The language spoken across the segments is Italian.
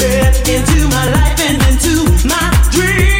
head, into my life and into my dream.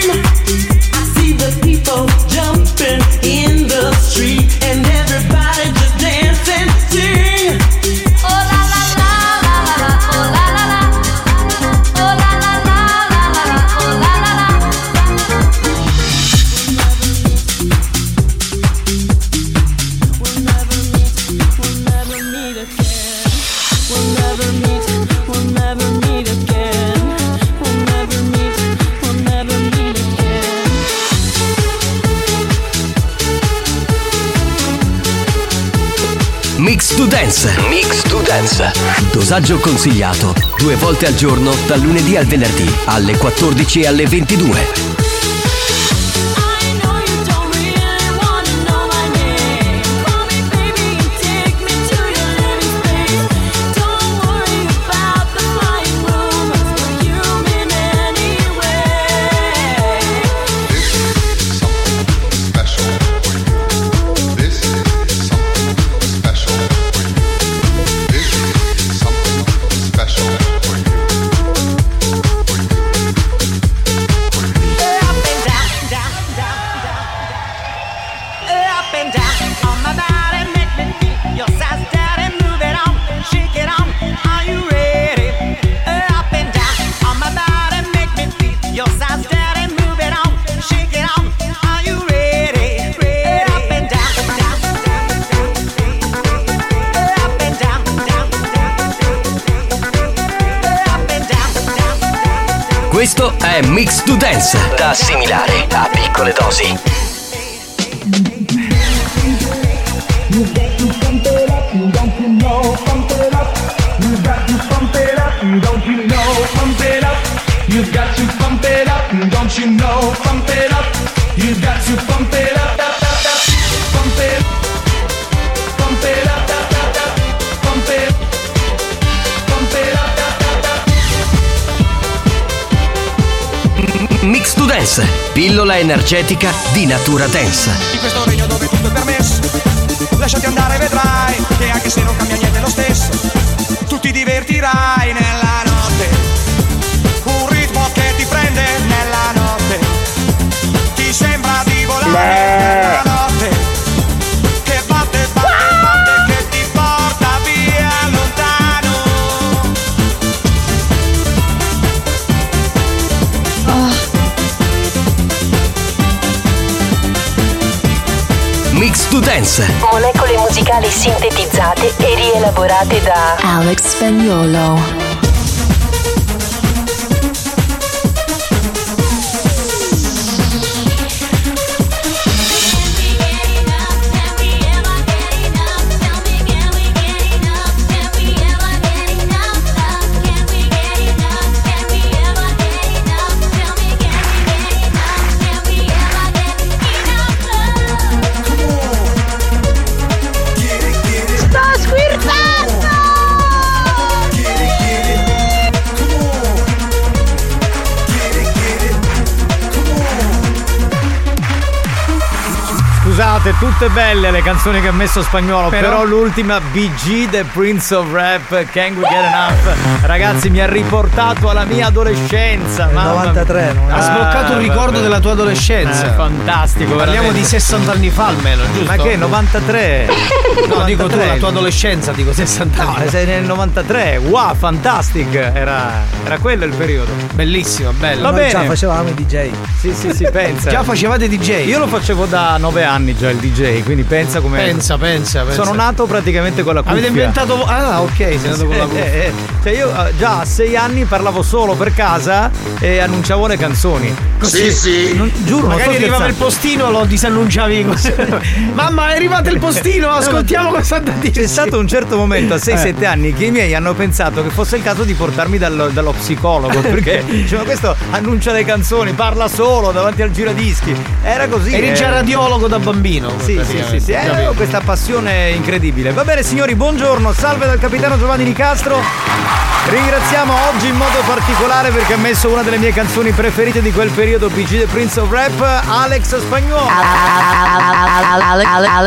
To Dance. Mix to Dance. Dosaggio consigliato due volte al giorno dal lunedì al venerdì alle 14 e alle 22. Dance, da assimilare a piccole dosi. Pillola energetica di natura dance. In questo regno dove tutto è permesso Lasciati andare vedrai Che anche se non cambia niente lo stesso Tu ti divertirai nella Molecole musicali sintetizzate e rielaborate da Alex Spagnolo. Tutte belle le canzoni che ha messo spagnolo, però, Però- l'ultima BG The Prince of Rap, Can We Get Enough? Ragazzi, mi ha riportato alla mia adolescenza. mamma mia. 93, Ah, Ha sbloccato un ricordo vabbè. della tua adolescenza. Eh, fantastico, Parliamo veramente. di 60 anni fa almeno, giusto? Ma che 93? No, dico tu, 93. la tua adolescenza, dico 60 No, anni fa. sei nel 93. Wow, fantastic! Era, era quello il periodo. Bellissimo, bello. Va Noi bene. già facevamo i DJ. Sì, sì, sì, pensa. Già facevate DJ? Io lo facevo da 9 anni anni già il DJ, quindi pensa come. Pensa, pensa, pensa. Sono nato praticamente con la cuffia. Avete inventato. Ah, ok, sei nato con la Eh, cuffia. eh, eh. Cioè io eh, già a sei anni parlavo solo per casa e annunciavo le canzoni. Sì, sì. Non- giuro, non Magari arrivava il postino, lo disannunciavi così. Mamma, è arrivato il postino, ascoltiamo cosa da dire. C'è stato un certo momento a 6-7 Eh. anni che i miei hanno pensato che fosse il caso di portarmi dallo, dallo psicologo perché dicevano questo annuncia le canzoni, parla solo davanti al giradischi. Era così. Eri eh. già radiologo da bambino. Sì, sì, sì, sì, eh, questa passione incredibile. Va bene signori, buongiorno, salve dal capitano Giovanni Nicastro. Ringraziamo oggi in modo particolare perché ha messo una delle mie canzoni preferite di quel periodo PG The Prince of Rap, Alex Spagnuolo.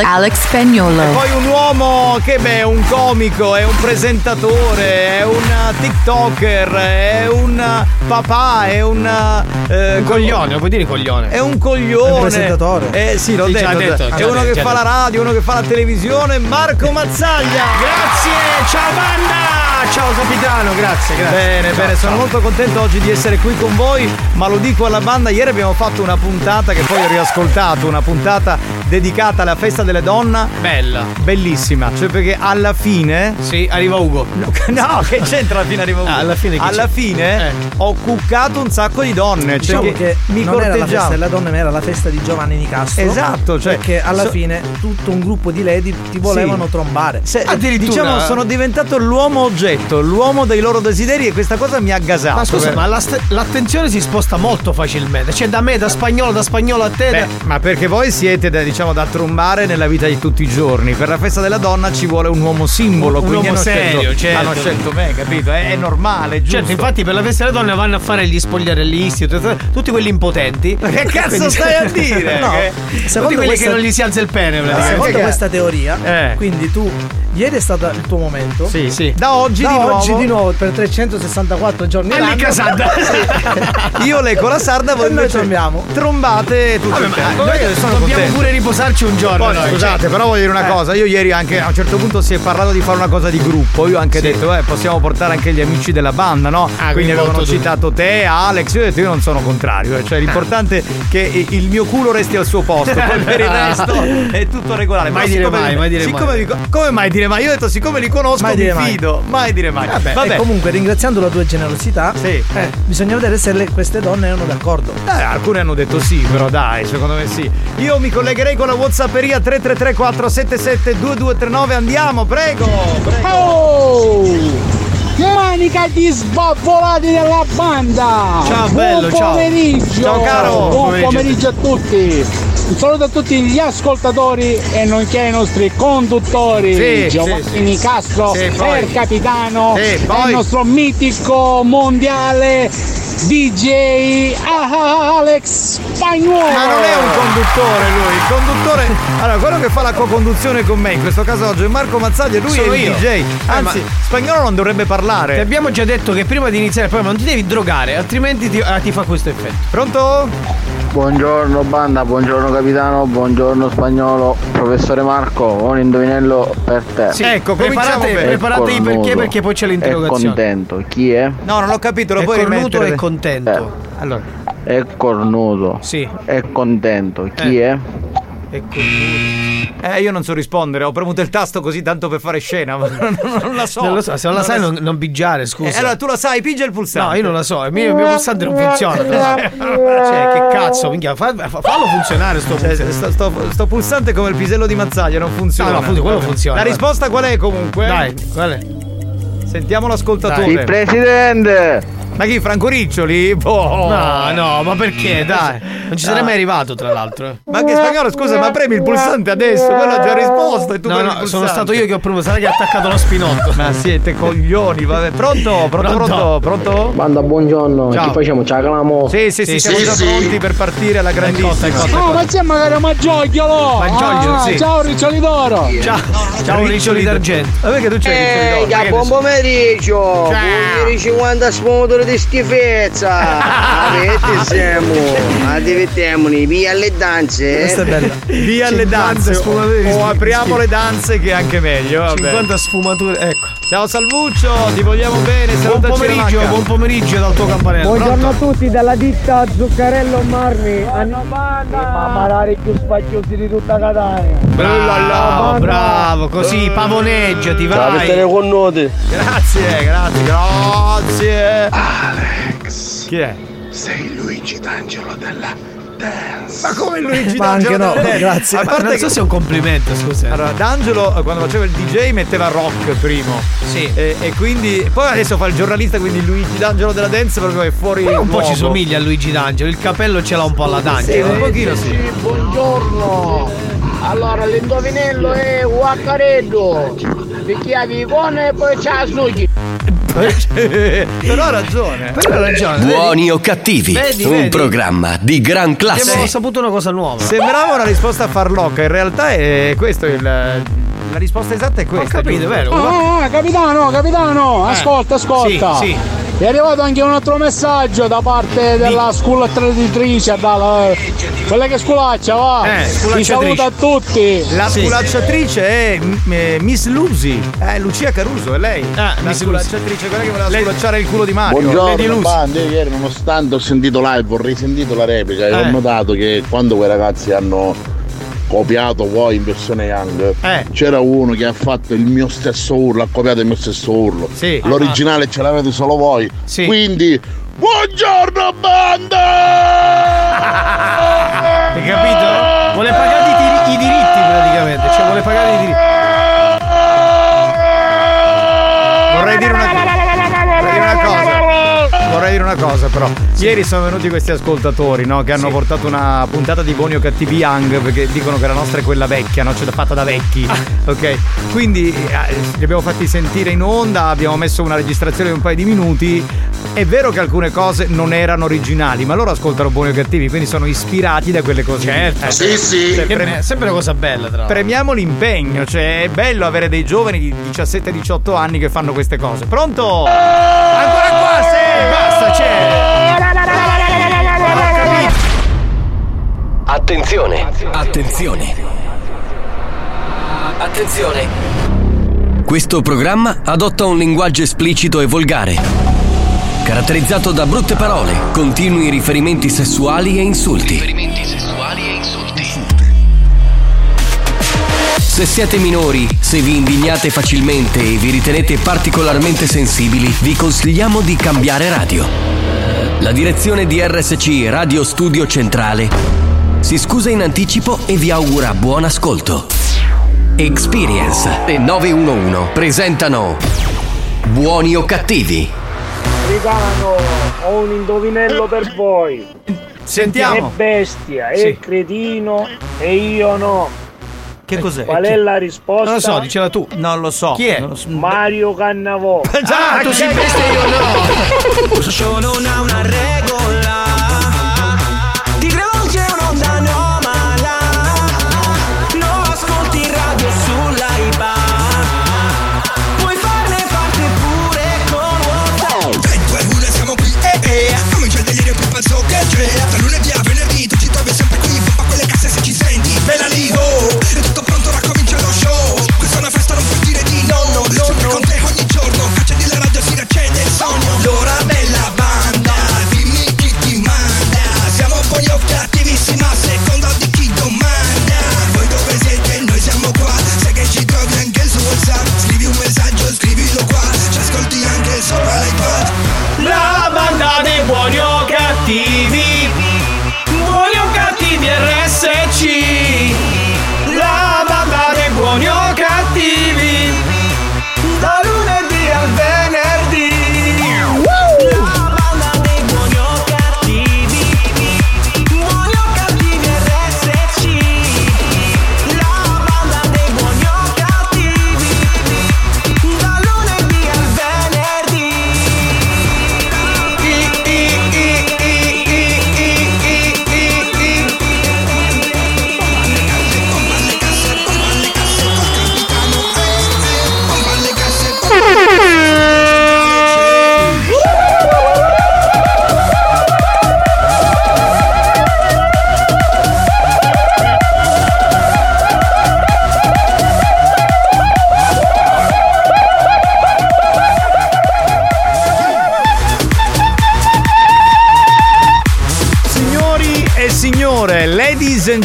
Alex, Spagnolo. Poi un uomo che beh, è un comico, è un presentatore, è un TikToker, è un papà, è un. eh, Un coglione, lo puoi dire coglione. È un coglione. È un presentatore. Eh sì, l'ho Sì, detto. detto, è uno che fa la radio, uno che fa la televisione, Marco Mazzaglia. Grazie, ciao banda! Ciao capitano, grazie, grazie. Bene, Ciao, bene, sono ciao. molto contento oggi di essere qui con voi, ma lo dico alla banda, ieri abbiamo fatto una puntata che poi ho riascoltato, una puntata dedicata alla festa delle donne. Bella. Bellissima, cioè perché alla fine Sì, arriva Ugo. No, no, che c'entra alla fine arrivo Ah, alla fine Alla c'è? fine Eh. ho cuccato un sacco di donne. Diciamo cioè che mi non era la festa della donna, ma era la festa di Giovanni Nicastro. Esatto, cioè, perché alla so- fine tutto un gruppo di lady ti volevano Sì. trombare. Se- Addirittura- diciamo sono diventato l'uomo oggetto, l'uomo dei loro desideri e questa cosa mi ha gasato. Ma scusa, per- ma la st- l'attenzione si sposta molto facilmente. Cioè, da me, da spagnolo, da spagnolo a te. Beh, da- ma perché voi siete da, diciamo, da trombare nella vita di tutti i giorni. Per la festa della donna ci vuole un uomo simbolo. Un quindi uomo hanno serio, scelto, certo. Hanno scelto me, capito? È, è normale, è giusto. Certo, infatti per la festa delle donne vanno a fare gli spogliarellisti, tut- tutti quelli impotenti. Che cazzo Quindi- stai a dire? No, Che- Tutti secondo quelli questa, che non gli si alza il pene, praticamente. secondo che- questa teoria, Eh. quindi tu ieri è stato il tuo momento. Sì, Sì. Da oggi Da di nuovo. oggi di nuovo per 364 giorni Alle l'anno. casada. Io leggo la sarda, voi E invece trombiamo. trombate tutti Vabbè, il ma tempo. noi Io sono dobbiamo contento. pure riposarci un giorno. Poi, noi, scusate, cioè. però voglio dire una Eh. cosa. Io ieri anche a un certo punto si è parlato di fare una cosa di gruppo. Io ho anche detto, eh, possiamo portare anche gli amici della banda, no? Ah, quindi quindi avevano citato te, Alex. Io ho detto, io non sono contrario. eh, Cioè, l'importante è che il mio culo resti al suo posto. Poi per il resto è tutto regolare. Mai Però dire siccome- mai, mai dire siccome mai. co- come mai dire mai? Io ho detto, siccome li conosco, Mai mi dire mai. fido. Mai dire mai. Vabbè, Vabbè. E comunque ringraziando la tua generosità, Sì. eh, bisogna vedere se le- queste donne erano d'accordo. Eh, alcuni hanno detto sì, però dai, secondo me sì. Io mi collegherei con la Whatsapperia 333 477 2239. Andiamo, prego. prego. Oh! Manica di sbavvolati della banda! Ciao, bello, Buon ciao. pomeriggio! Ciao, caro. Buon Pomeriggio. pomeriggio a tutti! Un saluto a tutti gli ascoltatori e nonché ai nostri conduttori Sì, Giovanni sì. Nicastro, Sì, il capitano Sì, il nostro mitico mondiale DJ Alex Spagnuolo! Ma non è un conduttore lui, il conduttore. Allora, quello che fa la co-conduzione con me, in questo caso oggi è Marco Mazzaglia, lui Sono è il io. DJ. Eh, Anzi, ma- spagnolo non dovrebbe Ti parlare. abbiamo già detto che prima di iniziare il programma non ti devi drogare, altrimenti ti, ah, ti fa questo effetto. Pronto? Buongiorno banda, buongiorno capitano, buongiorno spagnolo, professore Marco, un indovinello per te. Sì, Ecco, preparate, preparate i perché perché poi c'è È l'interrogazione. contento, chi è? No, non ho capito, lo È puoi cornuto rimettere? e contento. Allora, È cornuto. Sì. È contento, chi è? È cornuto. Eh, io non so rispondere, ho premuto il tasto così tanto per fare scena, ma non, non la so. Non lo so, se non la sai non, non bigiare, scusa. Eh, allora tu la sai, pigia il pulsante. No, io non la so, il mio, il mio pulsante non funziona. cioè, che cazzo, minchia, fa- fa- fallo funzionare sto Cioè, pulsante. sto, sto- sto pulsante come il pisello di Mazzaglia non funziona. No, no, funziona, quello funziona, La risposta qual è comunque? Dai, qual è? Sentiamo l'ascoltatore. Il presidente! Ma chi, Franco Riccioli? Boh. No, no, ma perché? Dai, non ci sarei mai arrivato, tra l'altro. eh. Ma che spagnolo, scusa, ma premi il pulsante adesso? Quello ha già risposto e tu No, no, sono stato io che ho provato, sarà che ha attaccato lo spinotto. Ma siete coglioni, vabbè. Pronto? Pronto? Pronto? Pronto? Banda buongiorno, Ciao. ci facciamo ciacalamo. Sì, sì, sì, Sì, siamo sì, già sì. pronti per partire alla grandissima. Oh, ma c'è magari Maggiogliolo! Maggioglio, Ah, sì. Ciao Riccioli d'Oro! Ciao, ciao Riccioli d'argento. Ma perché tu c'hai Riccioli buon pomeriggio! Ciao. Buon 50 sfumature di schifezza! Avete siamo! Ma divertiamoli, via alle danze! Questa è bella. Via le 50 danze o schifo. apriamo le danze che è anche meglio. Vabbè. 50 sfumature, ecco. Ciao Salvuccio, ti vogliamo bene. Buon pomeriggio, buon pomeriggio dal tuo campanello. Buongiorno Pronto? a tutti dalla ditta Zuccarello Marmi. Ma magari più spacchiosi di tutta Catania. Bravo, bravo, così pavoneggiati, vai. Grazie, grazie, grazie. Alex. Chi è? Sei Luigi D'Angelo della Dance. Ma come Luigi Ma anche D'Angelo no, Dance? grazie. A parte non so che- se è un complimento, scusa. Allora, D'Angelo eh, quando faceva il DJ metteva rock primo. Sì. E, e quindi. Poi adesso fa il giornalista, quindi Luigi D'Angelo della Dance proprio è fuori. Poi un po' ci somiglia a Luigi D'Angelo, il capello ce l'ha un po' alla Sì, D'Angelo. un pochino sì. Buongiorno. Allora l'indovinello è Waccareddo. Picchiavi con e poi la Sugi. Però ha ragione. Però hai ragione. Buoni o cattivi, Vedi, un vedi? programma di gran Abbiamo classe. saputo una cosa nuova. Sembrava una risposta farlocca, in realtà è questo il. La risposta esatta è Ho questa. capito, giusto? vero? Ah, ah, capitano, capitano, ascolta, ascolta. Sì, sì. È arrivato anche un altro messaggio da parte della sculacciatrice, dalla, quella che sculaccia, va. Eh, Ti sculacciatrice. saluta a tutti. La Sì. sculacciatrice è eh, Miss Lucy, è Lucia Caruso, è lei. Ah, la Miss sculacciatrice, quella che voleva sculacciare il culo di Mario. Buongiorno, Lucy. bande, ieri nonostante ho sentito live, ho risentito la replica e Eh. ho notato che quando quei ragazzi hanno copiato poi in versione Young, Eh. c'era uno che ha fatto il mio stesso urlo, ha copiato il mio stesso urlo. Sì. L'originale ce l'avete solo voi. Sì. Quindi, buongiorno banda! Hai capito? Vuole pagare i, diri- i diritti praticamente, cioè vuole pagare i diritti. Una cosa però. Ieri sono venuti questi ascoltatori, no? Che hanno portato una puntata di Buoni o Cattivi Young perché dicono che la nostra è quella vecchia, no? Cioè fatta da vecchi. Ok? Quindi eh, li abbiamo fatti sentire in onda, abbiamo messo una registrazione di un paio di minuti. È vero che alcune cose non erano originali, ma loro ascoltano Buoni o Cattivi, quindi sono ispirati da quelle cose. Certo. Eh, Sì, sì. cioè, Che pre- è sempre una cosa bella, tra l'altro. Premiamo l'impegno, cioè è bello avere dei giovani di 17-18 anni che fanno queste cose. Pronto? Ancora qua, sì, c'è. Attenzione, attenzione. Attenzione. Questo programma adotta un linguaggio esplicito e volgare, caratterizzato da brutte parole, continui riferimenti sessuali e insulti. Se siete minori, se vi indignate facilmente e vi ritenete particolarmente sensibili, vi consigliamo di cambiare radio. La direzione di RSC Radio Studio Centrale si scusa in anticipo e vi augura buon ascolto. Experience e 911 presentano Buoni o cattivi? Capitano, ho un indovinello per voi. È Sentiamo. bestia, è Sì. cretino e io no. Che cos'è? Qual è la risposta? Non lo so, diceva tu. Non lo so. Chi è? Non lo so. Mario Cannavò. Ah, tu sei bestia io no. Ha una regola.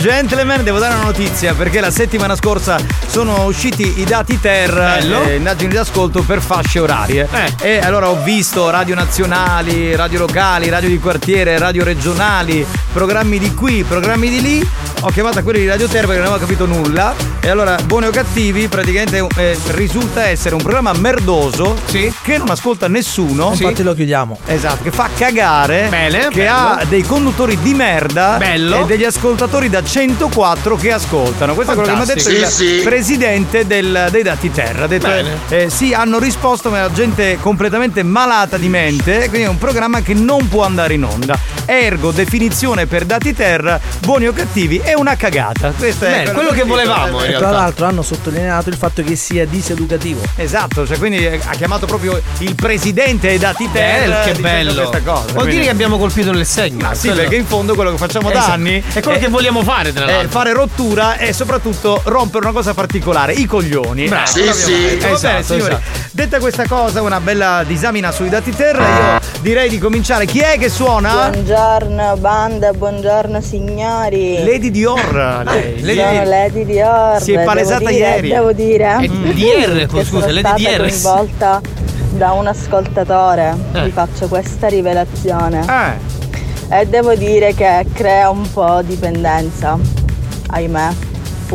Gentlemen, devo dare una notizia perché la settimana scorsa sono usciti i dati TER, Bello. eh, indagini di ascolto per fasce orarie. E allora ho visto radio nazionali, radio locali, radio di quartiere, radio regionali, programmi di qui, programmi di lì. Ho chiamato a quelli di Radio Terra perché non avevo capito nulla. E allora, buoni o cattivi, praticamente eh, risulta essere un programma merdoso che non ascolta nessuno. Infatti lo chiudiamo. Esatto, che fa cagare, Bene, che bello. ha dei conduttori di merda Bello. e degli ascoltatori da 104 che ascoltano. Questo è quello che mi ha detto Fantastico. il Sì, sì. presidente del- dei dati terra. Ha detto, Bene. eh, sì, hanno risposto, ma la gente completamente malata di mente, quindi è un programma che non può andare in onda. Ergo, definizione per dati terra, buoni o cattivi, è una cagata. Questo è Beh, quello che volevamo, in E tra l'altro hanno sottolineato il fatto che sia diseducativo. Esatto, cioè quindi eh, ha chiamato proprio il presidente dei dati terra. Che bello. Questa cosa. Vuol Quindi- dire che abbiamo colpito nel segno. Ah, sì, Quello- perché in fondo quello che facciamo da Esatto. anni È quello che vogliamo fare, tra è l'altro. fare rottura e soprattutto rompere una cosa particolare, i coglioni. Bravo. Eh, Sì, sì. Esatto, signori. esatto. Detta questa cosa, una bella disamina sui dati terra, io direi di cominciare. Chi è che suona? Buongiorno banda, buongiorno signori. Lady Dior. Lei. Sono Lady Dior. Si è devo palesata dire- ieri. Devo dire È DR, che scusa, sono Lady stata DR. coinvolta da un ascoltatore. Eh. Vi faccio questa rivelazione. Eh. E devo dire che crea un po' dipendenza. Ahimè.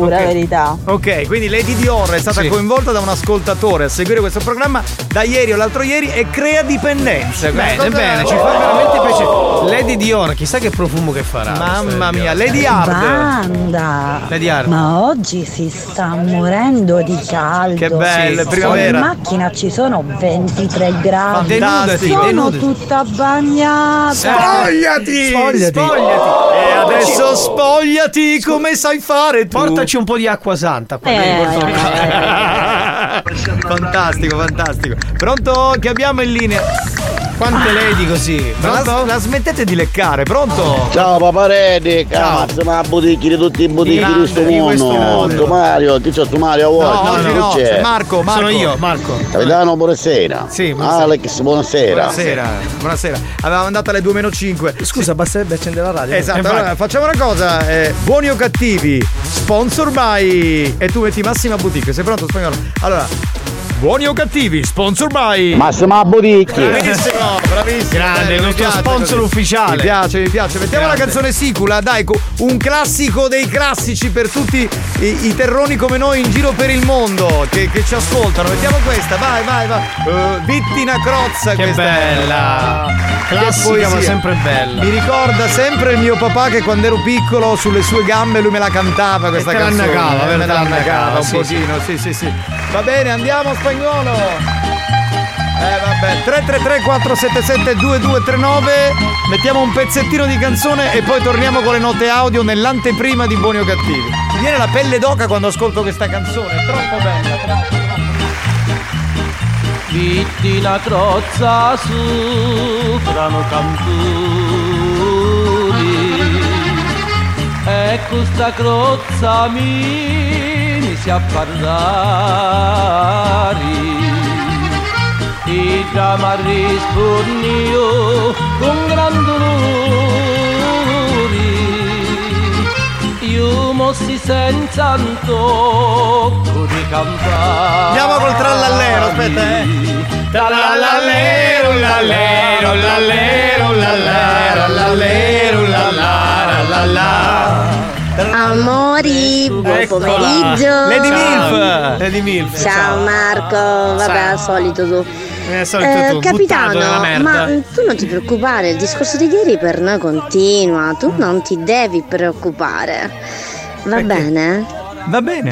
Pura Ok. verità. Ok, quindi Lady Dior è stata Sì. coinvolta da un ascoltatore a seguire questo programma da ieri o l'altro ieri e crea dipendenza. Bene, cosa- bene, ci fa veramente piacere. Lady Dior, chissà che profumo che farà. Mamma mia, Lady. Hard. Banda, Lady Hard. ma oggi si sta morendo di caldo. Che bello, Sì, primavera. In macchina ci sono 23 gradi. Fantastico. Sono denudati. tutta bagnata. Spogliati! Spogliati. E adesso spogliati come sai fare tu. Portaci un po' di acqua santa. qua. Eh, fantastico, fantastico. Pronto? Che abbiamo in linea? Quante lady così? Ma la, la smettete di leccare, pronto? Ciao paparelli, cazzo, ma bottiglie di tutti i bottigli di questo di questo mondo. Mario, chi c'è su Mario No, oggi? oggi Chi no, c'è? c'è Marco, Marco. Sono io, Marco. Capitano, buonasera. Sì, buonasera. Alex, buonasera. Buonasera, buonasera. Avevamo mandato alle 2 meno 5. Scusa, basterebbe accendere la radio. Esatto, allora facciamo una cosa, eh, buoni o cattivi, sponsor by e tu metti Massima Boutique, sei pronto spagnolo? Allora, buoni o cattivi, sponsor by Massimo Boticchi. Bravissimo, bravissimo. Grande, Bello, il nostro sponsor così. ufficiale. Mi piace, mi piace. Mettiamo Grande. la canzone sicula, dai, un classico dei classici per tutti i, i terroni come noi in giro per il mondo che, che ci ascoltano. Mettiamo questa, vai, vai, vai. Uh, Vittina Crozza, Che questa bella. Classica, ma sempre bella. Mi ricorda sempre il mio papà che quando ero piccolo sulle sue gambe lui me la cantava questa la canzone. annacava, Eh, vero? me la la annacava annacava, un sì, pochino, sì, sì, sì. Va bene, andiamo spagnolo. Eh vabbè, 333 477 2239 Mettiamo un pezzettino di canzone e poi torniamo con le note audio nell'anteprima di Buoni o Cattivi. Mi viene la pelle d'oca quando ascolto questa canzone, è troppo bella, troppo. Vittina crozza su frano campuri e questa crozza mi mise a parlare e già mi rispondio con gran dolore io mossi senza un tocco di campare Andiamo col trallallero, aspetta, eh. Trallallero, lallero, lallero, lallero, lallero, lallara, lallà. Amori, buon pomeriggio. Lady Milf. Lady Milf. Ciao Marco, vabbè, al solito tu. Eh, Eh, capitano, ma tu non ti preoccupare, il discorso di ieri per noi continua, tu non ti devi preoccupare. Va bene? Va bene.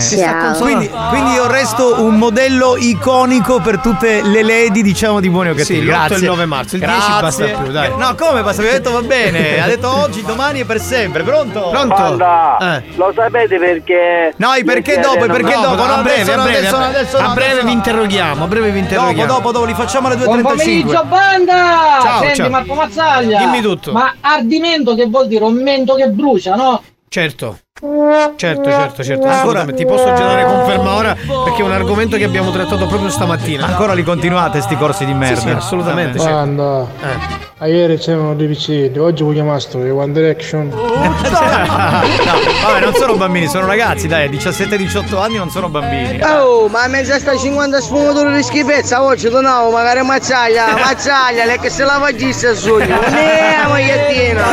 Quindi, quindi io resto un modello iconico per tutte le lady, diciamo, di buoni o cattivi. Sì, l'8 Grazie. il 9 marzo, il 10 Grazie. basta più, dai. No, come basta? Vi ho detto va bene. Ha detto oggi, domani e per sempre. Pronto? Pronto? Eh. Lo sapete perché? No, i perché dopo, i perché dopo, no, a breve, adesso a breve, a breve. vi interroghiamo, a breve vi Dopo, interroghiamo. dopo, dopo, li facciamo alle Buon 2.35. pomeriggio banda! Ciao, Senti ciao. Marco Mazzaglia! Dimmi tutto. Ma ardimento che vuol dire un mento che brucia, no? Certo. Certo, certo, certo. Ancora-. Ti posso già dare conferma ora perché è un argomento che abbiamo trattato proprio stamattina. Ancora li continuate sti corsi di merda? sì, assolutamente, sì. Guarda, a ieri c'erano dei vicini, oggi vogliamo astro One Direction. no, vabbè, non sono bambini, sono ragazzi, dai, 17-18 anni non sono bambini. Oh, ma a mezza sta 50 sfumature di schifezza, oggi tu no, magari mazzaglia, mazzaglia, lei che se la facesse su, ne magliettina.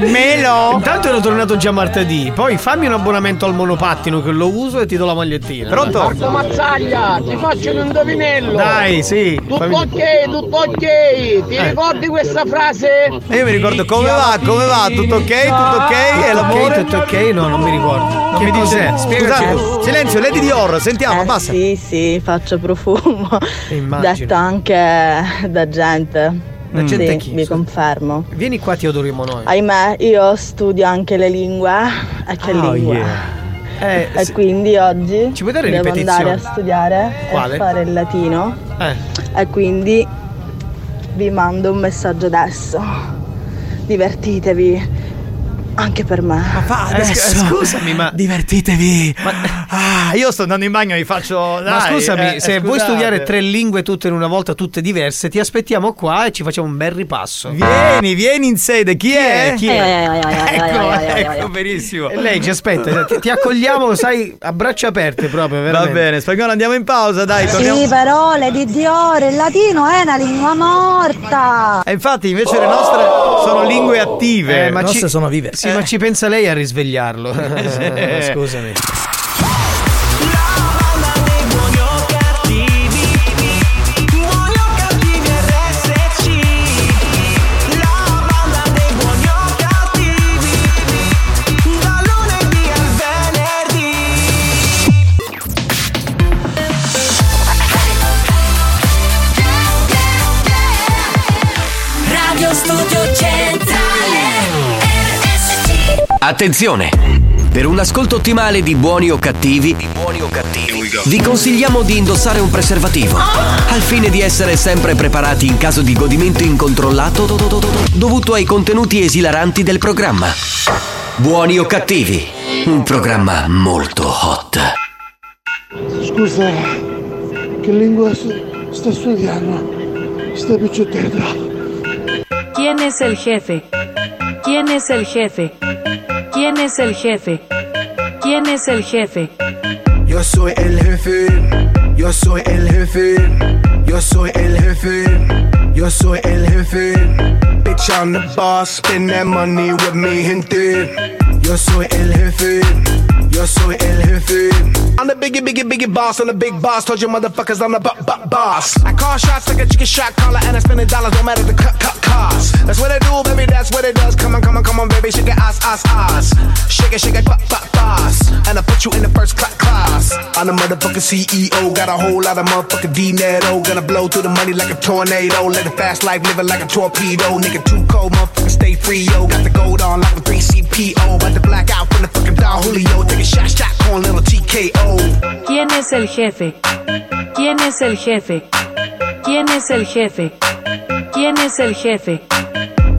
Melo! Intanto ero tornato già martedì, poi fammi un abbonamento al monopattino che lo uso e ti do la magliettina. Marco Mazzaglia, ti faccio un indovinello. Dai, sì. Tutto fammi- ok, tutto ok. Ti Eh. ricordi questa frase? E io mi ricordo come va, come va, tutto ok, tutto ok, e l'amore. Ok, tutto ok? No, non mi ricordo. Non Che mi dice? Spiegaci. scusate, silenzio, Lady Dior, sentiamo, Eh, basta. Sì, sì, faccio profumo. immagino. Detto anche da gente. Da gente sì, chi? vi confermo. Vieni qua, ti odoriamo noi. Ahimè, io studio anche le lingue. E che Oh, lingue? yeah. Eh, e sì. quindi oggi Ci puoi dare devo andare a studiare Quale? e fare il latino. Eh. E quindi vi mando un messaggio adesso. Divertitevi. Anche per me. Ma fa adesso. scusami, ma. Divertitevi. Ah, io sto andando in bagno e vi faccio. Ma dai, scusami, eh, se vuoi scusate. studiare tre lingue tutte in una volta, tutte diverse, ti aspettiamo qua e ci facciamo un bel ripasso. Vieni, vieni in sede. Chi, è? Chi è? Ecco, ecco, benissimo. E lei ci aspetta, ti, ti accogliamo, sai, a braccia aperte proprio, Va veramente. bene, spagnolo, andiamo in pausa, dai, torniamo. Sì, parole di Diore, il latino è una lingua morta. E infatti, invece, le nostre sono lingue attive. Eh, ma ci- sono vive. Sì, ma ci pensa lei a risvegliarlo. Scusami. Attenzione! Per un ascolto ottimale di buoni o cattivi, vi consigliamo di indossare un preservativo, al fine di essere sempre preparati in caso di godimento incontrollato dovuto ai contenuti esilaranti del programma. Buoni o cattivi, un programma molto hot. Scusa, che lingua st- sta studiando? Sta piccioteta. ¿Quién es el jefe? ¿Quién es el jefe? ¿Quién es el jefe? ¿Quién es el jefe? Yo soy el jefe, yo soy el jefe, yo soy el jefe, yo soy el jefe. Bitch, I'm the boss, spend that money with me, gente. Yo soy el jefe, yo soy el jefe. I'm the biggie, biggie, biggie boss, I'm the big boss. Told you motherfuckers I'm the bu- bu- boss. I call shots like a chicken shot caller, and I spend the dollars, no matter the cut, cut cost. That's what I do, baby, that's what it does. Come on, come on, come on, baby, shake it, ass, ass, ass. Shake it, shake it, boss. And I put you in the first cla- class. I'm the motherfucking CEO, got a whole lot of motherfucking dinero. Gonna blow through the money like a tornado. Let the fast life, living like a torpedo. Nigga, too cold, motherfucker, stay free, yo. Got the gold on like a 3CPO. About to black out from the fucking Don Julio. Take a ¿Quién es el jefe? ¿Quién es el jefe? ¿Quién es el jefe? ¿Quién es el jefe?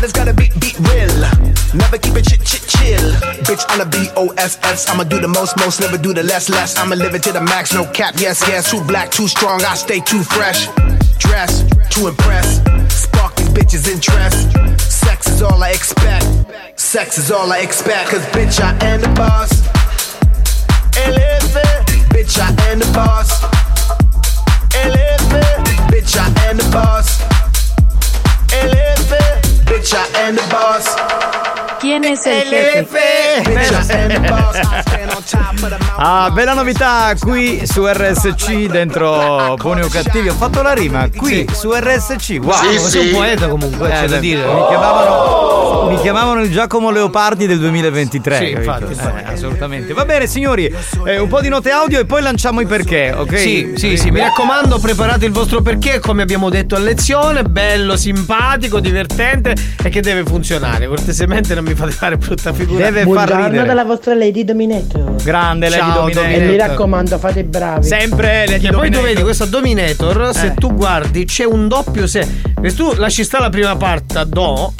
Just gotta beat, beat real. Never keep it chit, chit, chill. Bitch, I'm a B-O-S-S. I'ma do the most, most, never do the less, less. I'ma live it to the max, no cap, yes, yes. Too black, too strong, I stay too fresh. Dress, to impress. Spark these bitches' interest. Sex is all I expect. Sex is all I expect. Cause bitch, I am the boss. Eleve, bitch, I am the boss. Eleve, bitch, I am the boss and the boss. ¿Quién es el jefe? Ah, bella novità qui su RSC dentro Buoni o Cattivi. Ho fatto la rima qui su RSC. Wow, Sì, sei un poeta comunque, c'è da eh, dire. Mi chiamavano, mi chiamavano il Giacomo Leopardi del 2023. Sì, capito? infatti, infatti. Eh, assolutamente. Va bene, signori, eh, un po' di note audio e poi lanciamo i perché, ok? Sì, sì, sì, mi raccomando, preparate il vostro perché, come abbiamo detto a lezione, bello, simpatico, divertente e che deve funzionare. Cortesemente non mi fate fare brutta figura. Deve far Buongiorno ridere. dalla vostra Lady Dominator. Grande Lady Ciao, Dominator. E mi raccomando, fate i bravi. Sempre Lady Che poi tu vedi questa Dominator, se Eh. tu guardi c'è un doppio se. Se tu lasci stare la prima parte Do,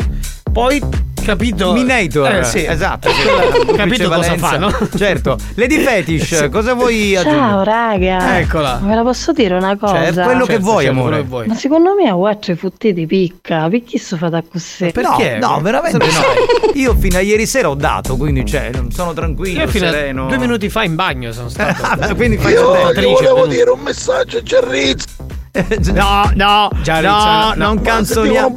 poi capito. Minator. Eh, sì. Esatto. sì. capito cosa fa, no? Certo. Lady Fetish, cosa vuoi Ciao aggiungere? raga. Eccola. Ve la posso dire una cosa? Certo, quello che vuoi, amore. Ma secondo me a quattro futtiti picca, perché sto fate così? Perché? No, no, veramente no. Io fino a ieri sera ho dato, quindi cioè, sono tranquillo, Io fino a sereno. due minuti fa in bagno sono stato. Quindi fai Io, io volevo dire un messaggio a Gerrizzo. No, no, Già, no, Rizzo, no. non canzoniamo.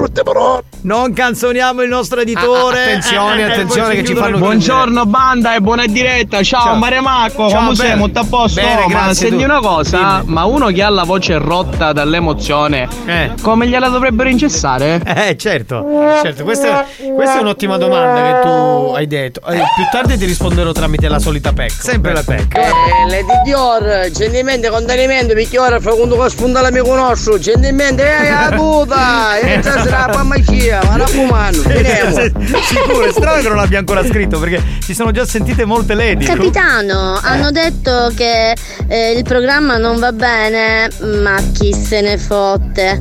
Non canzoniamo il nostro editore. Ah, attenzione, Eh, eh, attenzione poi che ci fanno Buongiorno banda e buona diretta, ciao, Ciao. Mare Marco, Ciao, come sei? bene. Molto a posto? Bene, ma grazie, senti una cosa, Dimmi. ma uno che ha la voce rotta dall'emozione, Eh. come gliela dovrebbero incessare? Eh, certo. Certo, questa, questa è un'ottima domanda che tu hai detto. Eh, più tardi ti risponderò tramite la solita PEC. Sempre la PEC. Eh, le di Dior, gentilmente, contenimento, perché ora fra quando con spunta mi conosco, gentilmente, eh, la puta, e non sarà la magia, ma la fumano, vediamo. Sicuro, è strano che non l'abbia ancora scritto perché ci sono già sentite molte lady. Capitano, hanno detto che eh, il programma non va bene, ma chi se ne fotte.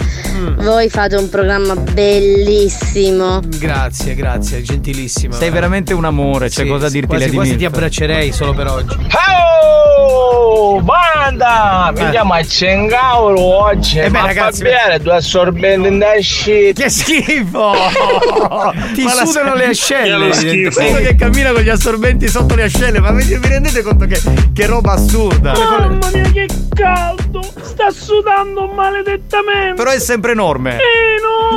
Voi fate un programma bellissimo. Grazie, grazie, gentilissima. Sei veramente un amore, c'è Sì, cosa sì, dirti quasi, Lady quasi ti abbraccerei solo per oggi. Oh, banda! Vediamo a Cengavolo oggi. Eh beh, ma ragazzi, fa bene, due assorbenti in da shit. Che schifo! Ti Ma la- sudano le ascelle. Che schifo. Uno che cammina con gli assorbenti sotto le ascelle, ma vi, vi rendete conto che, che roba assurda? Mamma mia che caldo! Sta sudando maledettamente! Però è sempre enorme.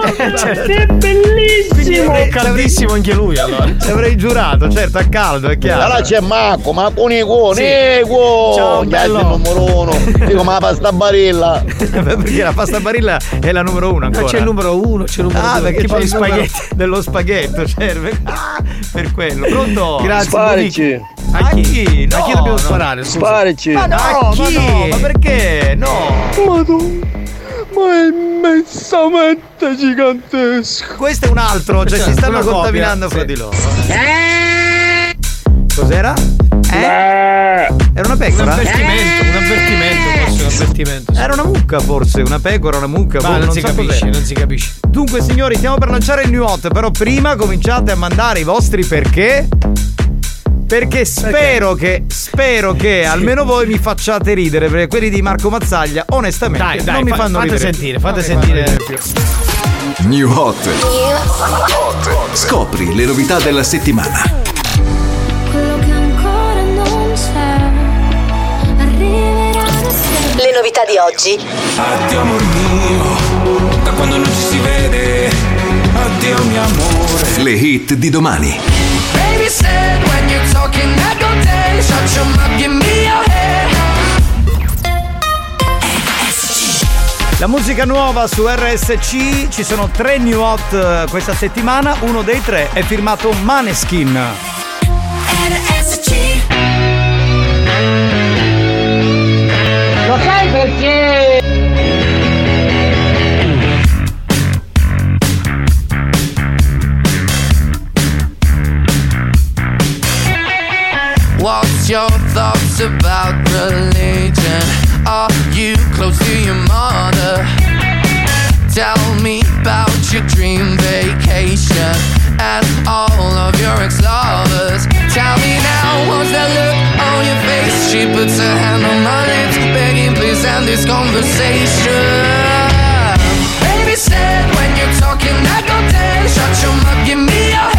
Eh no! certo. È bellissimo! avrei- Caldissimo anche lui allora. Ci avrei giurato, certo, a caldo, è chiaro. Allora c'è Marco, Marco Nico, Sì. Nico! Ciao, bello. numero uno. Dico, ma la pasta barilla. perché la pasta barilla è la numero uno ancora. Ah, c'è il numero uno, c'è il numero Ah, due. perché tipo c'è spaghetti. dello spaghetto, serve. Ah, per quello. Pronto? Grazie, Sparici. A chi? No, A chi dobbiamo no. sparare? Scusa. Sparici. Ma no, A ma chi? no, ma perché? No. Ma è immensamente gigantesco. Questo è un altro, cioè si stanno copia, contaminando sì. fra di loro. Cos'era? Eh? Era una Un pecora? un avvertimento, un avvertimento. Sì. Era una mucca forse, una pecora, una mucca. Ma boh, non, si so capisce, cos'è. non si capisce. Dunque signori, stiamo per lanciare il new hot, però prima cominciate a mandare i vostri perché. Perché spero che spero che almeno voi mi facciate ridere, perché quelli di Marco Mazzaglia, onestamente, Dai, dai, non mi fa- fanno fate ridere. sentire, fate Non mi sentire. ridere più. New Hot. Scopri le novità della settimana. Novità di oggi. Addio amor mio, da quando non ci si vede. Addio mio amore. Le hit di domani. Baby said when you're talking I go dead. Shut your mouth, give me your head. La musica nuova su RSC, ci sono tre new hot eh, questa settimana, uno dei tre è firmato Maneskin. Lo What's your thoughts about religion? Are you close to your mother? Tell me about your dream vacation and all of your ex-lovers. Tell me now, what's that look on your face? She puts her hand on my lips, begging please end this conversation. Baby said when you're talking I go dead. Shut your mouth, give me your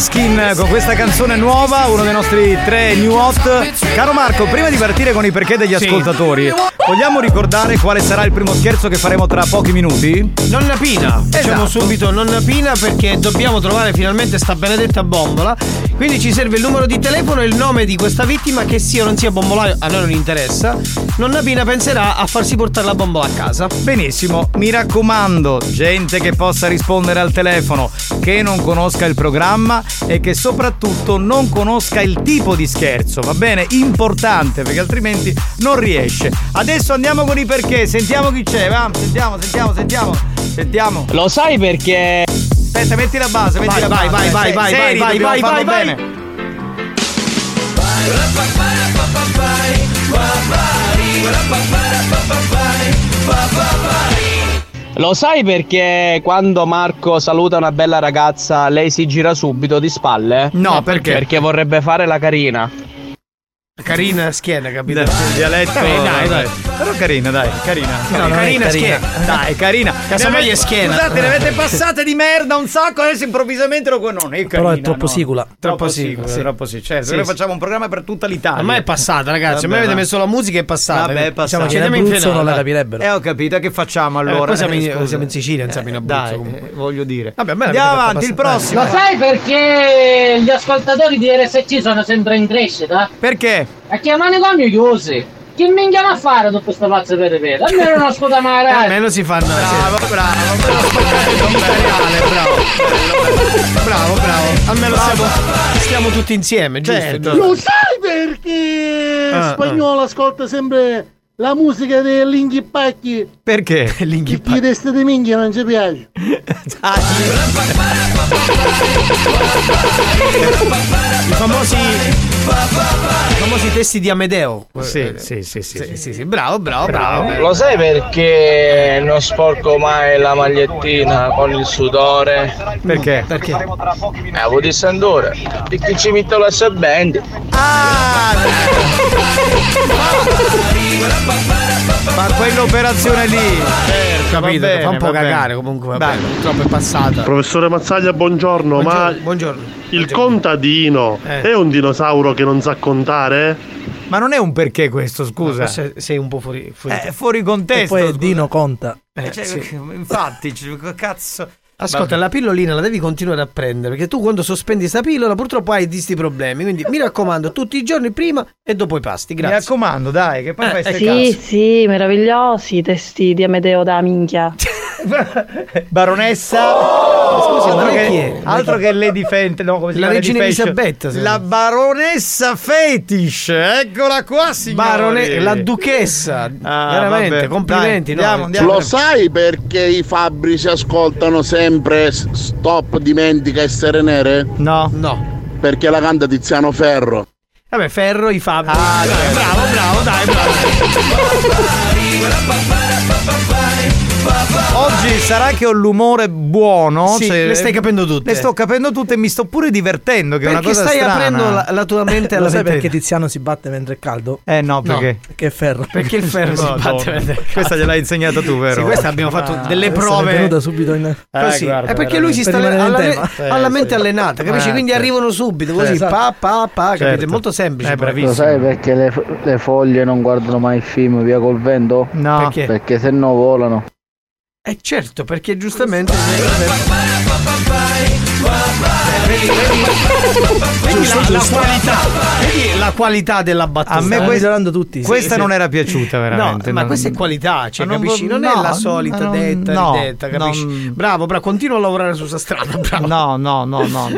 Maneskin con questa canzone nuova, uno dei nostri tre new hot. Caro Marco, prima di partire con i perché degli Sì. ascoltatori, vogliamo ricordare quale sarà il primo scherzo che faremo tra pochi minuti? Nonna Pina, diciamo Esatto. subito Nonna Pina perché dobbiamo trovare finalmente sta benedetta bombola. Quindi ci serve il numero di telefono e il nome di questa vittima che sia o non sia bombolaio, a noi non interessa. Nonna Pina penserà a farsi portare la bombola a casa. Benissimo, mi raccomando, gente che possa rispondere al telefono, che non conosca il programma e che soprattutto non conosca il tipo di scherzo, va bene? Importante perché altrimenti non riesce. Adesso andiamo con i perché, sentiamo chi c'è, va? Sentiamo, sentiamo, sentiamo, sentiamo. Lo sai perché. Aspetta, metti la base, metti Vai, la vai, base. vai, Se- vai, seri, vai, dobbiamo vai, farlo vai, vai. bene. Lo sai perché quando Marco saluta una bella ragazza lei si gira subito di spalle? No, perché? Perché vorrebbe fare la carina. Carina schiena, capito? Dai, dialetto. Dai, dai, dai. Però carina, dai, carina. No, carina, carina, carina. schiena. Dai, carina. Casomai è schiena. Scusate, ne avete passate di merda un sacco, adesso improvvisamente lo conosco. Non è Però è carina, troppo no. sicula. Troppo sicula, sicula, sì. troppo sì, certo. Sì, Noi sì. facciamo un programma per tutta l'Italia. Ormai è passata, ragazzi. A me avete messo la musica e è passata. Vabbè, è passata. Diciamo, ci andiamo in Abruzzo finale, non la capirebbero. Eh, ho capito, che facciamo allora? poi siamo in- Eh, siamo in Sicilia, non siamo in Abruzzo, comunque. eh, voglio dire. Vabbè, Andiamo avanti, il prossimo. Lo sai perché gli ascoltatori di RSC sono sempre in crescita? Perché? Perché i manicomi chiusi. Che minchia a fare tutto questo pazzo per ripetere? Almeno non ascolta mai. almeno si fanno. Bravo, bravo, Bravo, bravo. Almeno stiamo, stiamo tutti insieme, giusto? Certo. Lo sai perché Ah, spagnolo ascolta sempre la musica dei Linghi Pacchi? Perché? Che i testi di minchia non ci piace. I famosi, i famosi testi di Amedeo. Sì, sì, sì, sì. Sì, sì, sì, bravo, bravo, bravo. Lo sai perché non sporco mai la magliettina con il sudore? Perché? Perché? Eh, avevo di sentore. Perché ci metto la sebende. Ma quell'operazione lì. Capito? Va bene, fa un po' cagare comunque, va Dai. bene. Purtroppo è passata. Professore Mazzaglia, buongiorno, ma Buongiorno, buongiorno. Il contadino Eh. è un dinosauro che non sa contare? Ma non è un perché questo, scusa. Forse sei un po' fuori, fuori Eh, fuori contesto. E poi scusa. Dino conta. Eh, cioè, sì. Infatti, cioè, cazzo. Ascolta, Vabbè. la pillolina la devi continuare a prendere perché tu quando sospendi sta pillola purtroppo hai di sti problemi. Quindi mi raccomando, tutti i giorni prima e dopo i pasti. Mi Grazie. raccomando, dai, che poi fai ste Sì, cazzo. sì, meravigliosi i testi di Amedeo da minchia. Baronessa. Scusi, altro, ma lei che, chi è? altro che Lady Fent, no, come si La chiama? regina Lady. Elisabetta. La baronessa Fetish. Eccola qua, signori. Barone- la duchessa. Ah, Veramente, vabbè. complimenti. Dai, no? andiamo, andiamo. Lo sai perché i fabbri si ascoltano sempre Stop dimentica essere nere? No. No. Perché la canta Tiziano Ferro. Vabbè, Ferro, i Fabri. Ah, Dai, bravo, bravo, dai, bravo. Oggi sarà che ho l'umore buono. Sì, cioè, le stai capendo tutte. Le sto capendo tutte e mi sto pure divertendo. Che è una Perché cosa stai strana. aprendo la, la tua mente alla Lo sai perché Tiziano si batte mentre è caldo? Eh no, perché? Perché è ferro. Perché il ferro si No, batte no. mentre è caldo. Questa gliel'hai insegnata tu, vero? Sì, questa abbiamo fatto Ah, delle prove. È venuta subito in... Così. guarda, è perché lui si sta alla, in alla- Eh, mente sì. allenata, capisci? Eh, Quindi sì. arrivano subito, così Esatto. pa pa pa, capito? Certo. È molto semplice. Eh, però. bravissimo. Lo sai perché le, le foglie non guardano mai il film via col vento? No. Perché? Perché se no volano. Eh certo, perché giustamente vedi, la, la qualità, vedi la qualità della battuta. A me Stanno questa- tutti. Questa sì. non era piaciuta, veramente. No, ma non- questa è qualità, cioè, non capisci? Non, no, è la solita non- detta, no, ridetta, capisci? non- Bravo, bravo, continua a lavorare su sta strada, bravo. No, no, no, no.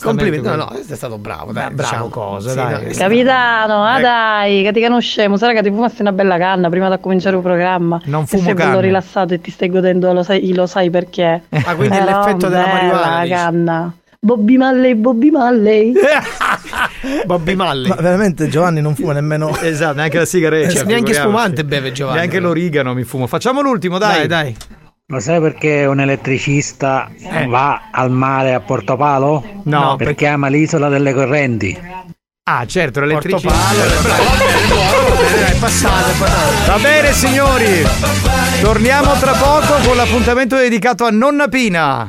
Complimenti, no, no, è stato bravo, dai, bravo diciamo. cosa, Sì, dai. Capitano, ah Ecco. dai, che ti conosciamo, sarà che ti fumassi una bella canna prima di cominciare il programma. Non fumo sei bello rilassato e ti stai godendo, lo sai, lo sai perché. Ah, quindi Però l'effetto della marijuana. la canna. Bobby Malley, Bobby Malley. Bobby Malley. Ma veramente Giovanni non fuma nemmeno. Esatto, neanche la sigaretta. Cioè, neanche spumante beve Giovanni. Neanche l'origano mi fumo. Facciamo l'ultimo, Dai, dai. dai. Lo sai perché un elettricista va al mare a Portopalo? No, perché ama l'isola delle correnti. Ah, certo, l'elettricità. Portopalo, bravo, va bene, buono, va bene, dai, passate, passate. Va bene, signori. Torniamo tra poco con l'appuntamento dedicato a Nonna Pina.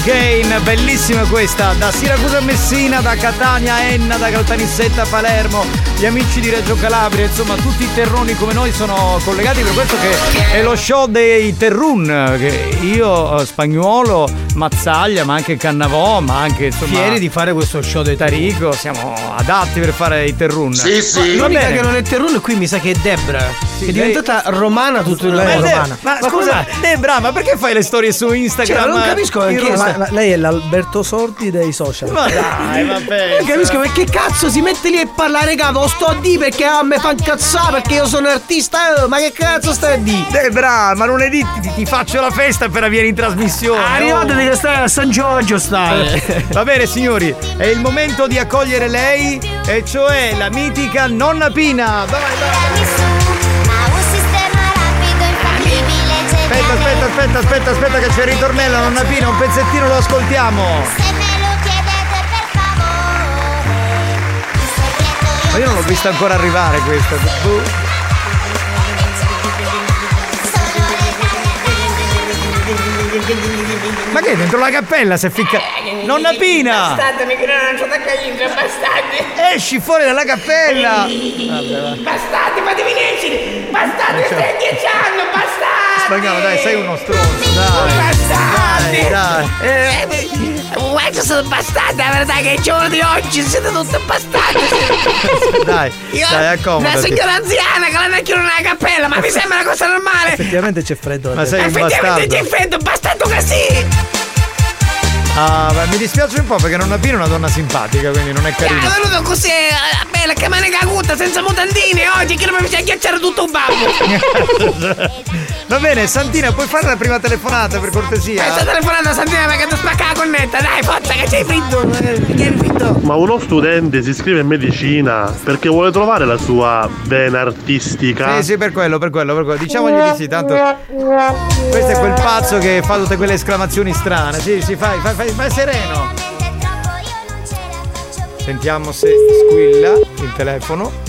Again, bellissima questa, da Siracusa a Messina, da Catania a Enna, da Caltanissetta a Palermo, gli amici di Reggio Calabria, insomma tutti i terroni come noi sono collegati per questo che è lo show dei Terrun, che io, eh, Spagnuolo, Mazzaglia, ma anche Cannavò, ma anche insomma... Fieri di fare questo show dei Tarico, siamo adatti per fare i Terrun. Ma L'unica che non è Terrun qui mi sa che è Debra, che è diventata romana tutto il Ma, tempo. Deb- romana. ma scusa, Debra, ma perché fai le storie su Instagram? Cioè, non capisco in perché- Ma- ma lei è l'Alberto Sordi dei social. Ma dai, vabbè. Non capisco perché cazzo si mette lì e parla, raga, lo sto a di perché a me fa incazzare perché io sono artista, eh, ma che cazzo stai a di? Debra, ma lunedì ti, ti faccio la festa per vieni in trasmissione. Arrivatevi che stai a San Giorgio stai. Va bene signori, è il momento di accogliere lei, e cioè la mitica nonna Pina. Vai, Aspetta, aspetta, aspetta, aspetta, aspetta che c'è il ritornello, nonna Pina, un pezzettino lo ascoltiamo. Ma io non l'ho vista ancora arrivare questa. Boh. Ma che è dentro la cappella si è ficca. Nonna Pina! Bastardi, che non c'ho da cagliare, bastardi! Esci fuori dalla cappella! Bastardi, fatemi! Bastardi, Facciamo- stai ghiacciando, bastardi! Spagnolo, dai, sei uno stronzo, dai. Bastardi! Dai, dai. Eh, Guarda, sono bastardi, la verità è che il giorno di oggi siete tutti bastardi! Dai, Io, dai, la accomodati. signora anziana che l'hanno chiuso nella cappella, ma mi sembra una cosa normale! Effettivamente c'è freddo. Ma sei un Effettivamente bastardo. c'è freddo, bastardo così! Ah, ma mi dispiace un po' perché Pina è una donna simpatica, quindi non è È carina. venuto così, eh, bella, che me ne caguta, senza mutandini oggi, che non mi piace ghiacciare tutto un babbo! Va bene, Santina, puoi fare la prima telefonata per cortesia? Questa telefonata Santina perché ti spacca la connetta, dai, forza che c'hai fritto! eh, Che hai fritto! Ma uno studente si iscrive in medicina perché vuole trovare la sua vena artistica. Sì, sì, per quello, per quello, per quello. Diciamogli di sì, tanto. Questo è quel pazzo che fa tutte quelle esclamazioni strane. Sì, sì, fai, fai, fai, fai sereno. Sentiamo se squilla il telefono.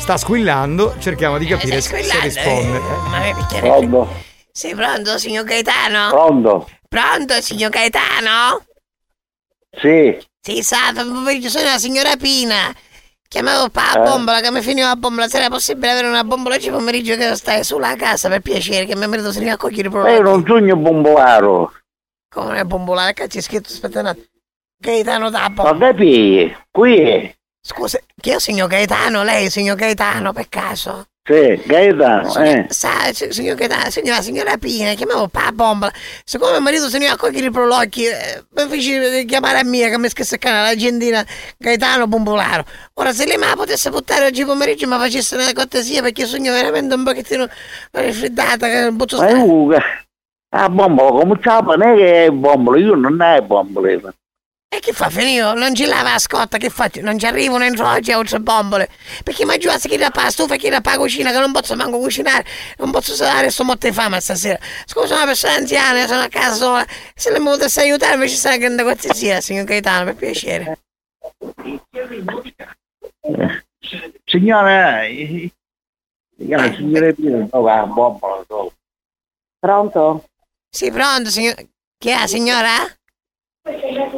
Sta squillando, cerchiamo di capire se se risponde. Ma mi picchiare- Pronto? Sei pronto, signor Gaetano? Pronto? Pronto, signor Gaetano? Sì. Sì, sa, pomeriggio sono la signora Pina. Chiamavo pa la Eh? bombola, che mi finiva la bombola. Sarebbe possibile avere una bombola oggi pomeriggio che stai sulla casa per piacere, che mio marito se ne va a cogliere Ma io non sogno bombolaro. Come non è bombolare? Che c'è scritto? Aspetta un attimo. Gaetano da Ma bombola. capi? Qui è. Scusa, che io signor Gaetano, lei signor Gaetano, per caso? Sì, Gaetano, eh. Sa, si- signor Gaetano, signora, signora Pina, chiamavo pa la bombola. Siccome mio marito se ne va a cogliere i prolocchi, eh, mi fece chiamare a mia che mi scassacana l'agendina Gaetano Bombolaro. Ora, se lei me la potesse portare oggi pomeriggio mi facesse una cortesia perché sogno veramente un pochettino raffreddata, che non posso Ma stare. io, la bombola come c'è, non è che è bombola, io non è bombole. E che fa finito? Non ci lava la scotta, che faccio? Non ci arrivano in oggi a altre bombole. Perché mi giù chi da pa stufa e chi da pa cucina, che non posso manco cucinare, non posso stare, sto morto di fame stasera. Scusa, una persona anziana, sono a casa sola. Se mi potesse aiutare, invece sarà grande cortesia, signor Gaetano, per piacere. Signora, eh, la signora Pina non la bombola. Pronto? Sì, pronto, signor... Chi è, signora?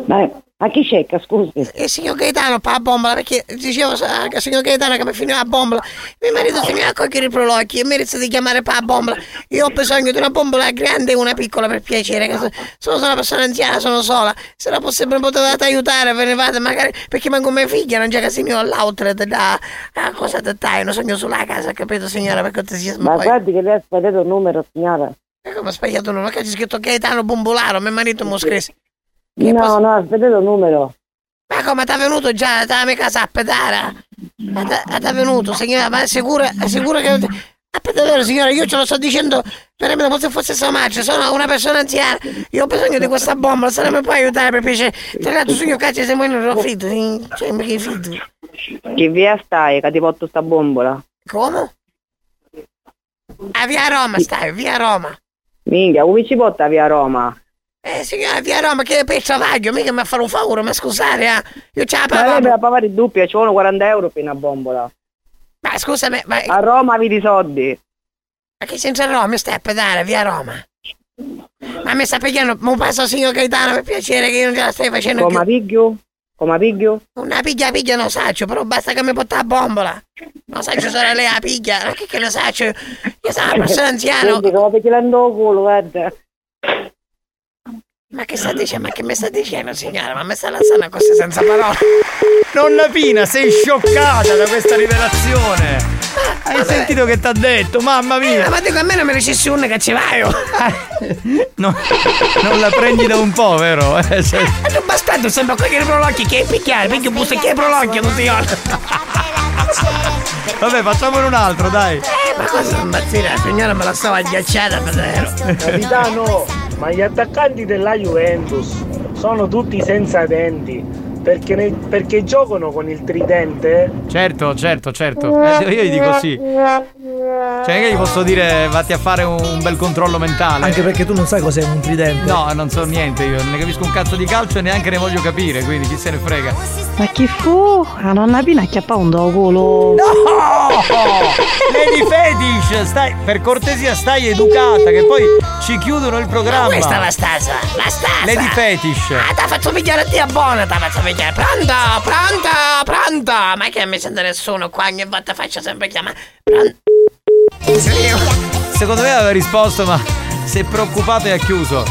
Ma a chi cerca, scusi? Il signor Gaetano pa la bombola, perché dicevo sa- al signor Gaetano che mi finiva la bombola. Mio marito si mi va a cogliere i prolocchi e inizia di chiamare pa la bombola. Io ho bisogno di una bombola grande e una piccola per piacere. Sono una persona anziana, sono sola. Se la possibile potete aiutare, ve ne vado magari. Perché manco mia figlia non c'è che si mi all'outlet da a cosa da tai, non sogno sulla casa, capito signora? Per cortesia, Ma guardi che lei ha sbagliato il numero, signora. E come ho sbagliato il nome? Che c'è scritto Gaetano Bombolaro, mio marito mi ha scritto. No, no, ha sbagliato il numero. Ma come t'ha venuto già casa a pedara? T'ha venuto, signora, ma è sicura, è sicura che. A pedalare, signora, io ce lo sto dicendo veramente come se fosse madre, sono una persona anziana, io ho bisogno di questa bombola, se non mi puoi aiutare per piacere. Tra l'altro, signor cazzo, siamo in un fritto, sì, cioè, che fritto. Che via stai che ti porto sta bombola? Come? A via Roma stai, via Roma. Minchia, come ci porta via Roma? Eh, signora, via Roma, che per travaglio, mica mi a fare un favore, ma scusate, eh. Io ce la Ma lei me la pagare in doppia, ci vogliono 40 euro per una bombola. Ma scusami, ma A Roma vedi i soldi. Ma che senza Roma mi stai a pedare, via Roma. Ma mi sta picchiando, un passo signor Gaetano per piacere che io non ce la stai facendo Come più. piglio? Come piglio? Una piglia piglia non saccio, però basta che mi porta la bombola. Non saccio solo lei la piglia, non che che lo saccio. Io sono una persona anziana. Come pigliando il culo, guarda. Ma che sta dicendo? Ma che mi sta dicendo, signora? Ma mi sta lanciando cose senza parole. Nonna Pina, sei scioccata da questa rivelazione. Hai sentito che t'ha detto? Mamma Eh, mia! ma dico a me non mi dicessi un che ci vai. oh. No, non la prendi da un po', vero? Eh, se- Ma non bastardo, sembra che prolocchi che è picchiare, perché busta che è prolocchio, non ti giorni. Vabbè, facciamone un altro, dai. Eh, ma cosa impazzire? La signora me la stava agghiacciata, davvero. Capitano, ma gli attaccanti della Juventus sono tutti senza denti. Perché, ne- perché giocano con il tridente? Certo, certo, certo. Eh, io gli dico sì. Cioè, che gli posso dire vatti a fare un, bel controllo mentale? Anche perché tu non sai cos'è un tridente. No, non so niente, io non ne capisco un cazzo di calcio e neanche ne voglio capire, quindi chi se ne frega. Ma chi fu? La nonna Pina acchiappa un do culo. No! Lady Fetish, stai, per cortesia stai educata, che poi ci chiudono il programma. Questa è la stasa, la stasa. Lady Fetish. Ah, ti faccio pigliare a te buona, ti faccio pigliare. Pronto, pronto, pronto. Ma che mi sente nessuno qua, ogni volta faccio sempre chiamare. Pronto. Secondo me aveva risposto, ma si è preoccupato e ha chiuso.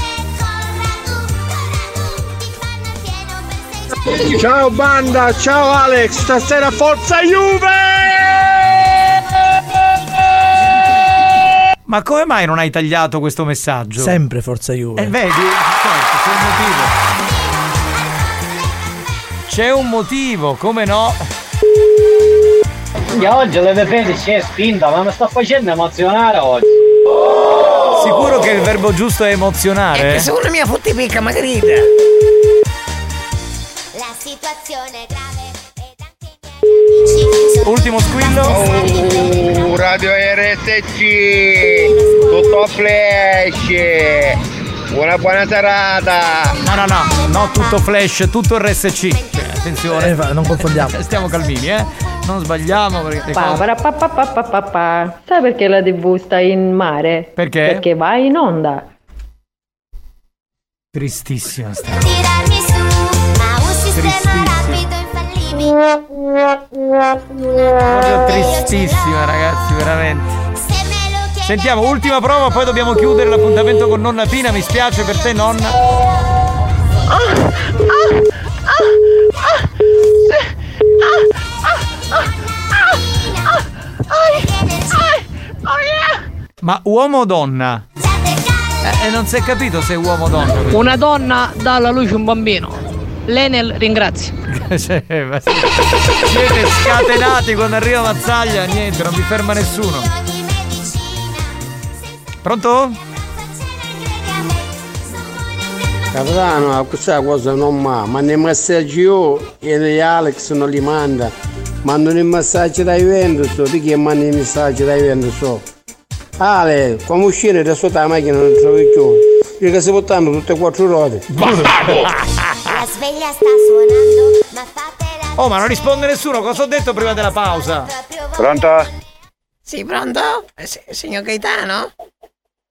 Ciao banda, ciao Alex, stasera forza Juve! Ma come mai non hai tagliato questo messaggio? Sempre Forza Juve. Eh, vedi? Certo, c'è un motivo. C'è un motivo, come no? Io oggi le difese si è spinta, ma mi sto facendo emozionare oggi. Sicuro che il verbo giusto è emozionare? Che se uno mi ha fotti picca, ma grida. La situazione è grave. Ultimo squillo. Oh, Radio RSC, tutto flash. Una buona serata. No, no, no, no, tutto flash, tutto RSC. Cioè, attenzione. Eh, non confondiamo. Stiamo calmini, eh. Non sbagliamo perché Pa, cose- pa, pa, pa, pa, pa. Sai perché la TV sta in mare? Perché? Perché va in onda. Tristissima sta. Tirarmi su, ma un sistema rapido infallibile. Tristissima, ragazzi, veramente. Sentiamo, ultima prova, poi dobbiamo chiudere l'appuntamento con nonna Pina. Mi spiace per te, nonna. Ma uomo o donna? Eh, eh, non si è capito se è uomo o donna. Una donna dà alla luce un bambino. L'Enel. Cioè, sì. Siete scatenati quando arriva Mazzaglia, niente, non vi ferma nessuno. Pronto? Capitano, questa cosa non ma, ma nei messaggi io e Alex non li manda. Mandano i messaggi dai Juventus, di chi manda i messaggi dai Juventus? Ale, come uscire da sotto la macchina non trovi più. Io che si portando tutte e quattro ruote. La sveglia sta suonando, ma fatela. Oh, ma non risponde nessuno, cosa ho detto prima della pausa? Pronto? Sì, pronto? Eh, sì, signor Gaetano?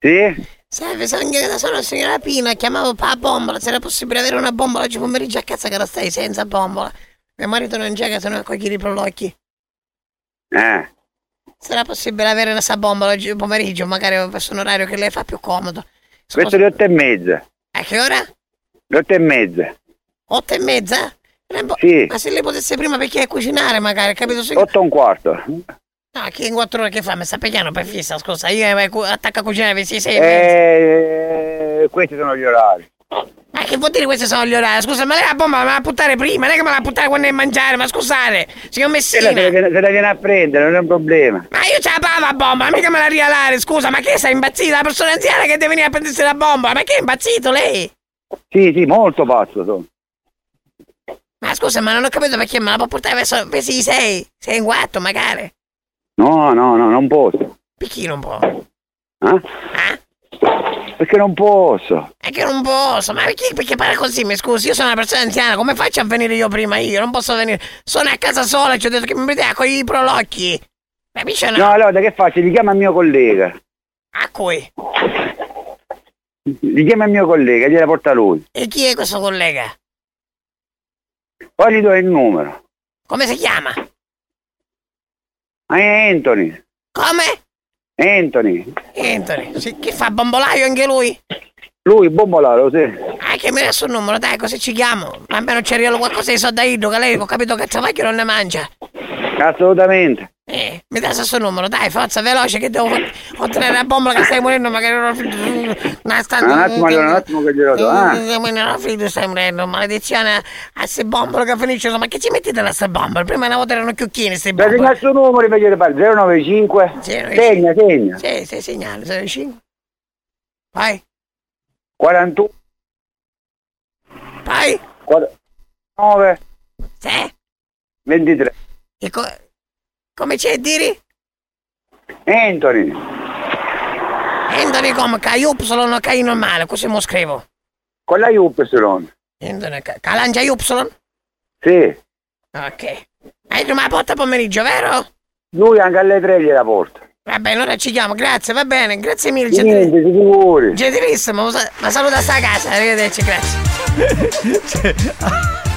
Sì? Salve, sono, sono la signora Pina, chiamavo per la bombola, se era possibile avere una bombola oggi pomeriggio a casa che la stai senza bombola. Mio marito non c'è che sono a cogliere i prolocchi. Eh. Sarà possibile avere una bombola oggi pomeriggio, magari verso un orario che le fa più comodo. Questo è le otto e mezza. A che ora? Le otto e mezza. Otto e mezza? Boh, Sì. Ma se lei potesse prima perché cucinare magari, capito? Otto e un quarto. No, che in quattro ore che fa? Mi sta pigliando per fissa, scusa, io eh, attacco a cucinare per sei sei e mezza. Eh, questi sono gli orari. Ma che vuol dire questi sono gli orari? Scusa, ma lei la bomba me la buttare prima, non è che me la buttare quando è mangiare, ma scusate, signor la, se la Messina. se la viene a prendere, non è un problema. Ma io ce la pago la bomba, mica me la rialare, scusa, ma che sei impazzita? La persona anziana che deve venire a prendersi la bomba, ma che è impazzito lei? Sì, sì, molto pazzo sono. Ma scusa, ma non ho capito perché me la può portare verso, verso i sei, sei in quattro magari. No, no, no, non posso. Perché non può? Eh? Perché non posso. È che non posso, ma perché, perché parla così? Mi scusi, io sono una persona anziana, come faccio a venire io prima io? Non posso venire. Sono a casa sola, ci ho detto che mi vedeva con i prolocchi. Capisci no? No, allora che faccio? Gli chiamo il mio collega. A cui? Li chiama il mio collega, gliela porta lui. E chi è questo collega? Poi gli do il numero. Come si chiama? Ah, è Anthony. Come? Anthony. Anthony. Sì, che fa bombolaio anche lui? Lui, bombolaro, sì. Ah, che mi adesso il numero, dai, così ci chiamo. Ma almeno ci arriva qualcosa di soddaido, che lei ho capito che travaglio non ne mangia. Assolutamente. Eh, mi dai questo numero, dai, forza, veloce, che devo ottenere la bombola che stai morendo, magari non una sta... Un attimo, allora, un attimo che glielo do. Ah. Non figlio stai morendo, maledizione a queste bombole che finiscono. Ma che ci mettete da ste bombole? Prima una volta erano chiocchini Dai, bombole. segna il suo numero invece di fare 095. Segna, segna. Sì, sì, segnale, 05. Vai, 41. vai. 9. Sì. 23. E co- come c'è a dire? Anthony. Anthony come? Ca Y o K normale, così mo scrivo. Con la Y. Anthony, ca- Calangia Y? Sì. Ok. Hai ma la porta pomeriggio, vero? Lui anche alle 3 gliela porta. Va bene, ora ci chiamo, grazie, va bene, grazie mille. Niente. Gentilissimo, ma sa- ma saluta sta casa, arrivederci, grazie.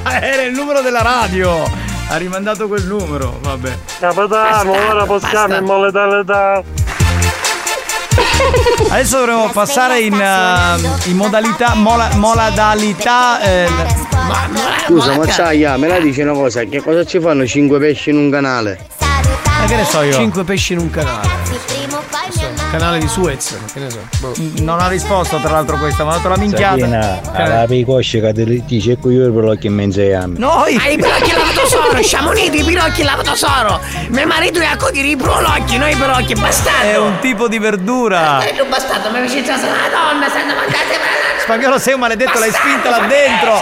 Era il numero della radio. Ha rimandato quel numero, vabbè. Capitano, ora possiamo in modalità. Adesso dovremo passare in, eh, in modalità, mola, modalità. eh, Scusa, ma sai, ya, me la dici una cosa, che cosa ci fanno 5 pesci in un canale? ma che ne so io? 5 pesci in un canale. Canale di Suez, che ne so. boh. Non ha risposto tra l'altro questa, mi ha dato la minchiata. Sabina, Eh. alla picoscia che ti dice qui io però che mi insegniamo. Noi! Ma i pirocchi lavatosoro, siamo uniti i pirocchi lavatosoro. Mio marito è a cogliere i prolocchi, noi i pirocchi, bastardo. È un tipo di verdura. Marito bastardo, mi vicino a una donna, stanno mandate Spagnolo sei un maledetto, l'hai spinta là dentro.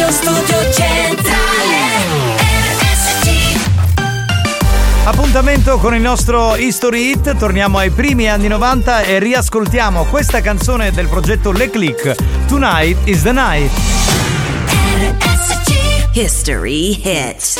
Radio Studio Centrale Appuntamento con il nostro History Hit, torniamo ai primi anni 90 e riascoltiamo questa canzone del progetto Le Click. Tonight is the night. History Hit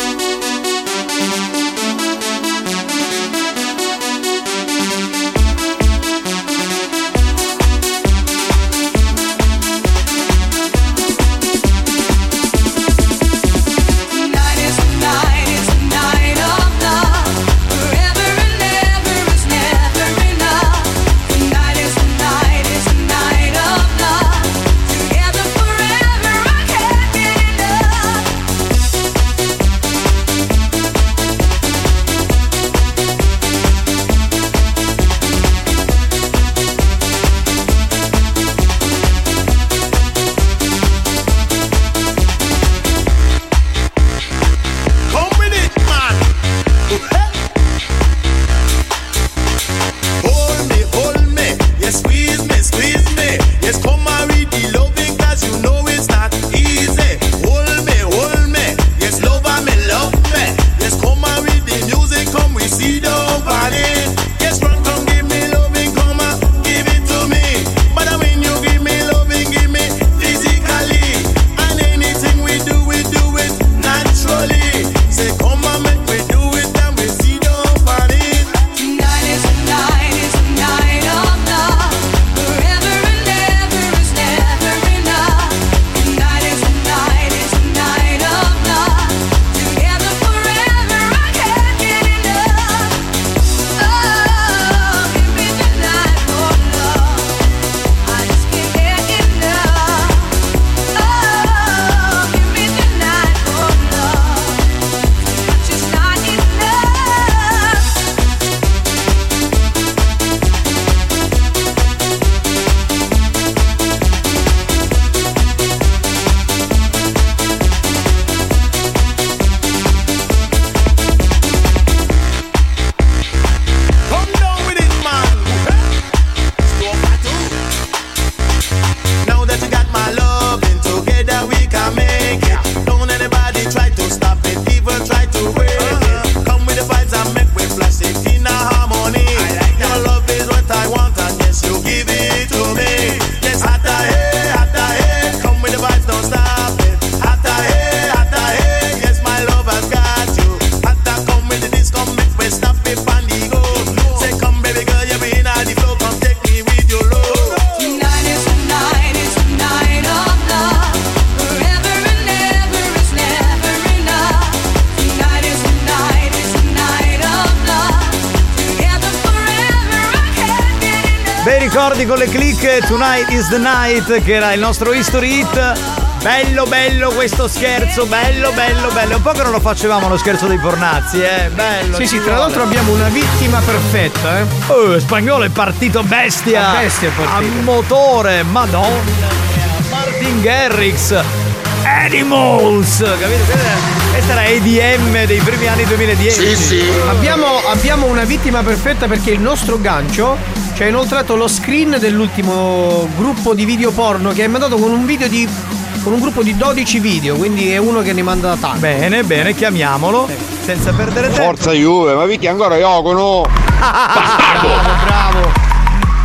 is the night che era il nostro history hit. Bello bello questo scherzo, bello bello bello. Un po' che non lo facevamo lo scherzo dei fornazzi, eh. Bello. Sì, sì, tra vuole. l'altro abbiamo una vittima perfetta, eh. Oh, spagnolo è partito bestia. A bestia è partito. A motore, madonna. Martin Garrix. Animals. Capito? Questa- era EDM dei primi anni 2010. Abbiamo, abbiamo una vittima perfetta perché il nostro gancio ci ha inoltrato lo screen dell'ultimo gruppo di video porno che hai mandato con un video di. con un gruppo di 12 video, quindi è uno che ne manda tanto. Bene, bene, chiamiamolo. Senza perdere tempo. Forza Juve, ma perché ancora Iocono? bravo, bravo.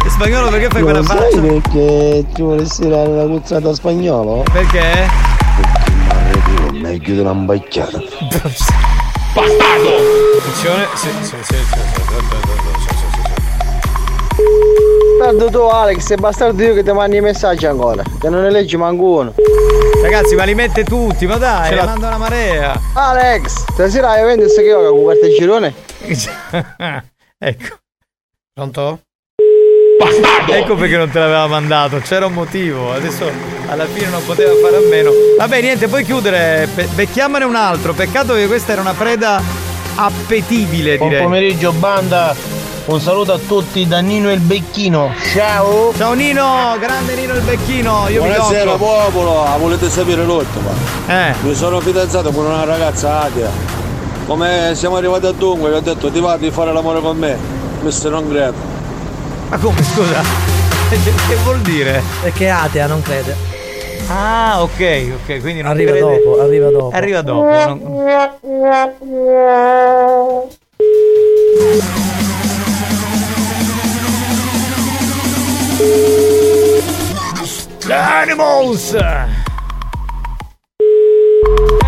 E spagnolo perché fai quella Lo sai faccia? perché ti volessi dare la cuzzata spagnolo? Perché? Meglio di una mbacchiata. Attenzione, sì, sì, sì, sì, sì, sì, sì, Guarda tu Alex, è bastardo io che ti mandi i messaggi ancora, che non ne leggi manco uno. Ragazzi, ma li mette tutti, ma dai, Ce l'ha- manda una marea. Alex, stasera hai venduto che io con questo girone? ecco. Pronto? Ecco perché non te l'aveva mandato, c'era un motivo, adesso alla fine non poteva fare a meno. Vabbè, niente, puoi chiudere, be- becchiamone un altro. Peccato che questa era una preda appetibile, Buon direi. pomeriggio banda, un saluto a tutti da Nino il Becchino. Ciao! Ciao Nino, grande Nino il Becchino, io Buonasera mi tocco. popolo, ah, volete sapere l'ultima? Eh. Mi sono fidanzato con una ragazza Adia. Come siamo arrivati a dunque, gli ho detto ti va di fare l'amore con me? Mister non credo. Ma come, scusa? che vuol dire? Perché è atea, non crede. Ah, ok, ok, quindi non Arriva crede- dopo, arriva dopo. Arriva dopo. non- Animals! Non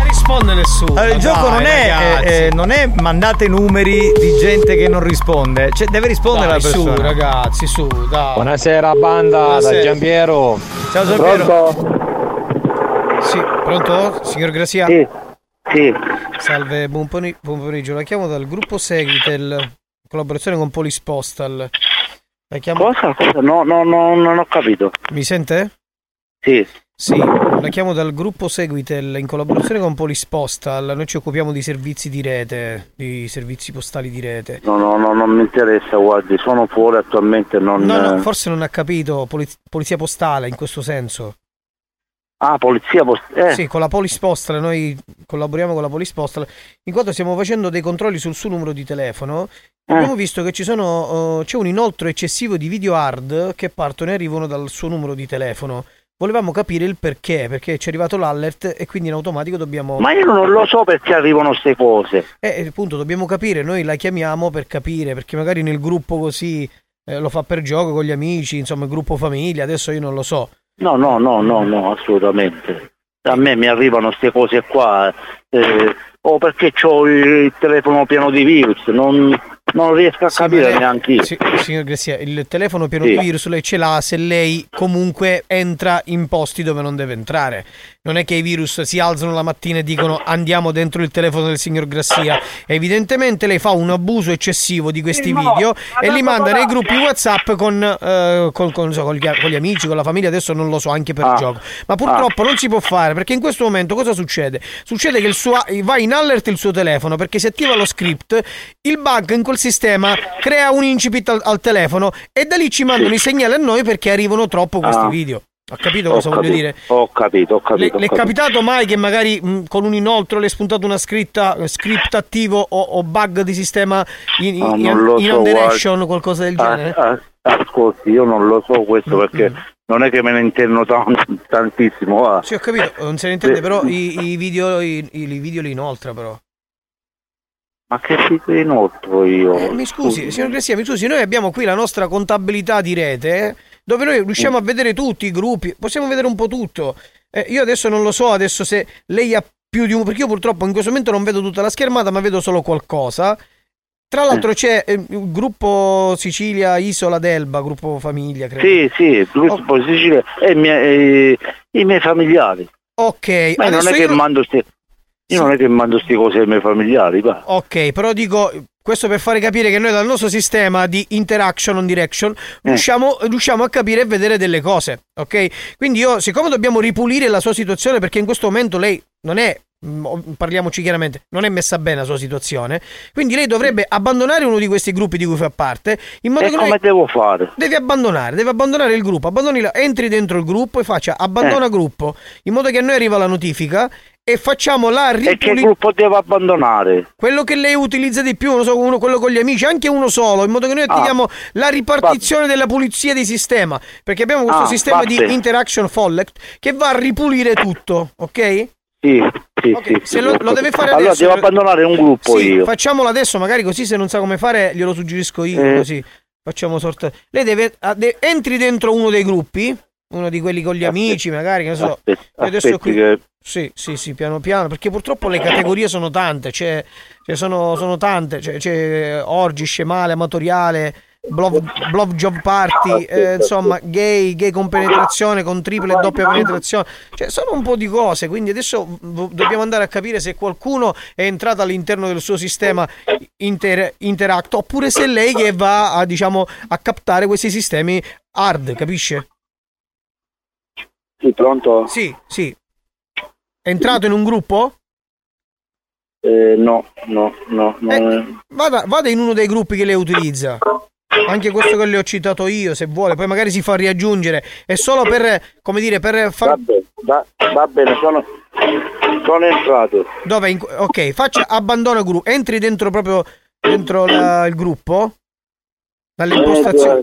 risponde nessuno. Allora, il gioco Dai, non è, eh, eh, non è mandate numeri di gente che non risponde, cioè deve rispondere Dai, la persona. su, ragazzi, su, dai. Buonasera banda, Buonasera. da Giampiero. Ciao Giampiero. Sì, pronto? Signor Grazia? Sì. Sì. Salve, buon, pomeriggio. La chiamo dal gruppo Seguitel, in collaborazione con Polis Postal. La chiamo... Cosa? Cosa? No, no, no, non ho capito. Mi sente? Sì. Sì, la chiamo dal gruppo Seguitel in collaborazione con Polis Postal. Noi ci occupiamo di servizi di rete, di servizi postali di rete. No, no, no, non mi interessa, guardi, sono fuori attualmente, non... No, no, eh, forse non ha capito, poliz- polizia postale in questo senso. Ah, polizia post... Eh. Sì, con la Polis Postal, noi collaboriamo con la Polis Postal, in quanto stiamo facendo dei controlli sul suo numero di telefono. Eh. Abbiamo visto che ci sono, eh, c'è un inoltro eccessivo di video hard che partono e arrivano dal suo numero di telefono. Volevamo capire il perché, perché ci è arrivato l'alert e quindi in automatico dobbiamo... Ma io non lo so perché arrivano queste cose. Eh, appunto, dobbiamo capire, noi la chiamiamo per capire, perché magari nel gruppo così eh, lo fa per gioco con gli amici, insomma, il gruppo famiglia, adesso io non lo so. No, no, no, no, no, assolutamente. A me mi arrivano queste cose qua, eh, o perché ho il telefono pieno di virus, non, non riesco a capire neanche io. sì, signor Gressia, il telefono pieno Sì. di virus lei ce l'ha se lei comunque entra in posti dove non deve entrare. Non è che i virus si alzano la mattina e dicono andiamo dentro il telefono del signor Grassia. Evidentemente lei fa un abuso eccessivo di questi video e li manda nei gruppi WhatsApp con, eh, con- con- so, con gli, con gli amici, con la famiglia, adesso non lo so, anche per Ah. gioco. Ma purtroppo non si può fare perché in questo momento cosa succede? Succede che il suo, va in alert il suo telefono perché si attiva lo script, il bug in quel sistema crea un incipit al, al telefono e da lì ci mandano i segnali a noi perché arrivano troppo questi Ah. video. Ha capito Ho cosa voglio capito, dire? Ho capito, ho Le, capito. ho le è capito. capitato mai che magari mh, con un inoltro le è spuntato una scritta, eh, script attivo o, o bug di sistema in, Ah, in, non lo in so, guarda. qualcosa del Ah, genere? ah, ascolti, io non lo so questo Mm, perché non è che me ne intendo tan- tantissimo. va. Sì, ho capito, non se ne intende, Sì. però i, i video, i, i video li inoltra però. Ma che tipo inoltre io? Eh, mi scusi, signor Gressia, mi scusi, noi abbiamo qui la nostra contabilità di rete, eh, dove noi riusciamo a vedere tutti i gruppi, possiamo vedere un po' tutto. Eh, io adesso non lo so, adesso se lei ha più di un... perché io purtroppo in questo momento non vedo tutta la schermata, ma vedo solo qualcosa. Tra l'altro c'è eh, il gruppo Sicilia Isola d'Elba, gruppo famiglia, credo. Sì, sì, il gruppo Sicilia e i miei, e i miei familiari. Ok, Ma non è che io- mando ste, io non è che mando queste cose ai miei familiari, va. Ok, però dico, questo per fare capire che noi dal nostro sistema di interaction on direction riusciamo, riusciamo a capire e vedere delle cose, ok? Quindi io, siccome dobbiamo ripulire la sua situazione, perché in questo momento lei non è parliamoci chiaramente, non è messa bene la sua situazione. Quindi lei dovrebbe abbandonare uno di questi gruppi di cui fa parte. In modo E che come noi- devo fare? Devi abbandonare, devi abbandonare il gruppo, abbandoni la- entri dentro il gruppo e faccia abbandona Eh. gruppo, in modo che a noi arriva la notifica e facciamo la E che gruppo devo abbandonare? quello che lei utilizza di più, non so, uno, quello con gli amici, anche uno solo, in modo che noi Ah. attiviamo la ripartizione della pulizia di sistema, perché abbiamo questo Ah, sistema va di interaction follet che va a ripulire tutto, ok? Sì, sì, sì. Se lo, lo deve fare allora adesso. devo abbandonare un gruppo Sì, io. facciamolo adesso, magari così se non sa come fare, glielo suggerisco io, Eh. così facciamo sorte. Lei deve ah, de- entri dentro uno dei gruppi, uno di quelli con gli amici, magari, che ne so. Aspetti, adesso aspetti qui che- Sì, sì, sì, piano piano, perché purtroppo le categorie sono tante, c'è, c'è- sono, sono tante, c'è, c'è orgi, scemale, amatoriale, blov job party, eh, insomma, gay, gay con penetrazione, con triple e doppia penetrazione, cioè sono un po' di cose, quindi adesso dobbiamo andare a capire se qualcuno è entrato all'interno del suo sistema inter- interact, oppure se è lei che va a, diciamo, a captare questi sistemi hard, capisce? Sì, pronto? Sì, sì. È entrato in un gruppo? Eh, no, no, no, no. Vada, vada in uno dei gruppi che lei utilizza. Anche questo che le ho citato io, se vuole, poi magari si fa riaggiungere. È solo per, come dire, per far... Va bene, va, va bene, sono, sono entrato. Dove? in- ok, faccia abbandona gruppo. Entri dentro proprio dentro la- il gruppo. Dalle impostazioni.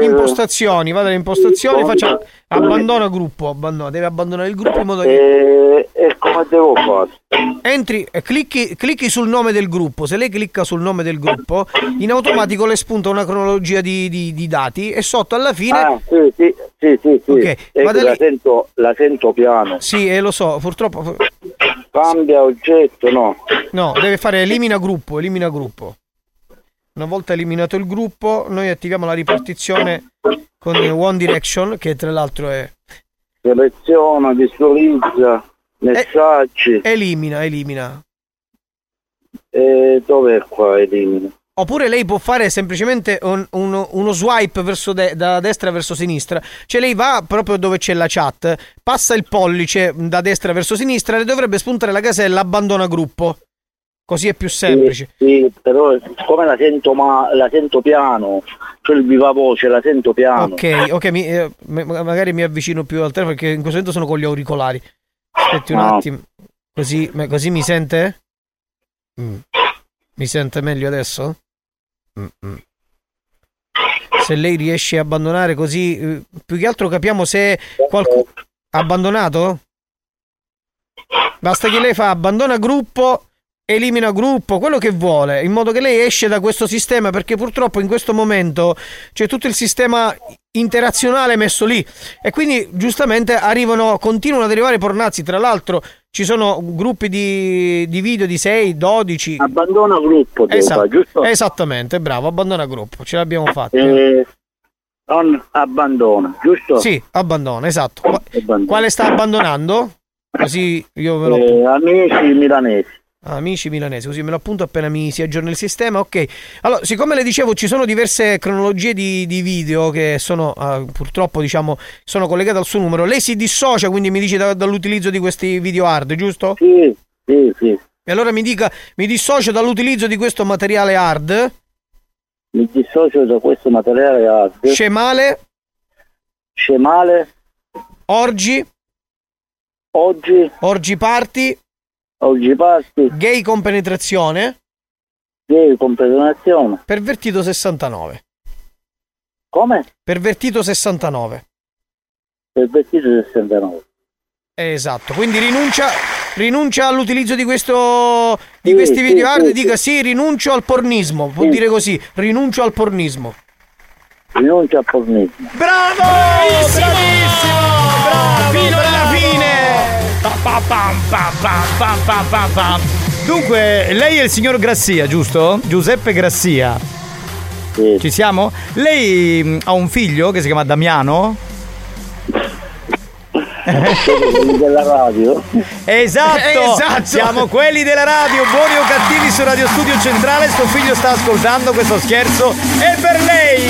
Impostazioni, vada alle impostazioni, faccia abbandona gruppo, abbandona, deve abbandonare il gruppo in modo che E, e come devo fare? entri e clicchi, clicchi sul nome del gruppo. Se lei clicca sul nome del gruppo, in automatico le spunta una cronologia di, di- di dati e sotto alla fine Ah, sì, sì, sì, sì, sì. Ok, Ecco, la, lì. sento, la sento piano. Sì, eh, lo so, purtroppo. Cambia oggetto, no. No, deve fare elimina gruppo, elimina gruppo. Una volta eliminato il gruppo, noi attiviamo la ripartizione con One Direction, che tra l'altro è. Seleziona, visualizza, messaggi. Elimina, elimina. E dov'è qua elimina? Oppure lei può fare semplicemente un- uno, uno swipe verso de- da destra verso sinistra. Cioè lei va proprio dove c'è la chat, passa il pollice da destra verso sinistra e dovrebbe spuntare la casella abbandona gruppo. Così è più semplice. Sì, sì, però siccome la sento, ma, la sento piano, cioè il viva voce la sento piano. Ok, ok, mi- eh, ma- magari mi avvicino più al telefono perché in questo momento sono con gli auricolari. Aspetti un Ah. attimo. Così, così mi sente? Mm. Mi sente meglio adesso? Mm, mm. Se lei riesce a abbandonare così, eh, più che altro capiamo se qualcuno abbandonato? Basta che lei fa abbandona gruppo, elimina gruppo, quello che vuole, in modo che lei esce da questo sistema perché purtroppo in questo momento c'è tutto il sistema interazionale messo lì e quindi giustamente arrivano, continuano ad arrivare pornazzi, tra l'altro ci sono gruppi di, di video di 6, 12. Abbandona gruppo, Esatto, fare, giusto? Esattamente, bravo, abbandona gruppo, ce l'abbiamo fatta. Eh, non abbandona, giusto? Sì, abbandona, esatto. Qua- Quale sta abbandonando? Così io me lo Eh, amici milanesi. Amici milanesi, così me lo appunto appena mi si aggiorna il sistema. Ok, allora, siccome le dicevo, ci sono diverse cronologie di, di video che sono ah, purtroppo, diciamo, sono collegate al suo numero. Lei si dissocia, quindi mi dice da- dall'utilizzo di questi video hard, giusto? Sì, sì, sì. E allora mi dica, mi dissocio dall'utilizzo di questo materiale hard. Mi dissocio da questo materiale hard. Scemale. Scemale. Orgi. Oggi. Orgi party. Oggi parti. Gay con penetrazione. Gay con penetrazione. Pervertito 69. Come? Pervertito 69. Per vestito 69. Esatto, quindi rinuncia, rinuncia all'utilizzo di questo di Sì, questi sì, video hard, sì, dica sì, rinuncio al pornismo, può Sì. dire così, rinuncio al pornismo. Rinuncia al pornismo. Bravo! Bravissimo! Bravo, fino Dunque, lei è il signor Grassia, giusto? Giuseppe Grassia. Ci siamo? Lei mh, ha un figlio che si chiama Damiano? Quelli della radio. Esatto, Esatto. siamo quelli della radio, buoni o cattivi su Radio Studio Centrale. Suo figlio sta ascoltando questo scherzo. E per lei!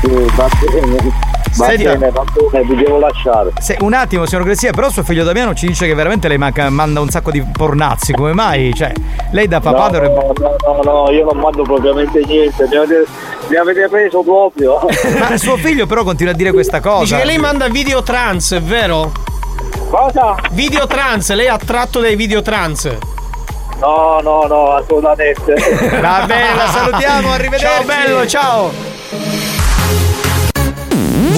Sì, va bene. Va Senta. bene, va bene, vi devo lasciare. Se- un attimo, signor Gressia, però suo figlio Damiano ci dice che veramente lei manca- manda un sacco di pornazzi. Come mai? Cioè, lei da papà no, dovrebbe. no, no, no, no, io non mando propriamente niente, mi avete, mi avete preso proprio. Ma suo figlio però continua a dire questa cosa. Dice che lei manda video trans, è vero? Cosa? Video trans, lei è attratto dai video trans. No, no, no, assolutamente. Va bene, la salutiamo, arrivederci. Ciao bello, ciao.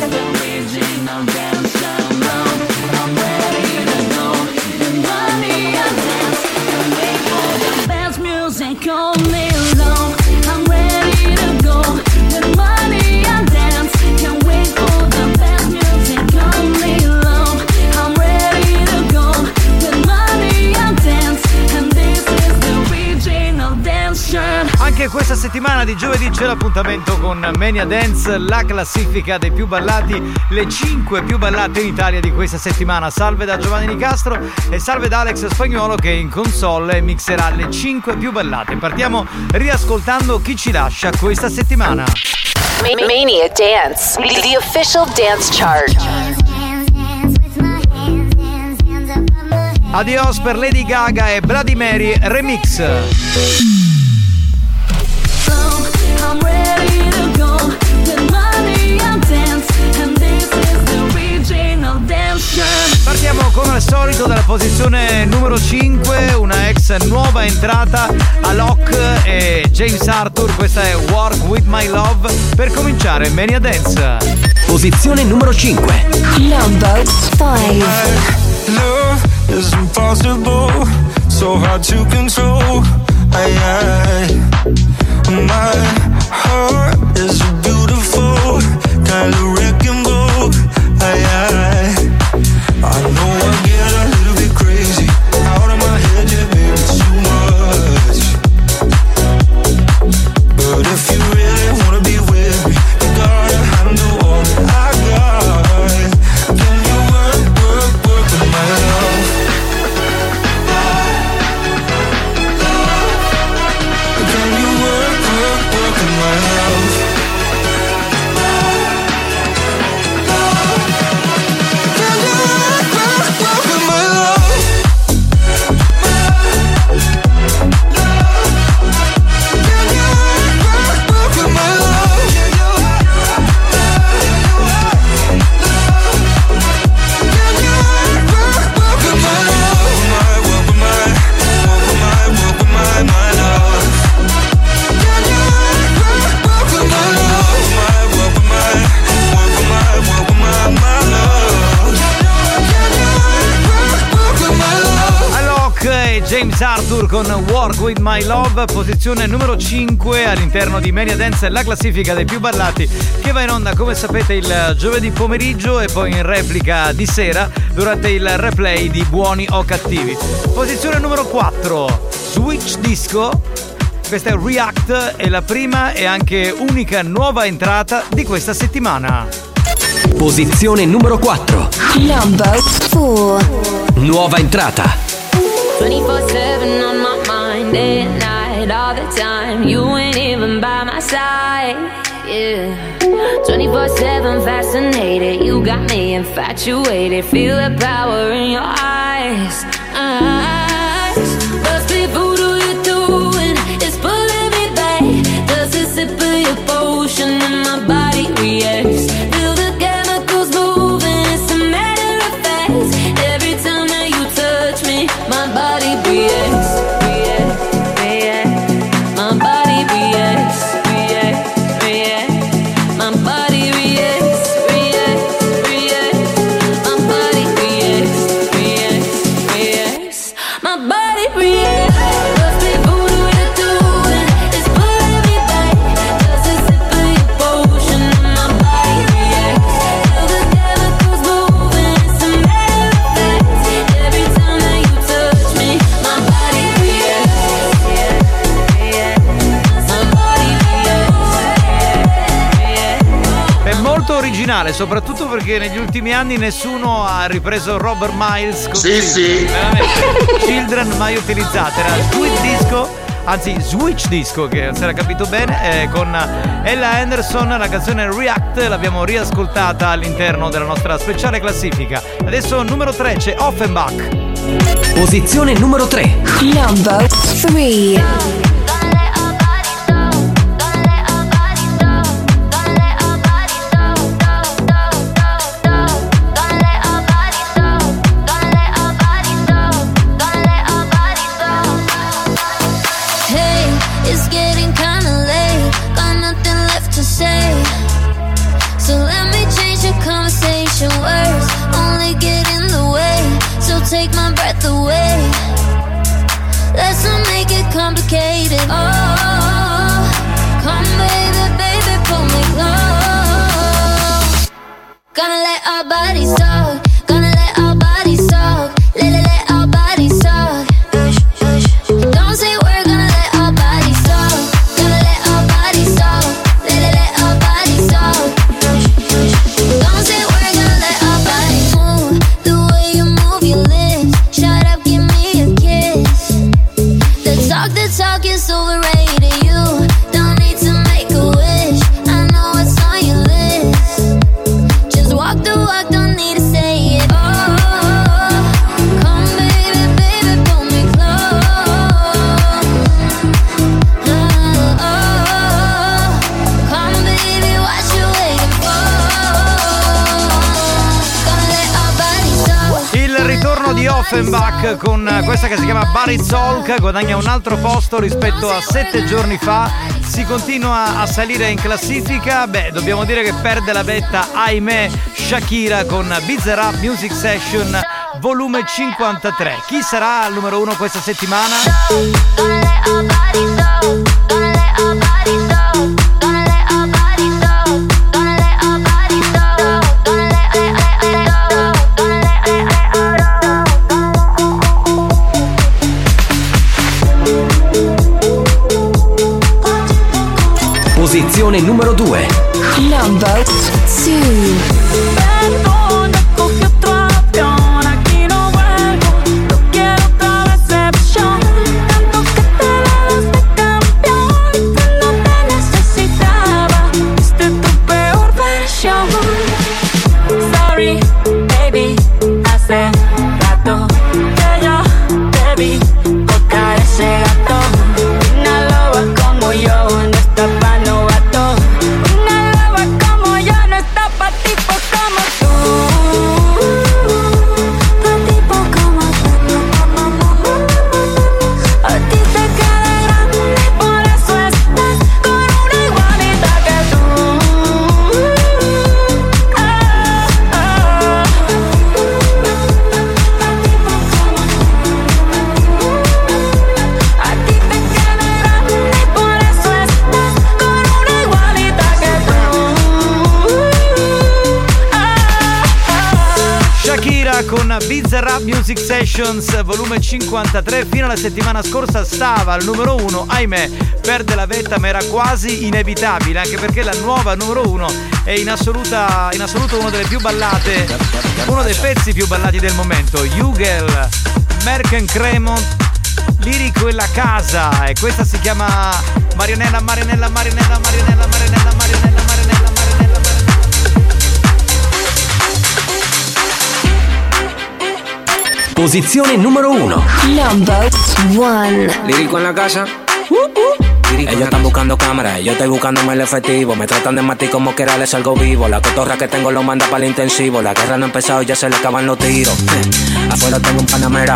Dance And this is the original dance Anche questa settimana di giovedì c'è l'appuntamento con Mania Dance, la classifica dei più ballati, le 5 più ballate in Italia di questa settimana. Salve da Giovanni Nicastro e salve da Alex Spagnuolo che in console mixerà le 5 più ballate. Partiamo riascoltando chi ci lascia questa settimana. Mania Dance, the official dance chart. Adios per Lady Gaga e Bloody Mary Remix. Partiamo come al solito dalla posizione numero 5, una ex nuova entrata Alok e James Arthur, questa è Work With My Love per cominciare Mania Dance. Posizione numero 5. Number 5. Love is impossible, so hard to control. I, I, my heart is a beautiful kind of James Arthur con Work With My Love, posizione numero 5 all'interno di Mania Dance, la classifica dei più ballati che va in onda come sapete il giovedì pomeriggio e poi in replica di sera durante il replay di Buoni o Cattivi. Posizione numero 4, Switch Disco. Questa è React e la prima e anche unica nuova entrata di questa settimana. Posizione numero 4. Number 4. Nuova entrata. 24-7 on my mind, day and night, all the time. You ain't even by my side, yeah. 24 7 fascinated. You got me infatuated. Feel the power in your eyes. eyes. Must be voodoo you're doing. It's pulling me back. Does a sip of your potion and my body reacts? soprattutto perché negli ultimi anni nessuno ha ripreso Robert Miles con Sì, sì. Children mai utilizzate, era Squid Disco anzi Switch Disco che non si era capito bene eh, con Ella Anderson. La canzone React l'abbiamo riascoltata all'interno della nostra speciale classifica. Adesso numero 3 c'è Offenbach. Posizione numero 3 number 3 my so Con questa che si chiama Barry Zolk guadagna un altro posto rispetto a sette giorni fa. Si continua a salire in classifica. Beh, dobbiamo dire che perde la vetta, ahimè, Shakira con Bizarra Music Session volume 53. Chi sarà al numero uno questa settimana? numero 2. Number 2. Sessions volume 53 fino alla settimana scorsa stava al numero 1 ahimè perde la vetta ma era quasi inevitabile anche perché la nuova numero 1 è in, assoluta, in assoluto uno delle più ballate uno dei pezzi più ballati del momento. Hugel Merken Cremont Lirico e la casa e questa si chiama Marianella Marianella Marianella Marianella Marianella Marianella Marianella Posizione numero 1. Number one. Lírico en la casa. Ellos están buscando cámaras, yo estoy buscándome el efectivo. Me tratan de matar como quiera, les salgo vivo. La cotorra que tengo lo manda para el intensivo. La guerra no ha empezado y ya se le acaban los tiros. Afuera tengo un panamera.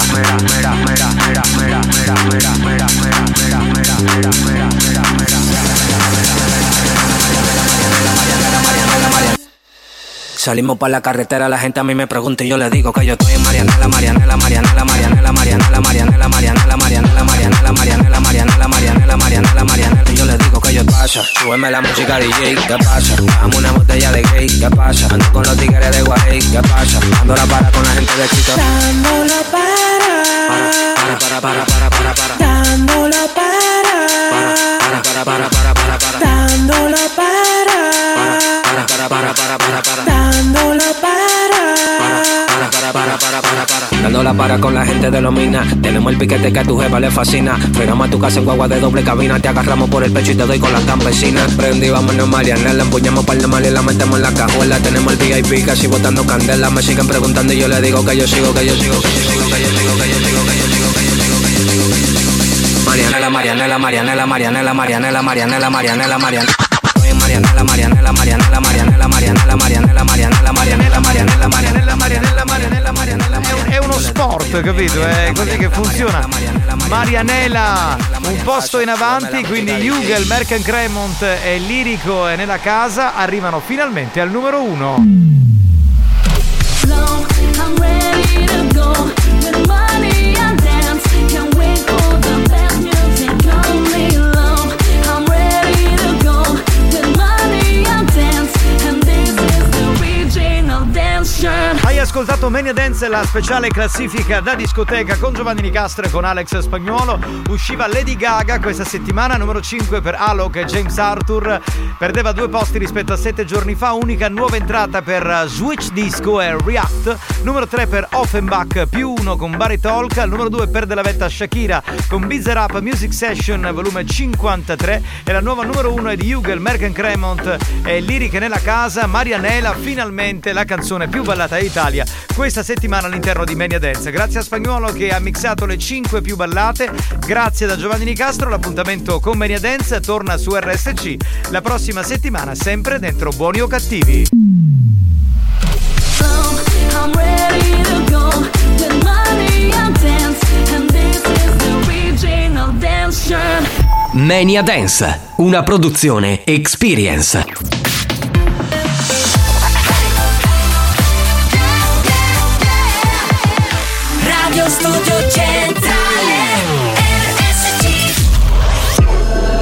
Salimos para la carretera, la gente a mí me pregunta y yo le digo que yo estoy en Marianela, Marianela, Marianela, Marianela, Marianela, Marianela, Marianela, Marianela, Marianela, Marianela, Marianela, Marianela, Marianela, Marianela, yo le digo que yo pasa. Súbeme la música DJ, ¿qué pasa? Dame una botella de gay, ¿qué pasa? Ando con los tigres de Guay, ¿qué pasa? Ando la para con la gente de Chito. Dándolo para, Para, para, para, para, para, para. dándolo para, Para, para, para, para, para, para. Para, para. Dándola para con la gente de los minas. Tenemos el piquete que a tu jefa le fascina. Frenamos a tu casa en guagua de doble cabina. Te agarramos por el pecho y te doy con las campesinas. Prendí, vámonos, Marianela. Empuñamos par de mal y la metemos en la cajuela. Tenemos el VIP casi botando candela. Me siguen preguntando y yo le digo que yo sigo, que yo sigo, que yo sigo, que yo sigo, que yo sigo, que yo sigo, que yo sigo, que yo sigo, que yo sigo. Marianela, Marianela, Marianela, Marianela, Marianela, Marianela, Marianela, Marianela. En Marianela, Marianela, Marianela, Marianela, Marianela, Marianela, Marianela, Marianela, Marianela, Marianela, Marianela, Marianela, Marianela. Sport, capito? È così che funziona. Marianela, un posto in avanti, quindi Hugel, Merken Cremont e Lirico e nella casa arrivano finalmente al numero uno. I'm ready to go with money and dance. Hai ascoltato Mania Dance, la speciale classifica da discoteca con Giovanni Nicastro e con Alex Spagnuolo. Usciva Lady Gaga questa settimana, numero 5 per Alok e James Arthur. Perdeva due posti rispetto a sette giorni fa. Unica nuova entrata per uh, Switch Disco e React. Numero 3 per Offenbach, più 1 con Barry Talk. Al numero 2 perde la vetta Shakira con Bizzer Up Music Session, volume 53. E la nuova numero 1 è di Hugel, Merken Cremont e Liriche nella casa. Marianela, finalmente la canzone più ballata d'Italia questa settimana all'interno di Mania Dance. Grazie a Spagnuolo che ha mixato le 5 più ballate. Grazie da Giovanni Nicastro. L'appuntamento con Mania Dance torna su RSC la prossima settimana, sempre dentro Buoni o Cattivi. Mania Dance, una produzione Experience.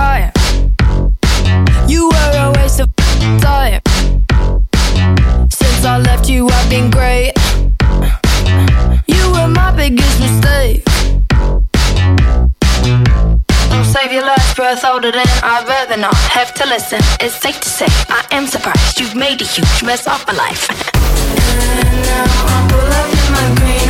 time. You were a waste of time. Since I left you, I've been great. You were my biggest mistake. Don't save your last breath older than I'd rather not have to listen. It's safe to say I am surprised you've made a huge mess of my life. and now I pull up in my green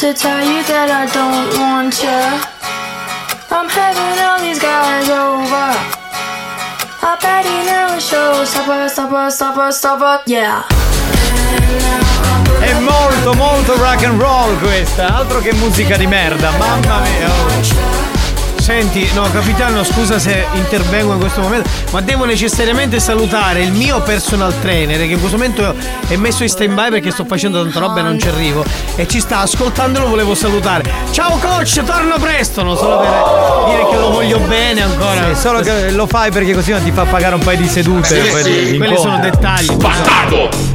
To tell you that I don't want you. I'm having all these guys over. I bet he never shows. Stopper, stopper, stopper, stopper, yeah. È molto molto rock and roll questa, altro che musica di merda, mamma mia. Senti, no, capitano, scusa se intervengo in questo momento, ma devo necessariamente salutare il mio personal trainer che in questo momento è messo in stand by perché sto facendo tanta roba e non ci arrivo. E ci sta ascoltando, lo volevo salutare. Ciao coach, torno presto, non solo per dire che lo voglio bene ancora. Sì, solo che lo fai perché così non ti fa pagare un paio di sedute. Sì, poi sì, quelli sono dettagli.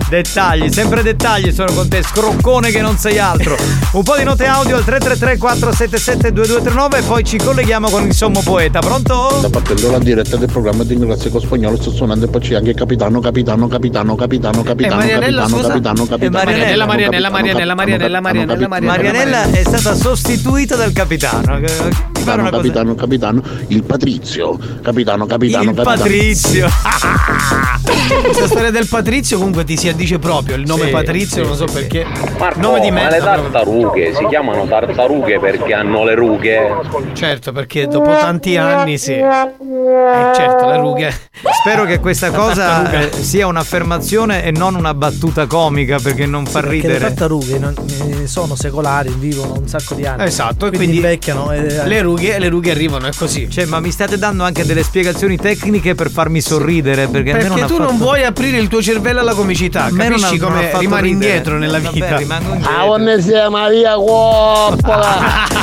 Dettagli, sempre dettagli sono con te, scroccone che non sei altro. Un po' di note audio al 333 477 2239 e poi ci colleghiamo con il sommo poeta. Pronto? Sta partendo la diretta del programma di inglese con spagnolo, sto suonando e poi c'è anche capitano, capitano, capitano, capitano, capitano, Marianella, capitano, capitano, capitano. Marianella, Marianella, capitano, Marianella, Marianella, Marianella, Marianella, Marianella è stata sostituita dal capitano. pare Capitano, capitano, capitano, il Patrizio, capitano, capitano, Il capitano. Patrizio. Questa storia del Patrizio comunque ti si addice proprio, il nome Sì, Patrizio, sì, non so sì, perché. Marco, nome di ma merda. le tartarughe si chiamano tartarughe perché hanno le rughe. Certo, perché dopo tanti anni sì. Eh, certo, le rughe. Spero che questa cosa eh, sia un'affermazione e non una battuta comica perché non fa Perché le ridere. tartarughe non- eh, sono secolari, vivono un sacco di anni. Esatto, e quindi, quindi invecchiano. e- Le rughe, le rughe arrivano, è così. Cioè, ma mi state dando anche delle spiegazioni tecniche per farmi sorridere? Perché, Perché non tu non fatto- vuoi aprire il tuo cervello alla comicità, me capisci non come fatto rimani ridere. indietro nella Vabbè, vita. rimango indietro. Ah, Maria Coppola.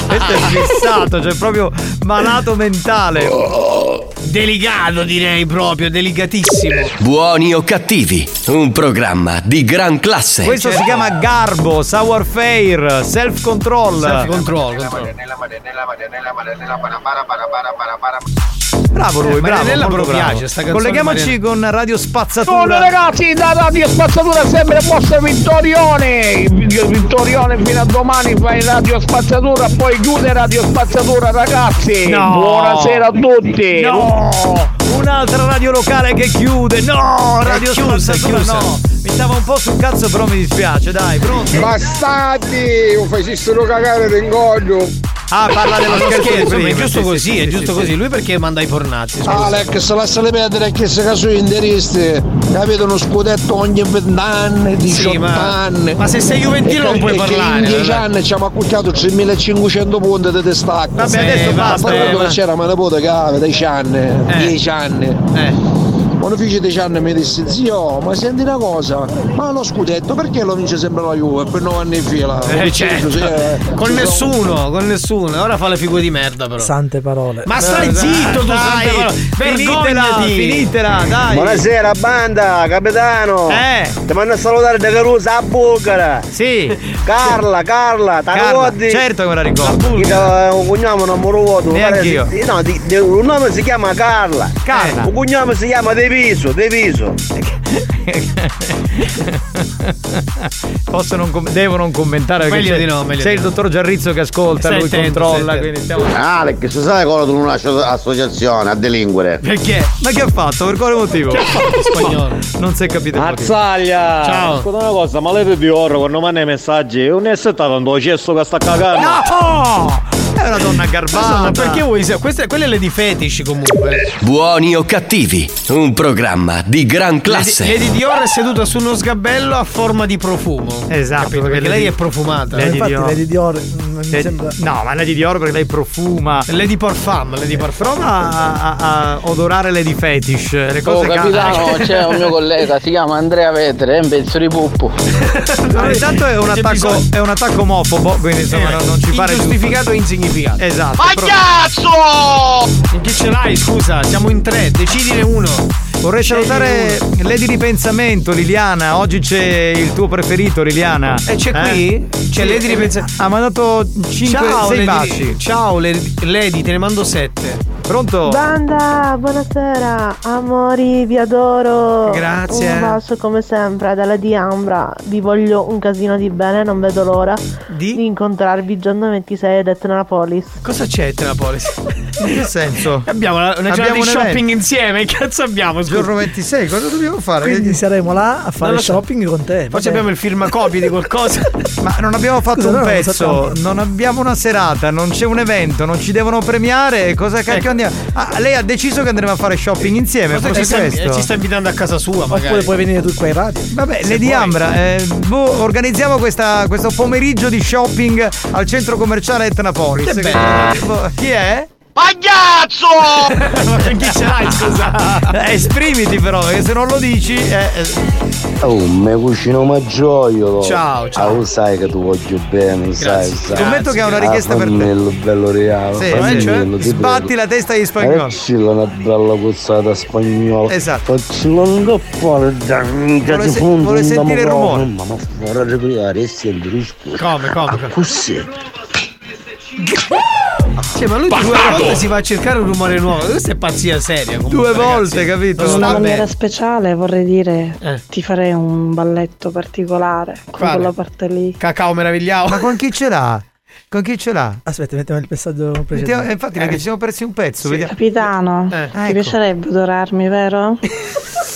Questo è fissato, cioè proprio malato mentale. Delicato direi proprio, delicatissimo. Buoni o cattivi, un programma di gran classe. Questo si chiama Garbo, Sour Fair, Self Control. Self control, control. Bravo lui, Eh, bravo. Molto bravo. piace sta canzone, Colleghiamoci con Radio Spazzatura. Buongiorno ragazzi, da Radio Spazzatura sempre il vostro Vittorione. Vittorione fino a domani fai Radio Spazzatura, poi chiude Radio Spazzatura ragazzi. No. Buonasera a tutti. No! Un'altra radio locale che chiude. No! Radio chiusa, è Spazzatura chiusa. no. Mi stava un po' sul cazzo, però mi dispiace, dai, pronto? Bastardi, lo facessero cagare d'ingoglio. Ah, parla dello non scherzo è giusto sì, così, sì, è sì, giusto sì, così. sì. Lui perché manda i pornazzi? scusa? Alex, lasciali perdere che se caso interisti, capito uno scudetto ogni 20 anni, 18 ma- anni. ma se sei juventino non puoi parlare, In 10 vabbè. anni ci abbiamo accucciato 3500 punti di distacco. Vabbè, adesso Eh, basta. Ma eh, ma- c'era mia nipote che aveva 10 anni, 10 anni. Eh. Quando fece 10 anni mi disse, zio, ma senti una cosa, ma lo scudetto perché lo vince sempre la Juve per 9 anni in fila? Eh, certo. Sì, eh, Con ci sono- nessuno, con nessuno. Ora fa le figure di merda però. Sante parole. Ma stai Dai, zitto tu, dai, sante parole. finitela, finitela, dai. Buonasera banda, capitano. Eh. Ti mando a salutare da Carusa a Bulgara. Sì. Carla, Carla, ricordi? certo che me la ricordo. Da- un cognome non lo ricordo. Neanch'io. Pare- No, di- di- un nome si chiama Carla. Carla. Un cognome si chiama De Viso, De Viso. Posso non com- devo non commentare Meglio c'è, di no, meglio c'è di il no. dottor Giarrizzo che ascolta, Stai lui attento, controlla, quindi stiamo... Alex, sai cosa tu non lasci associazione a delinquere? Perché? Ma che ha fatto? Per quale motivo? Che ha fatto spagnolo? Non si è capito. Mazzaglia! Ciao. Scusa una cosa, ma lei di oro quando manda i messaggi non è stato un cesso che sta cagando? No! È una donna Ma garbata. perché vuoi? Queste, quelle le di fetish comunque. Buoni o cattivi, un programma di gran classe. Lady, Lady Dior è seduta su uno sgabello a forma di profumo. Esatto, Capito? perché Perché lei è profumata. Lady infatti Dior. Lady Dior mm, mi Lady- sembra No, ma Lady Dior perché lei profuma. Lady Parfum, Lady Parfum. Prova a, a- a odorare Lady Fetish. Le Oh cose capitano, cambiano. c'è un mio collega, si chiama Andrea Vetere, è un pezzo di puppo. No, intanto è un, attacco, è un attacco omofobo, quindi insomma Eh, non, non ci pare giusto. Ingiustificato e insignificato. Esatto. però- cazzo! In che ce l'hai, scusa? Siamo in tre, decidine uno. Vorrei salutare Lady Ripensamento, Liliana. Oggi c'è il tuo preferito, Liliana. E c'è qui? C'è Lady Ripensamento. Ha mandato 5 Ciao, 6 Lady, baci. ciao Lady, te ne mando sette. Pronto? Banda, buonasera, amori, vi adoro. Grazie. Un bacio come sempre dalla Diambra. Vi voglio un casino di bene, non vedo l'ora di, incontrarvi il giorno 26 ad Etnapolis. Cosa c'è a Tenapolis? In che senso? Abbiamo una, una giornata Abbiamo di shopping evento. insieme, che cazzo abbiamo? Giorno 26, cosa dobbiamo fare? Quindi saremo là a fare so. shopping con te. Forse abbiamo il firmacopie di qualcosa. Ma non abbiamo fatto Scusa, un pezzo, non abbiamo una serata, non c'è un evento, non ci devono premiare. Cosa cacchio Ecco. andiamo? Ah, lei ha deciso che andremo a fare shopping insieme. Forse Forse ci sta, questo. ci sta invitando a casa sua, magari. Oppure puoi venire tu qua in radio. Vabbè, Se Lady. Ambra, eh, boh, organizziamo questa- questo pomeriggio di shopping al centro commerciale Etnapolis. Che bello. Boh, Chi è? Pagliazzo! Ma chi ce l'hai, scusa? Eh, esprimiti però, perché se non lo dici. eh, eh. Oh, me cucino ma gioiolo. Ciao, ciao. Ah, lo sai che tu voglio bene, sai, Grazie. sai. Scommetto che ha una richiesta per te. Fammello, bello reale. Sì, fammello, ti sbatti prego. la testa agli spagnoli. Faccilla una bella cozzata spagnola. Esatto. Faccilla un cappone Vuole di se- fondo. vuole sentire il mamma, rumore. Ma fuori regolare, senti risposta. Come, come, come? Così. Cioè, ma lui due Bastardo! volte si va a cercare un rumore nuovo. Questa è pazzia seria. comunque, Due ragazzi. volte, capito? In una maniera speciale vorrei dire Eh. ti farei un balletto particolare con Quale? quella parte lì. Cacao meravigliato. Ma con chi ce l'ha? Con chi ce l'ha? Aspetta, mettiamo il messaggio Mettiamo- precedente. eh, infatti, perché ci siamo persi un pezzo. vediamo. Capitano, Eh. ti ecco. piacerebbe odorarmi, vero?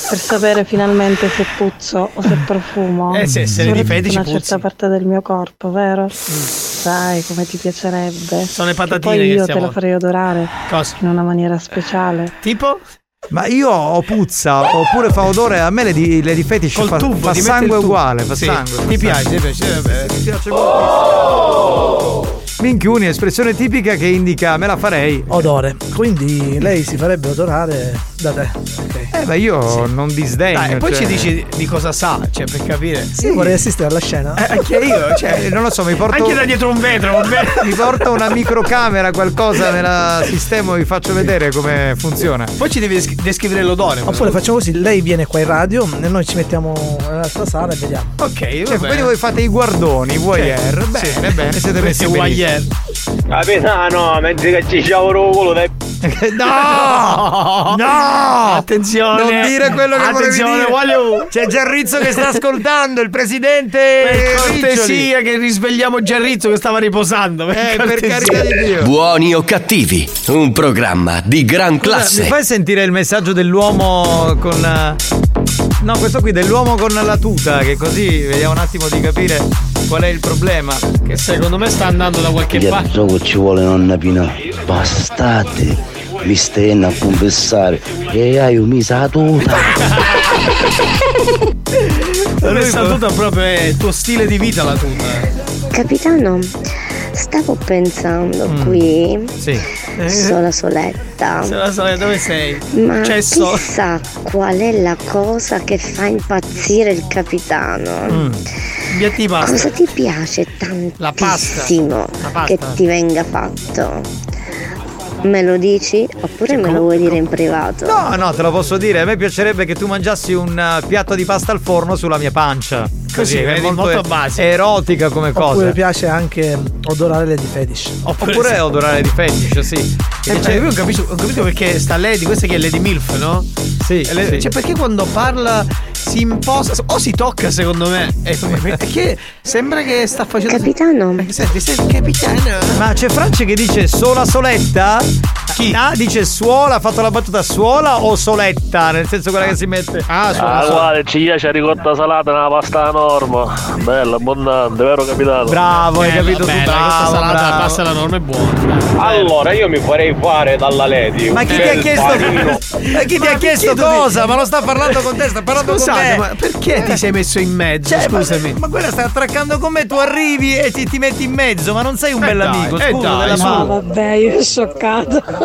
per sapere finalmente se puzzo o se profumo. Eh, se- se li fetici una puzzi. certa parte del mio corpo, vero? Sai come ti piacerebbe. Sono le Che patatine Poi che io stiamo- te lo farei odorare Cosa? in una maniera speciale. Tipo? Ma io ho puzza oppure fa odore. A me le di, le di fetish Col fa, tubo, fa ti sangue uguale. Fa Sì. sangue. Ti piace, ti piace, vabbè. Mi piace moltissimo. Minchiuni, espressione tipica che indica me la farei. Odore. Quindi lei si farebbe odorare da te. Ok. Eh, ma io non disdegno. Dai, e poi cioè- ci dici di cosa sa, cioè per capire. Io vorrei assistere alla scena. Eh, anche io, cioè, non lo so, mi porto. Anche da dietro un vetro, va bene? Mi porto una microcamera, qualcosa, me la sistemo e vi faccio vedere come funziona. Poi ci devi desc- descrivere l'odore. Oppure facciamo così, lei viene qua in radio e noi ci mettiamo nell'altra sala e vediamo. Ok, Cioè, va bene. quindi voi fate i guardoni, i voyeur. Sì. Bene, bene, siete messi voyeur. Capitano, mentre che ci sciavoro culo dai. No! No! Attenzione! Non dire quello che Attenzione, dire. voglio- C'è Giarrizzo che sta ascoltando, il presidente Per cortesia che risvegliamo Giarrizzo che stava riposando. Per, Eh, per carità di Dio. Buoni o cattivi, un programma di gran Scusa, classe. Mi fai sentire il messaggio dell'uomo con. No, questo qui dell'uomo con la tuta, che così vediamo un attimo di capire qual è il problema. Che secondo me sta andando da qualche parte. Gioco ci vuole nonna Pina. Bastate, mi stai a confessare. E hai un misa tuta. Questa tuta proprio è il tuo stile di vita la tuta. Capitano, stavo pensando Mm. qui, Sì. sola soletta, Se la sai dove sei? ma Cesso. chissà qual è la cosa che fa impazzire il capitano. Mm. Pasta. Cosa ti piace La pasta. tantissimo La pasta. che ti venga fatto? Me lo dici oppure me lo vuoi dire in privato? No, no, te lo posso dire. A me piacerebbe che tu mangiassi un eh, piatto di pasta al forno sulla mia pancia. Così, è vedi, molto basico. erotica come Oppure cosa. piace anche odorare le di fetish. Oppure odorare di fetish, sì. Eh, cioè, io non capisco, non capisco perché sta Lady, questa che è Lady Milf, no? Sì. Le- sì. Cioè, perché quando parla si imposta o si tocca, secondo me. E- Perché sembra che sta facendo. Capitano. Eh, Senti, senti, capitano. Ma c'è Franci che dice sola soletta? Chi? Ah, dice suola, ha fatto la battuta suola o soletta? Nel senso quella che si mette. Ah, Ah, guarda, ci piace ricotta salata nella pasta norma. Bella, abbondante, vero capitano? Bravo, hai Bella, capito tu, bella, bravo, questa salata bravo. passa la norma è buona. Allora, io mi farei fare dalla Lady. Ma chi ti ha chiesto? Ma chi ti ha chiesto cosa? Ma non sta parlando con te, sta parlando con Scusate, me. ma perché ti sei messo in mezzo? Cioè, ma- Scusami. Ma, quella sta attraccando con me, tu arrivi e ti, ti metti in mezzo, ma non sei un Eh dai, bell'amico, eh scusa, dai, della mano. vabbè, io sono scioccata.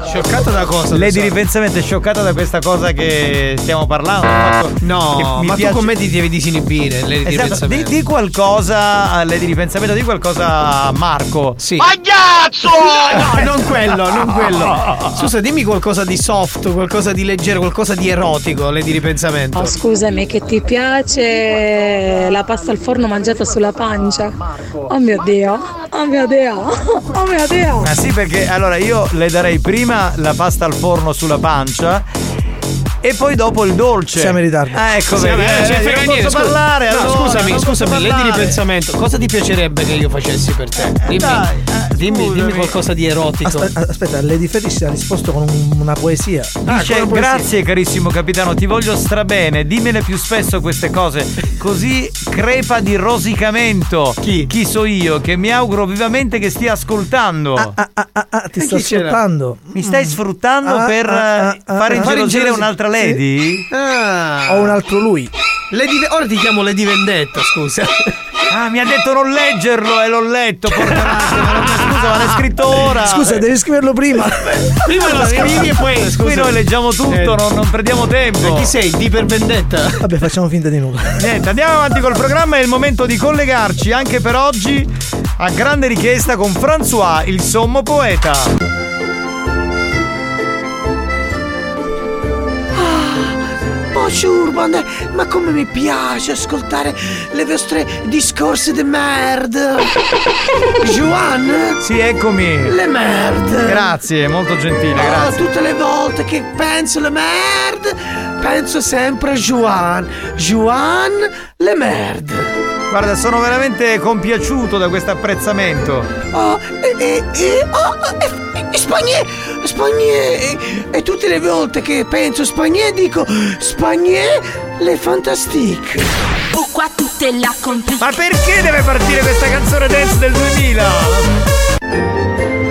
Scioccata da cosa? Lei di ripensamento è scioccata da questa cosa che stiamo parlando? No, mi ma piace- tu con me ti devi disinibire. Lady di Esatto, di, pensamento. di qualcosa a lei di ripensamento, di qualcosa a Marco. Sì. Pagliazzo! No, non quello, non quello. Scusa, dimmi qualcosa di soft, qualcosa di leggero, qualcosa di erotico, lei di ripensamento. Oh, scusami, che ti piace la pasta al forno mangiata sulla pancia? Oh mio Dio. Oh mia Dea, oh mia Dea. Ah sì, perché allora io le darei prima la pasta al forno sulla pancia e poi dopo il dolce. Siamo in ritardo. Ah, ecco, Sì, vedi, eh, ne non posso niente, scusa. parlare. No, allora, scusami, scusami, lei di ripensamento. Cosa ti piacerebbe che io facessi per te? Dimmi, dai, eh, dimmi, dimmi qualcosa di erotico. Aspetta, aspetta, Lady Fetish ha risposto con un- una poesia. Ah, Dice, con una poesia. grazie carissimo capitano, ti voglio strabene, dimmele più spesso queste cose, così crepa di rosicamento. Chi? Chi so io, che mi auguro vivamente che stia ascoltando. Ah, ti E sto chi c'era? sfruttando. Mi stai sfruttando Ah, per ah, eh, ah, far ah. ingelosire un'altra lady? Ah. Ho un altro lui. Lady, ora ti chiamo Lady Vendetta, scusa. Ah, mi ha detto non leggerlo e l'ho letto, porca miseria. Scusa, ma l'hai scritto ora. Scusa, devi scriverlo prima. Prima lo scrivi e poi scusa. Qui noi leggiamo tutto, Eh. non, non perdiamo tempo. Chi sei? Di per vendetta? Vabbè, facciamo finta di nulla. Niente, andiamo avanti col programma. È il momento di collegarci anche per oggi a grande richiesta con François, il sommo poeta. Bonjour, bande, ma come mi piace ascoltare le vostre discorsi di merda. Joan? Sì, eccomi. Le merde. Grazie, molto gentile, Oh, grazie. tutte le volte che penso alle merde, penso sempre a Joan. Joan, le merde. Guarda, sono veramente compiaciuto da questo apprezzamento. Oh, e, e, e, oh, e, e Spagné, Spagné, e, tutte le volte che penso Spagné dico Spagné, le fantastique. Pourquoi tout est là compliqué Ma perché deve partire questa canzone dance del 2000?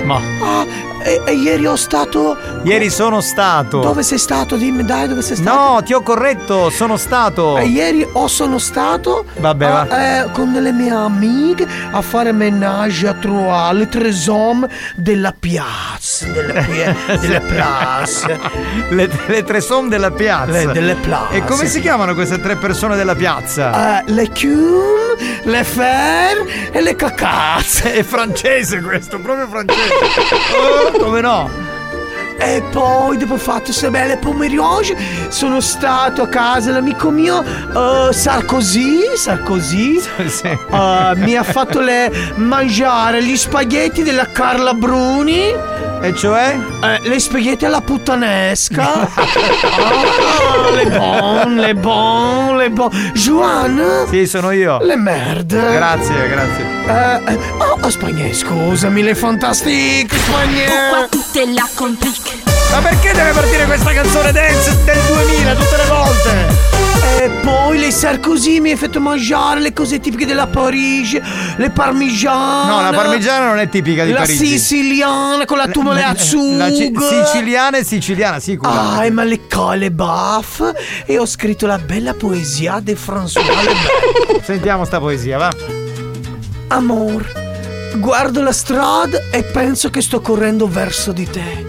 Ma Ah, e, e ieri ho stato... ieri sono stato. Dove sei stato? Dimmi dai dove sei stato. No, ti ho corretto, sono stato. E ieri o sono stato Vabbè, a- va. eh, con delle mie amiche a fare menage a trois, le tres hommes della piazza. Della, della piazza. Le, le tre somme della piazza. Le- delle piazze. E come si chiamano queste tre persone della piazza? Eh, le cum, le fer e le cacazze. È francese questo, proprio francese. Oh, come no? E poi dopo fatto queste belle pomeriggio sono stato a casa l'amico mio eh, Sarkozy, Sarkozy Sì. eh, mi ha fatto le mangiare gli spaghetti della Carla Bruni E cioè? Eh, le spaghetti alla puttanesca Ah, le bon, le bon, le bon Juan Sì, sono io. Le merde Grazie, grazie. Eh, eh, oh, oh, Spagnè, scusami, le fantastiche Spagnè tout est là compliqué Ma perché deve partire questa canzone dance del 2000 tutte le volte? E poi le Sarkozy mi ha fatto mangiare le cose tipiche della Parigi, le parmigiane. No, la parmigiana non è tipica di la Parigi. siciliana con la tumole a zucchero. La ci- siciliana è siciliana, sicura. Ah, e ma le colle baff e ho scritto la bella poesia di François Lebel. Sentiamo sta poesia, va. Amor, guardo la strada e penso che sto correndo verso di te.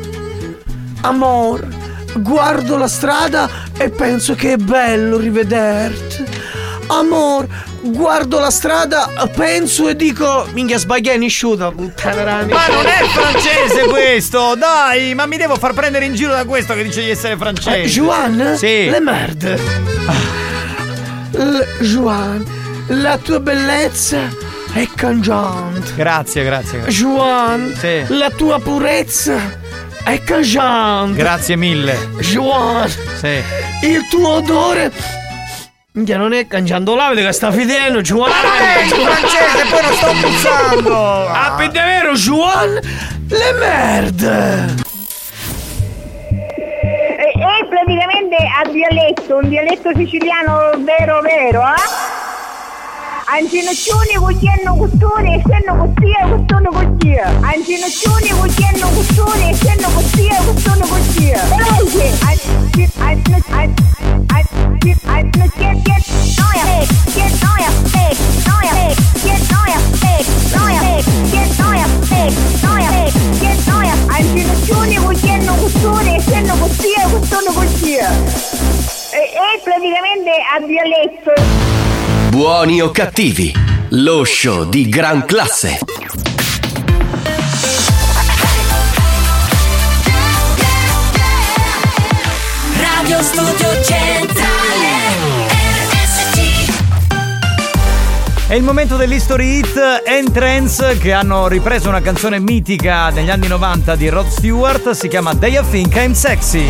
Amor, guardo la strada e penso che è bello rivederti. Amor, guardo la strada, penso e dico. Minchia sbagliai nisciuta, puttana. Ma non è francese questo, dai, ma mi devo far prendere in giro da questo che dice di essere francese. Eh, Juan? Sì. Le merde. Juan, la tua bellezza è cangiante. Grazie, grazie. grazie. Juan, Sì. la tua purezza è cangiante. Grazie mille. Juan, Sì. il tuo odore. Minchia, non è cangiando là, vedi che sta fidendo, Juan. è in francese, poi non sto puzzando. Ah, per davvero, Juan? Le merde. È, è praticamente a dialetto, un dialetto siciliano vero vero, eh? Anjinachuni huyendo gustune, siendo gustia, gustune gustia. Anjinachuni huyendo gustune, siendo gustia, gustune gustia. Oye, I did, I did, I did, I did, get, get, noya, get, noya, big, noya, big, get, noya, big, noya, big, get, noya, big, noya, big, get, noya. Anjinachuni. È, praticamente a dialetto. Buoni o cattivi, lo show di gran classe. Radio Studio Centrale È il momento dell'History Hit and Trends che hanno ripreso una canzone mitica degli anni 90 di Rod Stewart, si chiama Day I Think I'm Sexy.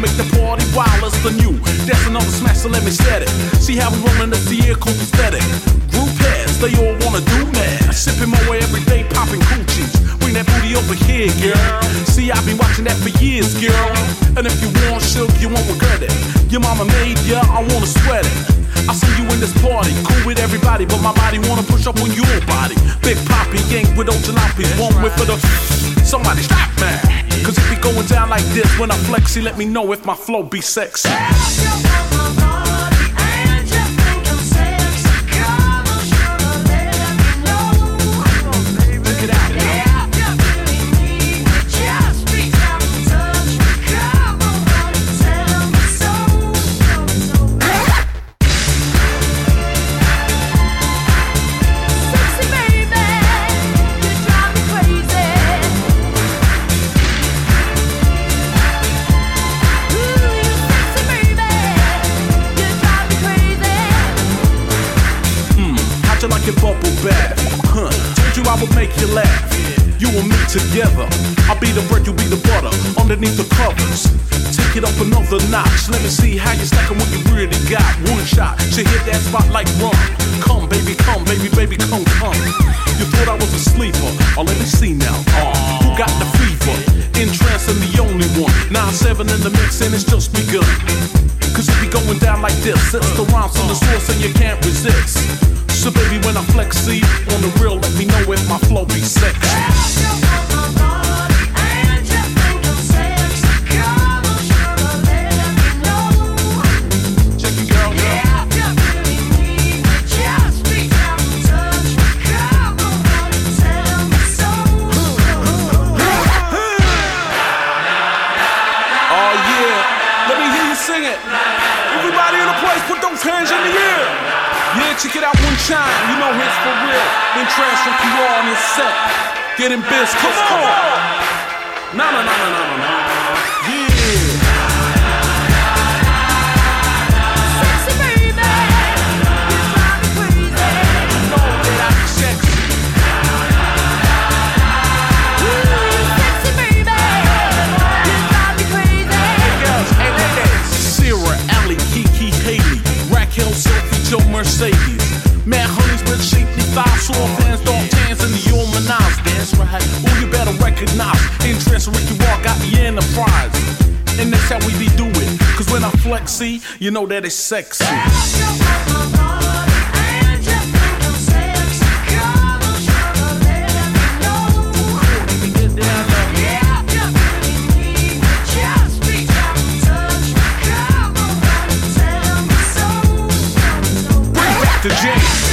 make the party wild as the new. That's another smash, so let me set it. See how we rollin' year, cool aesthetic. Group heads, they all wanna do mad. Sipping my way every day, popping coochies. Bring that booty over here, girl. See, I've been watching that for years, girl. And if you want silk, you won't regret it. Your mama made ya, I wanna sweat it. I see you in this party, cool with everybody, but my body wanna push up on your body. Big Poppy, gang with old jalopies, one whip for the. Somebody stop me. Cause it be going down like this when I flexy, let me know if my flow be. Sexy make you laugh. You and me together. I'll be the bread, you'll be the butter. Underneath the covers. Take it up another notch. Let me see how you stacking what you really got. One shot, she hit that spot like rum. Come, baby, come, baby, baby, come, come. You thought I was a sleeper. Oh, let me see now. Uh, who got the fever? In trance and the only one. 9-7 in the mix and it's just begun. Cause it be going down like this. It's the rhymes from the source and you can't resist. So baby, when I flex, see on the real, let me know if my flow be sexy. Yeah, check it out one time. You know it's for real. Then trance from PR on his set. Getting biz, come on. No, no, no, no, no, no, no. Yeah. Sexy baby, you drive me crazy. Know that I'm sexy. Ooh, you sexy baby, you drive me crazy. Hey girls, hey ladies. Sarah, Allie, Kiki, Haley, Raquel, Sophie, Joe, Mercedes. Thighs, soft hands, dark tans, and the Omanaz. That's right. Oh, you better recognize. Interest, Ricky Walk got the enterprise. And that's how we be doing. Cause when I flex, see, you know that it's sexy. Back to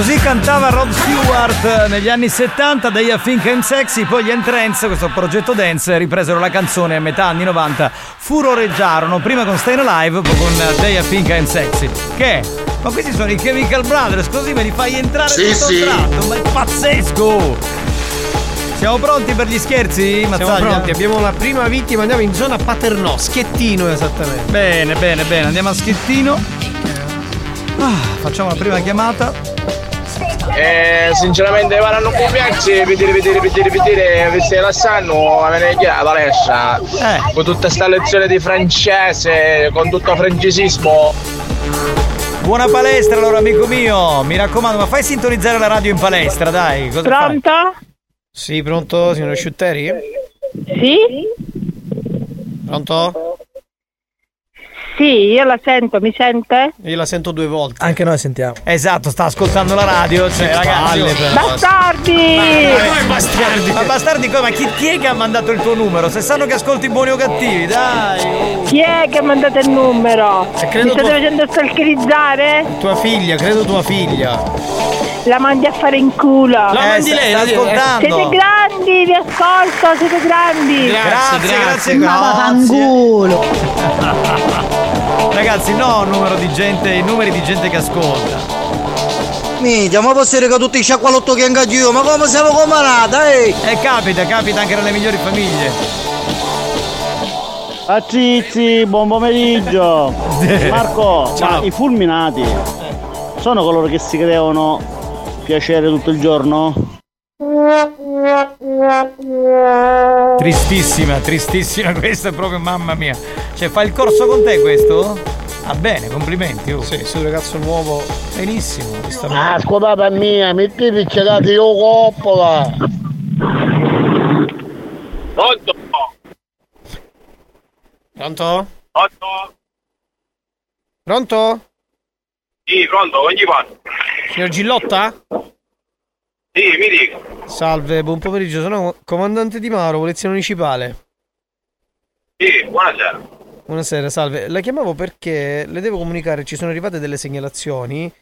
Così cantava Rod Stewart negli anni 70 degli I Think I'm Sexy, poi gli Entrance, questo progetto dance, ripresero la canzone a metà anni 90, furoreggiarono prima con Stayin' Alive, poi con Day I Think I'm Sexy. Che? Ma questi sono i Chemical Brothers, così me li fai entrare Sì, tutto sì. tratto, ma è pazzesco! Siamo pronti per gli scherzi, Siamo Mazzaglia? pronti, abbiamo la prima vittima, andiamo in zona Paternò, Schettino esattamente. Bene, bene, bene, andiamo a Schettino. Ah, facciamo la prima chiamata. Eh, sinceramente vanno con piacci, vedere, vedere, vedere, vedere, vi stai lasciando a venire a palestra. Eh. Con tutta sta lezione di francese, con tutto francesismo. Buona palestra allora amico mio, mi raccomando, ma fai sintonizzare la radio in palestra, dai. Cosa fai? Sì, pronto, signor Sciutteri? Sì? Pronto? Sì, io la sento, mi sente? Io la sento due volte. Anche noi sentiamo. Esatto, sta ascoltando la radio. Cioè, ragazzi. Bastardi! Ma come bastardi? Ma bastardi come? Ma chi, chi è che ha mandato il tuo numero? Se sanno che ascolti buoni o cattivi, dai. Chi è che ha mandato il numero? Eh, credo Mi state tua- facendo stalkerizzare? Tua figlia, credo tua figlia. La mandi a fare in culo. La mandi lei, la- Siete grandi, vi ascolto, siete grandi. Grazie, grazie, Ma vaffanculo. Ragazzi, no numero di gente, i numeri di gente che ascolta. Minchia, ma posso dire che tutti i sciacqualotto che ingaggio io, ma come siamo comanata, eh? E capita, capita anche nelle migliori famiglie. Azzizi, buon pomeriggio. Marco, Ciao. ma i fulminati sono coloro che si creano piacere tutto il giorno? Tristissima, tristissima questa è proprio mamma mia. Cioè, fa il corso con te questo? Va bene, complimenti. Oh. Sì, sei un ragazzo nuovo. Benissimo. Ah, scusate mia, mettete cagate io coppola. Pronto? Pronto? Pronto? Pronto? Sì, pronto, come gli parlo? Signor Gillotta? Sì, mi dica. Salve, buon pomeriggio, sono comandante Di Mauro, polizia municipale. Sì, buonasera. Buonasera, salve. La chiamavo perché le devo comunicare, ci sono arrivate delle segnalazioni,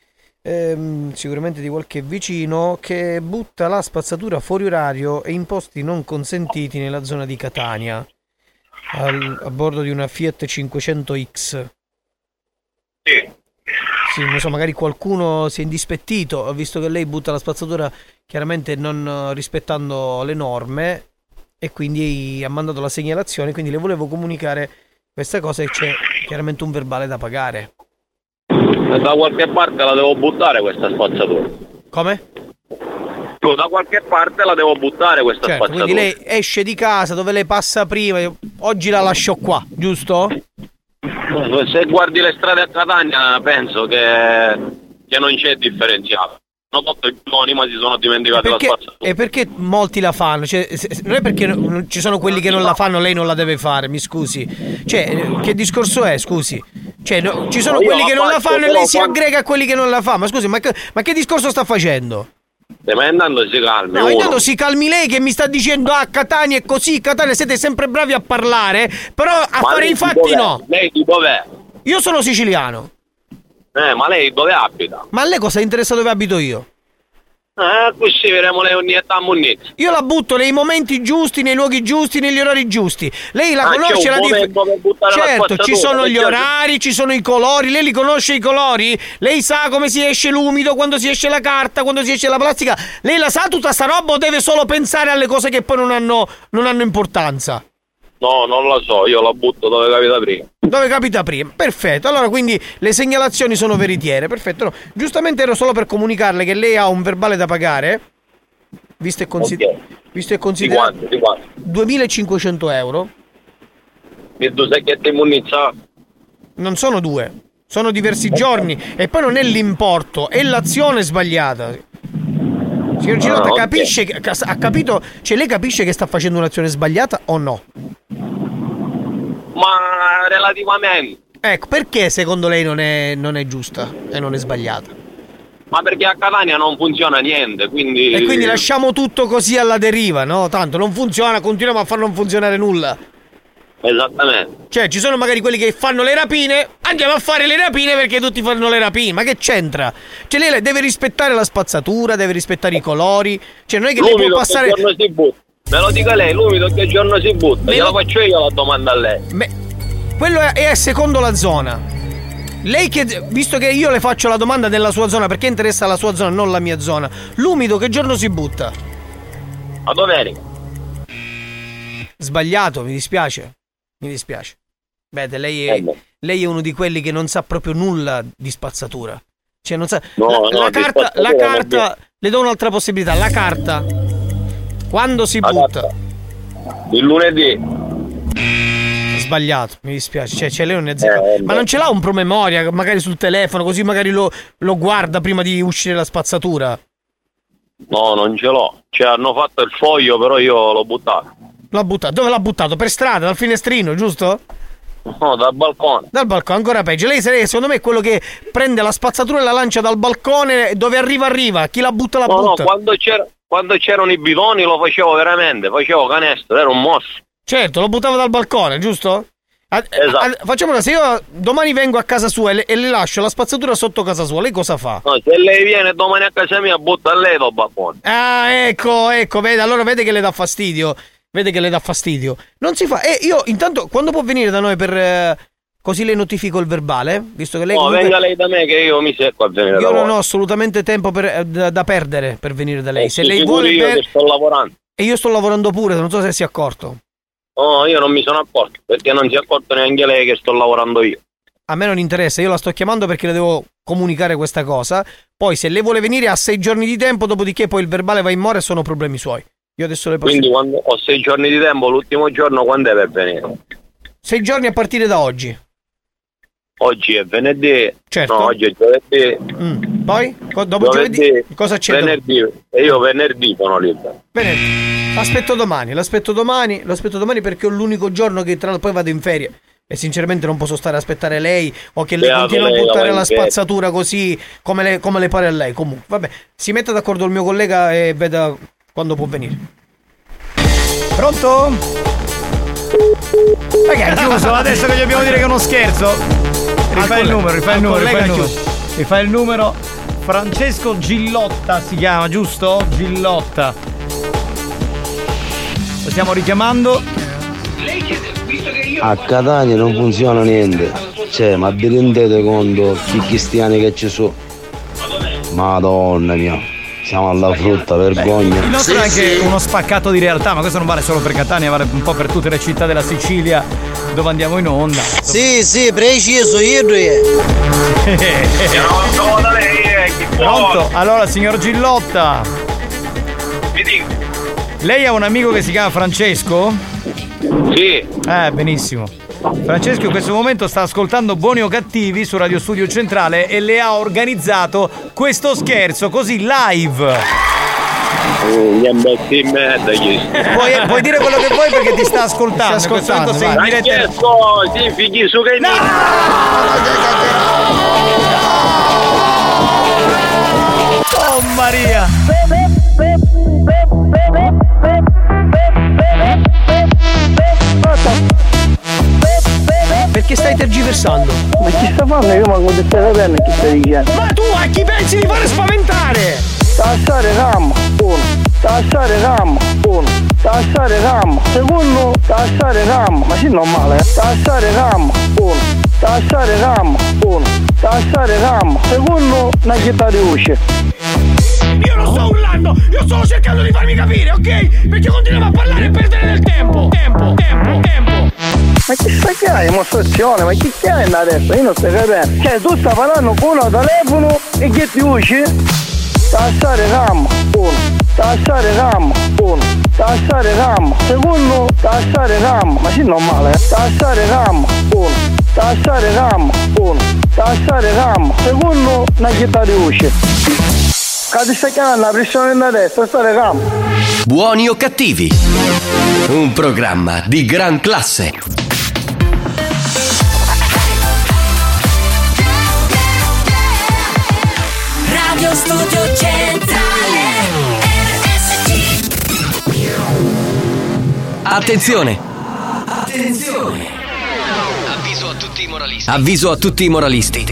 ehm, sicuramente di qualche vicino, che butta la spazzatura fuori orario e in posti non consentiti nella zona di Catania, al- a bordo di una Fiat 500X. Sì. Sì, non so, magari qualcuno si è indispettito, visto che lei butta la spazzatura chiaramente non eh, rispettando le norme e quindi ha mandato la segnalazione, quindi le volevo comunicare questa cosa e c'è chiaramente un verbale da pagare. Da qualche parte la devo buttare questa spazzatura. Come? Da qualche parte la devo buttare questa Certo, spazzatura. quindi lei esce di casa dove lei passa prima, oggi la lascio qua, giusto? Se guardi le strade a Catania penso che, che non c'è differenziato. Hanno fatto i buoni ma si sono dimenticati la Perché, spazzatura. e perché molti la fanno? Cioè, se- non è perché non- ci sono quelli che non la fanno, lei non la deve fare, mi scusi. Cioè, eh, che discorso è, scusi? Cioè, no, ci sono No, quelli la che non la fanno e lei si quando- aggrega a quelli che non la fanno. Ma scusi, ma che, ma che discorso sta facendo? Eh, Ma intanto si calmi. No, uno. intanto si calmi lei che mi sta dicendo ah Catania è così, Catania siete sempre bravi a parlare, però a Ma fare i fatti no. Lei di dov'è? Io sono siciliano. Eh, ma lei dove abita? Ma a lei cosa interessa dove abito io? Eh, così vedremo le ogniette a munnizia. Io la butto nei momenti giusti, nei luoghi giusti, negli orari giusti. Lei la Ah, conosce la dif- momento per buttare la Certo, ci sono gli perché- orari, ci sono i colori. Lei li conosce i colori? Lei sa come si esce l'umido, quando si esce la carta, quando si esce la plastica. Lei la sa tutta sta roba o deve solo pensare alle cose che poi non hanno, non hanno importanza? No, non la so, io la butto dove capita prima. Dove capita prima? Perfetto, allora quindi le segnalazioni sono veritiere, perfetto. no. Giustamente ero solo per comunicarle che lei ha un verbale da pagare, visto e, consi- Ok. visto e Di considerato quanto? Di quanto? 2500 euro. E due secchietti in munnizia? Non sono due, sono diversi giorni e poi non è l'importo, è l'azione sbagliata. Signor Girotta, Ah, capisce che, ha capito, cioè lei capisce che sta facendo un'azione sbagliata o no? Ma relativamente. Ecco, perché secondo lei non è, non è giusta e non è sbagliata? Ma perché a Catania non funziona niente, quindi... E quindi lasciamo tutto così alla deriva, no? Tanto non funziona, continuiamo a far non funzionare nulla. Esattamente. Cioè, ci sono magari quelli che fanno le rapine, andiamo a fare le rapine perché tutti fanno le rapine. Ma che c'entra? Cioè, lei deve rispettare la spazzatura, deve rispettare i colori. Cioè, non è che lei può passare. che giorno si butta? Me lo dica lei, l'umido che giorno si butta? Me Gliela lo- faccio io la domanda a lei. Quello è, è secondo la zona. Lei che, visto che io le faccio la domanda della sua zona, perché interessa la sua zona, non la mia zona. L'umido che giorno si butta? A domenica. Sbagliato, mi dispiace. Mi dispiace. Vede, lei è, Eh beh. lei è uno di quelli che non sa proprio nulla di spazzatura. Cioè, non sa. No, la, no, la carta, la carta. Le do un'altra possibilità. La carta. Quando si La butta? Il lunedì. Sbagliato, mi dispiace. Cioè, cioè lei non è zecca. Eh, Ma beh. non ce l'ha un promemoria, magari sul telefono, così magari lo, lo guarda prima di uscire la spazzatura. No, non ce l'ho. Cioè, hanno fatto il foglio, però io l'ho buttato. L'ha buttato. Dove l'ha buttato? Per strada, dal finestrino, giusto? No, dal balcone. Dal balcone, ancora peggio. Lei sarebbe, secondo me, è quello che prende la spazzatura e la lancia dal balcone, dove arriva, arriva. Chi la butta, la No, no, butta. quando, c'era- quando c'erano i bidoni lo facevo veramente, facevo canestro, ero un mosso. Certo, lo buttava dal balcone, giusto? A- Esatto. a- facciamo una, se io domani vengo a casa sua e le, e le lascio la spazzatura sotto casa sua, lei cosa fa? No, se lei viene domani a casa mia, butta lei dal balcone. Ah, ecco, ecco, vede, allora vede che le dà fastidio. Vede che le dà fastidio. Non si fa. E io intanto quando può venire da noi per eh, così le notifico il verbale, visto che lei no, comunque- venga lei da me che io mi secco a venire da io non ho assolutamente tempo per- eh, da, da perdere per venire da lei. Eh, Se lei vuole io per- sto lavorando. e io sto lavorando pure, non so se si è accorto. No, io non mi sono accorto, perché non si è accorto neanche lei che sto lavorando io. A me non interessa, io la sto chiamando perché le devo comunicare questa cosa. Poi se lei vuole venire ha sei giorni di tempo, dopodiché poi il verbale va in mora e sono problemi suoi. Io adesso le posso Quindi quando ho sei giorni di tempo, l'ultimo giorno quando è per venire? Sei giorni a partire da oggi. Oggi è venerdì. Certo. No, oggi è giovedì. Mm. Poi? Dopo Giovedì, giovedì cosa c'è? Venerdì. E io venerdì sono libero. Venerdì. L'aspetto domani, l'aspetto domani, l'aspetto domani perché è l'unico giorno che tra l'altro poi vado in ferie. E sinceramente non posso stare a aspettare lei o che lei Beato continua a buttare la spazzatura così come le, come le pare a lei. Comunque, vabbè, si metta d'accordo il mio collega e veda quando può venire. Pronto? Ma che è chiuso? Adesso che gli dobbiamo dire che è uno scherzo. Rifai il numero, rifai il numero, rifai il numero. Rifai il numero. Francesco Gillotta si chiama, giusto? Gillotta. Lo stiamo richiamando. A Catania non funziona niente. Cioè, ma vi rendete conto chi cristiani che ci sono? Madonna mia, siamo alla frutta, vergogna. Il nostro è anche uno spaccato di realtà, ma questo non vale solo per Catania, vale un po' per tutte le città della Sicilia dove andiamo in onda. Sì, sì, preciso, io Pronto? Allora, signor Gillotta. Lei ha un amico che si chiama Francesco? Sì. Eh, benissimo. Francesco in questo momento sta ascoltando Buoni o Cattivi su Radio Studio Centrale e le ha organizzato questo scherzo così live. Puoi, puoi dire quello che vuoi perché ti sta ascoltando. In questo momento sei in diretta. Francesco, sì, figli su che Oh Maria! Perché stai tergiversando? Ma chi sta facendo? Io manco di stare bene chi stai dicendo. Ma tu a chi pensi di fare spaventare? Tassare RAM, uno. Tassare RAM, uno. Tassare RAM, secondo. Tassare RAM, ma sì normale, eh. Tassare RAM, uno. Tassare RAM, uno. Tassare RAM, secondo. Una chitarra di voce. Io non sto urlando, io sto cercando di farmi capire, ok? Perché continuiamo a parlare e perdere del tempo. Tempo, tempo, tempo. Ma chi sta che hai? Dimostrazione, ma chi che hai adesso? Io non sto capendo. Cioè, tu stai parlando con un telefono e che ti usci? Tassare RAM, uno. Tassare RAM, uno. Tassare RAM, secondo. Tassare RAM, ma sì normale, eh. Tassare RAM, uno. Tassare RAM, uno. Tassare RAM, secondo. Una chitarra di voce. Cade stai chiamando la pressione da destra, stare RAM. Buoni o cattivi? Un programma di gran classe. Radio Studio Centrale RSC Attenzione! Attenzione Avviso a tutti i moralisti. Avviso a tutti i moralisti.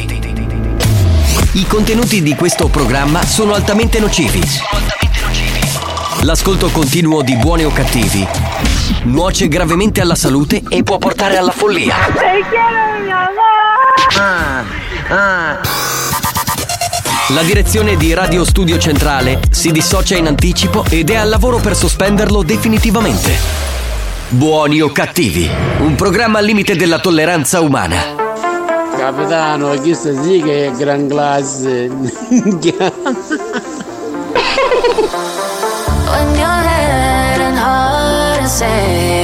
I contenuti di questo programma sono altamente nocivi. L'ascolto continuo di buoni o cattivi nuoce gravemente alla salute e può portare alla follia. La direzione di Radio Studio Centrale si dissocia in anticipo ed è al lavoro per sospenderlo definitivamente. Buoni o cattivi, un programma al limite della tolleranza umana. Capitano, questa sì che è gran classe. When you're and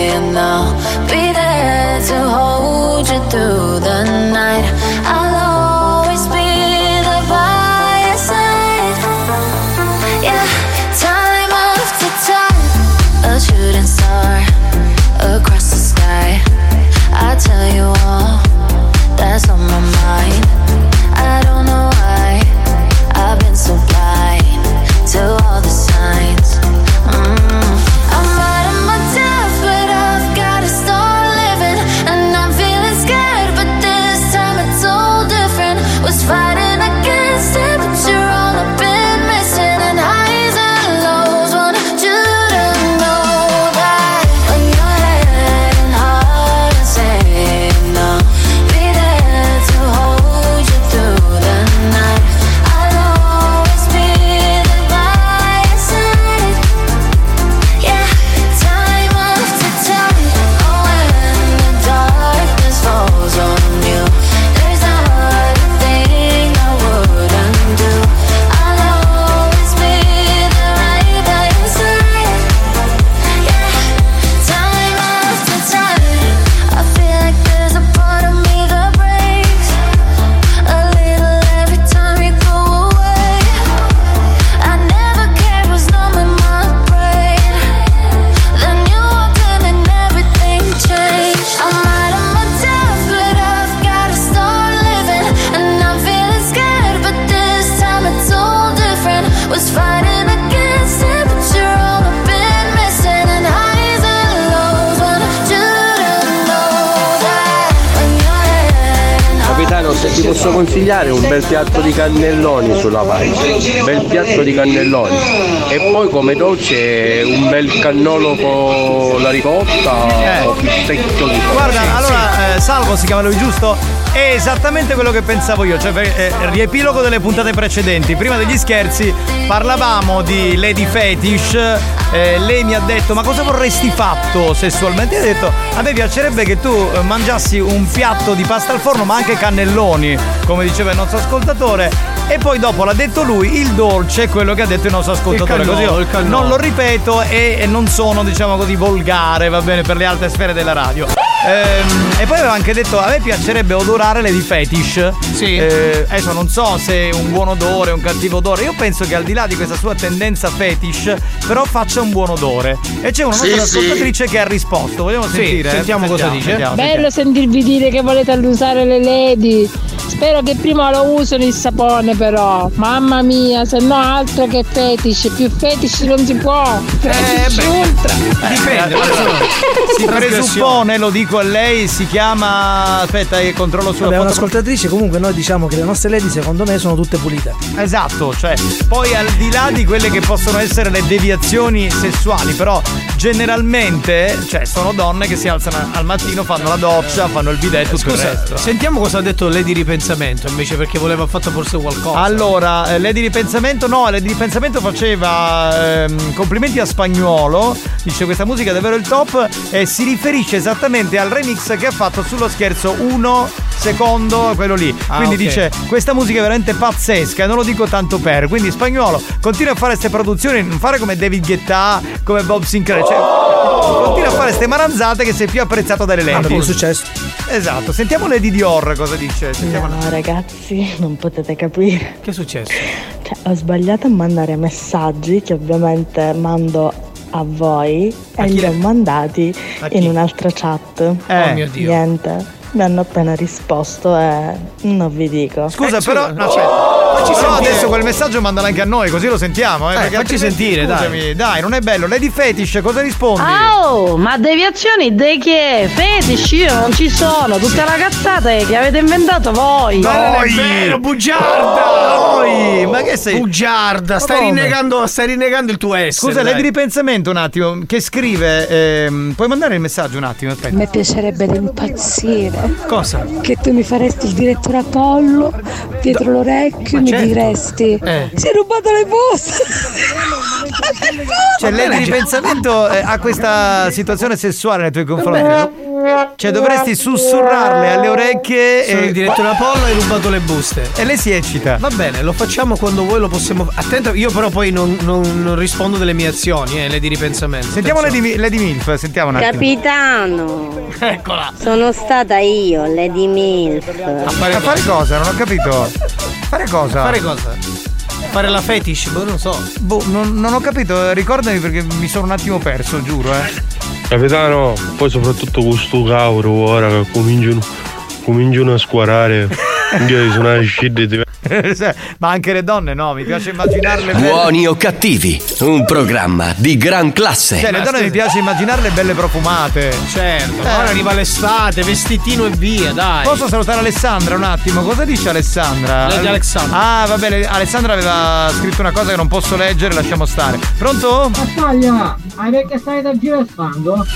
consigliare un bel piatto di cannelloni sulla pancia, un bel piatto di cannelloni. E poi come dolce un bel cannolo con la ricotta o pizzetto di Guarda, allora, eh, Salvo si chiama lui giusto? È esattamente quello che pensavo io, cioè eh, riepilogo delle puntate precedenti. Prima degli scherzi parlavamo di Lady Fetish, eh, lei mi ha detto ma cosa vorresti fatto sessualmente? Io ho detto a me piacerebbe che tu eh, mangiassi un piatto di pasta al forno ma anche cannelloni, come diceva il nostro ascoltatore. E poi dopo l'ha detto lui, il dolce quello che ha detto il nostro ascoltatore. Il cannolo, così io non lo ripeto e, e non sono, diciamo così, volgare, va bene, per le alte sfere della radio. Ehm, e poi aveva anche detto a me piacerebbe odorare le di fetish. Sì. Eh, adesso non so se è un buon odore o un cattivo odore. Io penso che al di là di questa sua tendenza fetish, però faccia un buon odore. E c'è una Sì, nostra sì. ascoltatrice che ha risposto. Vogliamo Sì, sentire? sentiamo cosa dice. sentiamo, Bello sentirvi dire che volete usare le lady. Spero che prima lo usano il sapone però. Mamma mia, se no altro che fetish. Più fetish non si può. Fetish beh. ultra. Dipende, si presuppone, lo dico a lei, si chiama. Aspetta, che controllo sulla Vabbè, foto. un'ascoltatrice, comunque noi diciamo che le nostre lady secondo me sono tutte pulite. Esatto, cioè, poi al di là di quelle che possono essere le deviazioni sessuali, però generalmente, cioè, sono donne che si alzano al mattino, fanno la doccia, fanno il bidet, tutto il Scusa, resto. sentiamo cosa ha detto Lady Ripensamento invece perché voleva fatto forse qualcosa. Allora, eh, Lady Ripensamento no, Lady Ripensamento faceva ehm, complimenti a Spagnuolo, dice questa musica è davvero il top e si riferisce esattamente al remix che ha fatto sullo scherzo 1 secondo, quello lì. Ah, quindi ok. dice questa musica è veramente pazzesca non lo dico tanto per, quindi Spagnuolo continua a fare queste produzioni, non fare come David Guetta, come Bob Sinclair, cioè continua a fare queste maranzate che sei più apprezzato dalle Ah, lady. è successo. Esatto, sentiamo Lady Dior cosa dice. Sentiamo No, ragazzi, non potete capire. Che è successo? Cioè, ho sbagliato a mandare messaggi che ovviamente mando a voi e li ho mandati in un'altra chat. Eh. Oh mio Dio. Niente. Mi hanno appena risposto e non vi dico. Scusa, però. No, aspetta. Facci però adesso quel messaggio mandalo anche a noi, così lo sentiamo. Eh, Eh, facci sentire, dai. scusami, dai. non è bello. Lady Fetish, cosa rispondi? Oh, ma deviazioni di che? Fetish io non ci sono, tutte ragazzate che avete inventato voi. Ma non è vero, bugiarda! Voi! Ma che sei? Bugiarda, stai rinnegando, stai rinnegando il tuo essere. Scusa, dai. Lady Ripensamento un attimo, che scrive. ehm, puoi mandare il messaggio un attimo? A Aspetta. me piacerebbe impazzire. Cosa? Che tu mi faresti il direttore Apollo dietro l'orecchio e mi certo. diresti Eh. Si è rubato le buste Cioè, Lady Ripensamento eh, ha questa situazione sessuale nei tuoi confronti. Cioè, dovresti sussurrarle alle orecchie. Sono il direttore Apollo hai rubato le buste. E lei si eccita. Va bene, lo facciamo quando voi lo possiamo. Attento, io però poi non, non- non rispondo delle mie azioni, eh, le di ripensamento. Sentiamo. Lady, Lady Milf, sentiamo un attimo. Capitano, Eccola. sono stata io, Lady Milf. A fare cosa? Non ho capito. Fare cosa? Fare cosa? Fare la fetish? Boh, non so. Boh, non, non ho capito, ricordami perché mi sono un attimo perso, giuro, eh. Capitano, poi soprattutto con sto cavolo ora che cominciano, cominciano a squarare. Io sono uscito di Ma anche le donne no, mi piace immaginarle belle. Buoni o cattivi, un programma di gran classe. Cioè, le donne mi piace immaginarle belle profumate. Certo, Eh. ora arriva l'estate, vestitino e via, dai. Posso salutare Alessandra un attimo? Cosa dice Alessandra? Lady Alexandra. Ah, va bene, Alessandra aveva scritto una cosa che non posso leggere, lasciamo stare. Pronto? Taglia, hai perché stai tergiversando?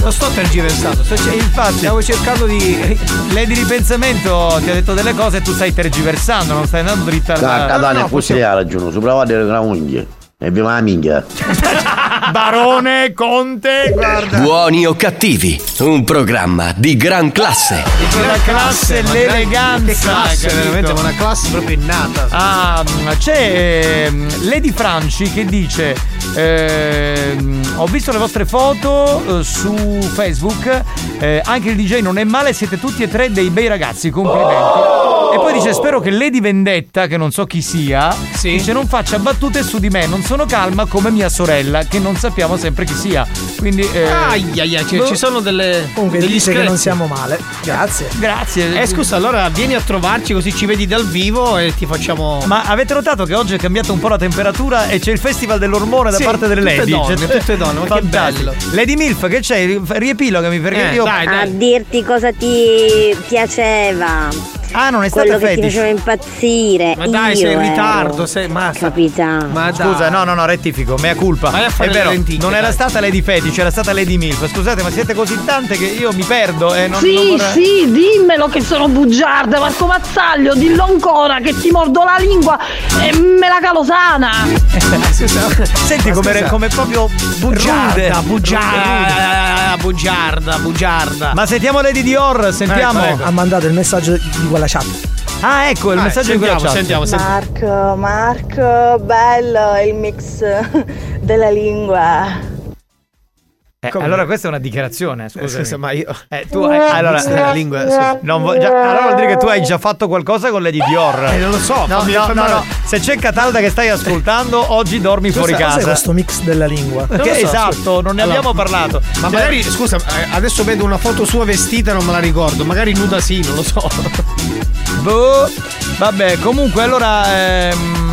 Non sto tergiversando, infatti, stiamo cercando di. Lady Ripensamento ti ha detto delle cose e tu stai tergiversando, non stai andando dritta al Da, Catania, No, forse ha ragione, sopravvate la unghia. E viva la minchia. Barone, Conte, guarda. Buoni o cattivi, un programma di gran classe. La classe e ma l'eleganza. Classe, veramente, una classe proprio innata. Ah, c'è ehm, Lady Franci che dice: ehm, Ho visto le vostre foto eh, su Facebook. eh, anche il DJ non è male, siete tutti e tre dei bei ragazzi. Complimenti. E poi dice: Spero che Lady Vendetta, che non so chi sia, dice: Non faccia battute su di me. Non sono calma come mia sorella, che non sappiamo sempre chi sia. Quindi. Eh, Ai ai ai, ci, boh. ci sono delle. Comunque degli dice che non siamo male. Grazie. Grazie. Eh scusa, allora vieni a trovarci così ci vedi dal vivo e ti facciamo. Ma avete notato che oggi è cambiata un po' la temperatura e c'è il festival dell'ormone Sì, da parte delle tutte lady? donne, Cioè, tutte donne, ma che bello. Lady Milf, che c'è? Riepilogami perché Eh, io. dai, A dirti cosa ti piaceva. Ah, non è Quello stata che ti fetish. faceva impazzire. Ma dai, io sei in ero. ritardo, sei. Ma Capitano. Ma. Scusa, no, no, no, rettifico, mea culpa. Vai a fare è vero, lenticchie, non era dai. stata Lady Fetish, era stata Lady Milf. Scusate, ma siete così tante che io mi perdo e non, non Sì, vorrei- sì, dimmelo che sono bugiarda, Marco Mazzaglio, dillo ancora che ti mordo la lingua e me la calo sana. Senti Ma come, come proprio Bugiarda, rude, bugiarda, bugiarda, bugiarda. Ma sentiamo Lady Dior, sentiamo. Ecco, ecco. Ha mandato il messaggio di quella chat. Ah, ecco il Ah, messaggio di quella sentiamo, chat. sentiamo, Marco, Marco, bello il mix della lingua. Eh, allora questa è una dichiarazione, scusa. scusa, ma io- Eh, tu hai, allora, della lingua, scusa. non vo- già- allora vuol dire che tu hai già fatto qualcosa con Lady Dior. Eh, non lo so, No, fammi- no, fammi- no, no. Se c'è Catalda che stai ascoltando, oggi dormi fuori Cos'è- cos'è casa. questo mix della lingua? Non so, esatto, scusa. non ne Allora, abbiamo parlato. Ma Cioè- magari, scusa, eh, adesso vedo una foto sua vestita e non me la ricordo. Magari nuda sì, non lo so. Boh. Vabbè, comunque allora ehm, eh,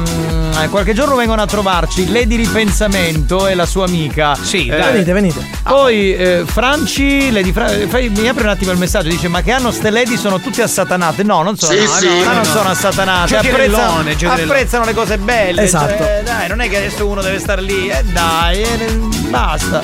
qualche giorno vengono a trovarci Lady Ripensamento e la sua amica. Sì, Eh, dai. Venite, venite. Poi eh, Franci, Lady Fra- fai- mi apri un attimo il messaggio, dice ma che hanno ste lady sono tutte assatanate. No, non sono, Sì, no, sì, no, no, non no. sono assatanate, apprezzano, apprezzano le cose belle. Esatto. cioè, dai, non è che adesso uno deve stare lì, eh dai, eh, basta.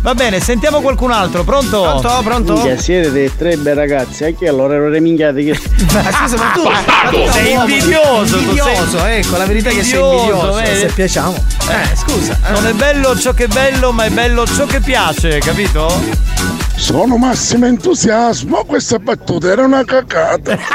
Va bene, sentiamo qualcun altro, pronto? Pronto, pronto? Minchia, siete dei tre bei ragazzi, a chi allora erano minchiati che. Ma scusa, ma tu, ma tu Sei invidioso, invidioso, sei- ecco, la verità è che sei Invidioso, vedi? Se piacciamo. Eh, scusa. Non è bello ciò che è bello, ma è bello ciò che piace, capito? Sono massimo entusiasmo, questa battuta era una cacata.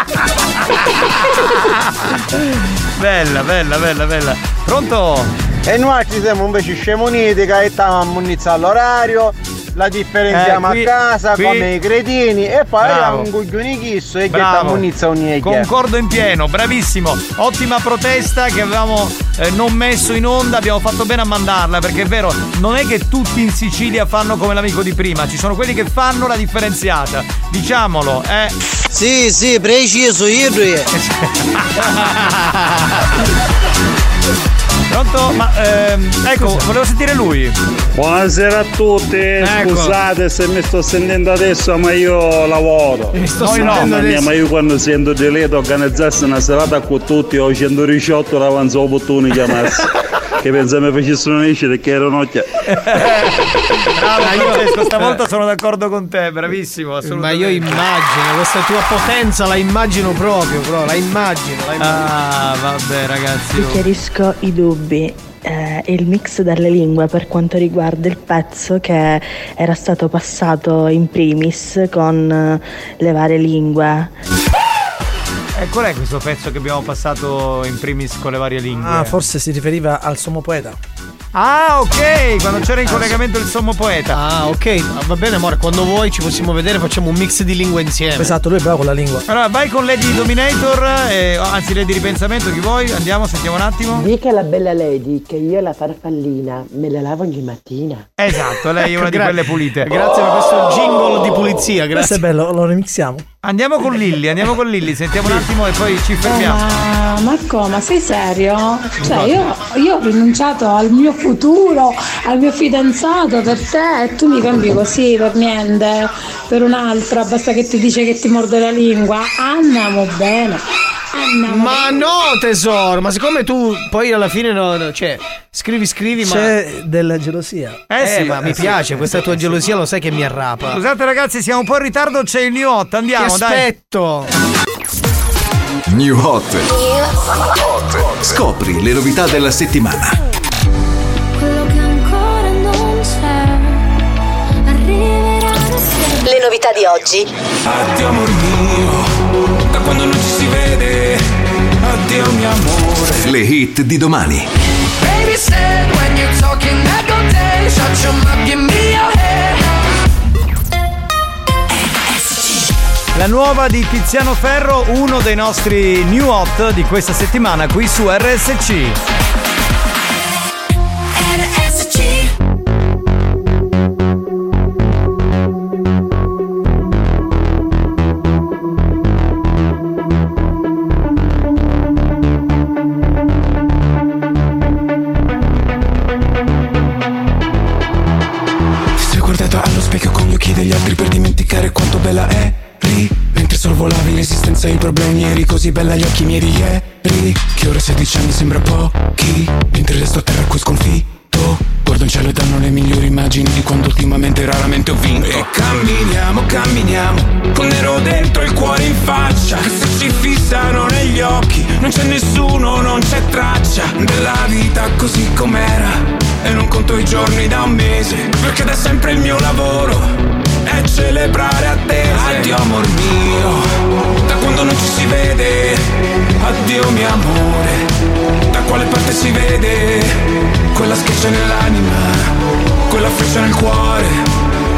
Bella, bella, bella, bella. Pronto? E noi ci siamo invece scemuniti che stavamo a munizzare l'orario, la differenziamo Eh, qui- a casa qui- come i cretini e poi abbiamo un coglione chisso e che Bravo. munizza ogni Concordo in pieno, bravissimo. Ottima protesta che avevamo eh, non messo in onda, abbiamo fatto bene a mandarla perché è vero, non è che tutti in Sicilia fanno come l'amico di prima, ci sono quelli che fanno la differenziata. Diciamolo, eh. Sì, sì, preciso, io Pronto? Ma ehm, ecco, volevo sentire lui. Buonasera a tutti, Ecco. scusate se mi sto sentendo adesso ma io lavoro. Mi sto Noi sentendo Mamma mia, adesso. ma io quando sento di lei organizzarsi una serata con tutti ho 118 l'avanzo opportuno chiamarsi. che pensa mi facessero nascere che ero nocchia. Bravo Francesco, stavolta sono d'accordo con te, bravissimo, Ma io immagino, questa tua potenza la immagino proprio, bro, la immagino, la immagino. Ah, vabbè ragazzi. Vi chiarisco i dubbi. Eh, il mix delle lingue per quanto riguarda il pezzo che era stato passato in primis con eh, le varie lingue. E qual è questo pezzo che abbiamo passato in primis con le varie lingue? Ah, forse si riferiva al sommo poeta. Ah, ok, quando c'era in collegamento il sommo poeta. Ah, ok, va bene, amore, quando vuoi ci possiamo vedere, facciamo un mix di lingue insieme. Esatto, lui è bravo con la lingua. Allora, vai con Lady Dominator, eh, anzi Lady Ripensamento, chi vuoi? Andiamo, sentiamo un attimo. Dica alla bella lady che io la farfallina me la lavo ogni mattina. Esatto, lei è una di quelle pulite. Grazie per questo jingle di pulizia, Questo grazie. è bello, lo remixiamo. Andiamo con Lilli, andiamo con Lilli, sentiamo un attimo e poi ci fermiamo. ma Marco, ma sei serio? Cioè, io, io ho rinunciato al mio futuro, al mio fidanzato per te e tu mi cambi così per niente, per un'altra, basta che ti dice che ti morde la lingua. Andiamo bene. Andiamo Ma no, tesoro, ma siccome tu poi alla fine no, no, cioè, scrivi, scrivi, ma. C'è della gelosia. Eh, sì, ma eh mi sì, piace, eh questa sì, tua eh gelosia lo sai che mi arrapa. Scusate ragazzi, siamo un po' in ritardo, c'è il new hot, andiamo, Ti dai. aspetto. New Hot. Scopri le novità della settimana. Quello che ancora non c'è arriverà Le novità di oggi. Addio amor mio, da quando non ci si vede, addio mio amore. Le hit di domani. Baby said when you're talking that go down, shut your mouth, give me your La nuova di Tiziano Ferro, uno dei nostri new hot di questa settimana qui su RSC. Ti sei guardata allo specchio con gli occhi degli altri per dimenticare quanto bella eri Sorvolavi l'esistenza e i problemi Eri così bella agli occhi miei di ieri Che ora 16 anni sembra pochi Mentre resto a terra qui sconfitto Guardo in cielo e danno le migliori immagini Di quando ultimamente raramente ho vinto. E camminiamo, camminiamo Con nero dentro il cuore in faccia Che se ci fissano negli occhi Non c'è nessuno, non c'è traccia Della vita così com'era E non conto i giorni da un mese Perché da sempre il mio lavoro è celebrare attese Addio amor mio Da quando non ci si vede. Addio mio amore Da quale parte si vede? Quella schiaccia nell'anima Quella freccia nel cuore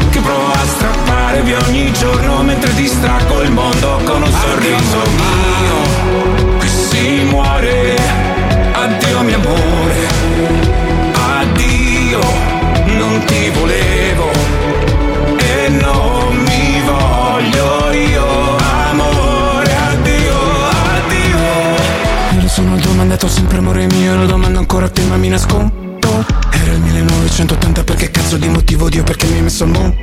Che provo a strappare via ogni giorno Mentre distraggo il mondo con un sorriso mio Qui si muore. Addio mio amore amore mio lo domando ancora a te ma mi nascondo. Era il 1980 perché cazzo di motivo Dio perché mi hai messo al mondo?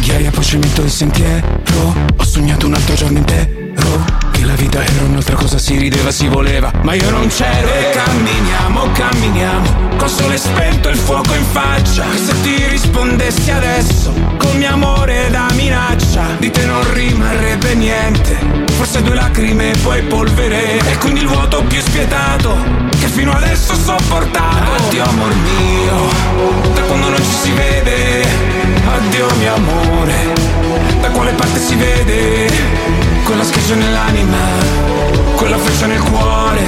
Ghiaia poi ci metto il sentiero. Ho sognato un altro giorno intero La vita era un'altra cosa si rideva si voleva Ma io non c'ero. E camminiamo camminiamo Col sole spento e il fuoco in faccia. E se ti rispondessi adesso Col mio amore da minaccia Di te non rimarrebbe niente. Forse due lacrime e poi polvere. E quindi il vuoto più spietato Che fino adesso ho sopportato. Addio amor mio Da quando non ci si vede. Addio mio amore quale parte si vede. Quella schiaccia nell'anima Quella freccia nel cuore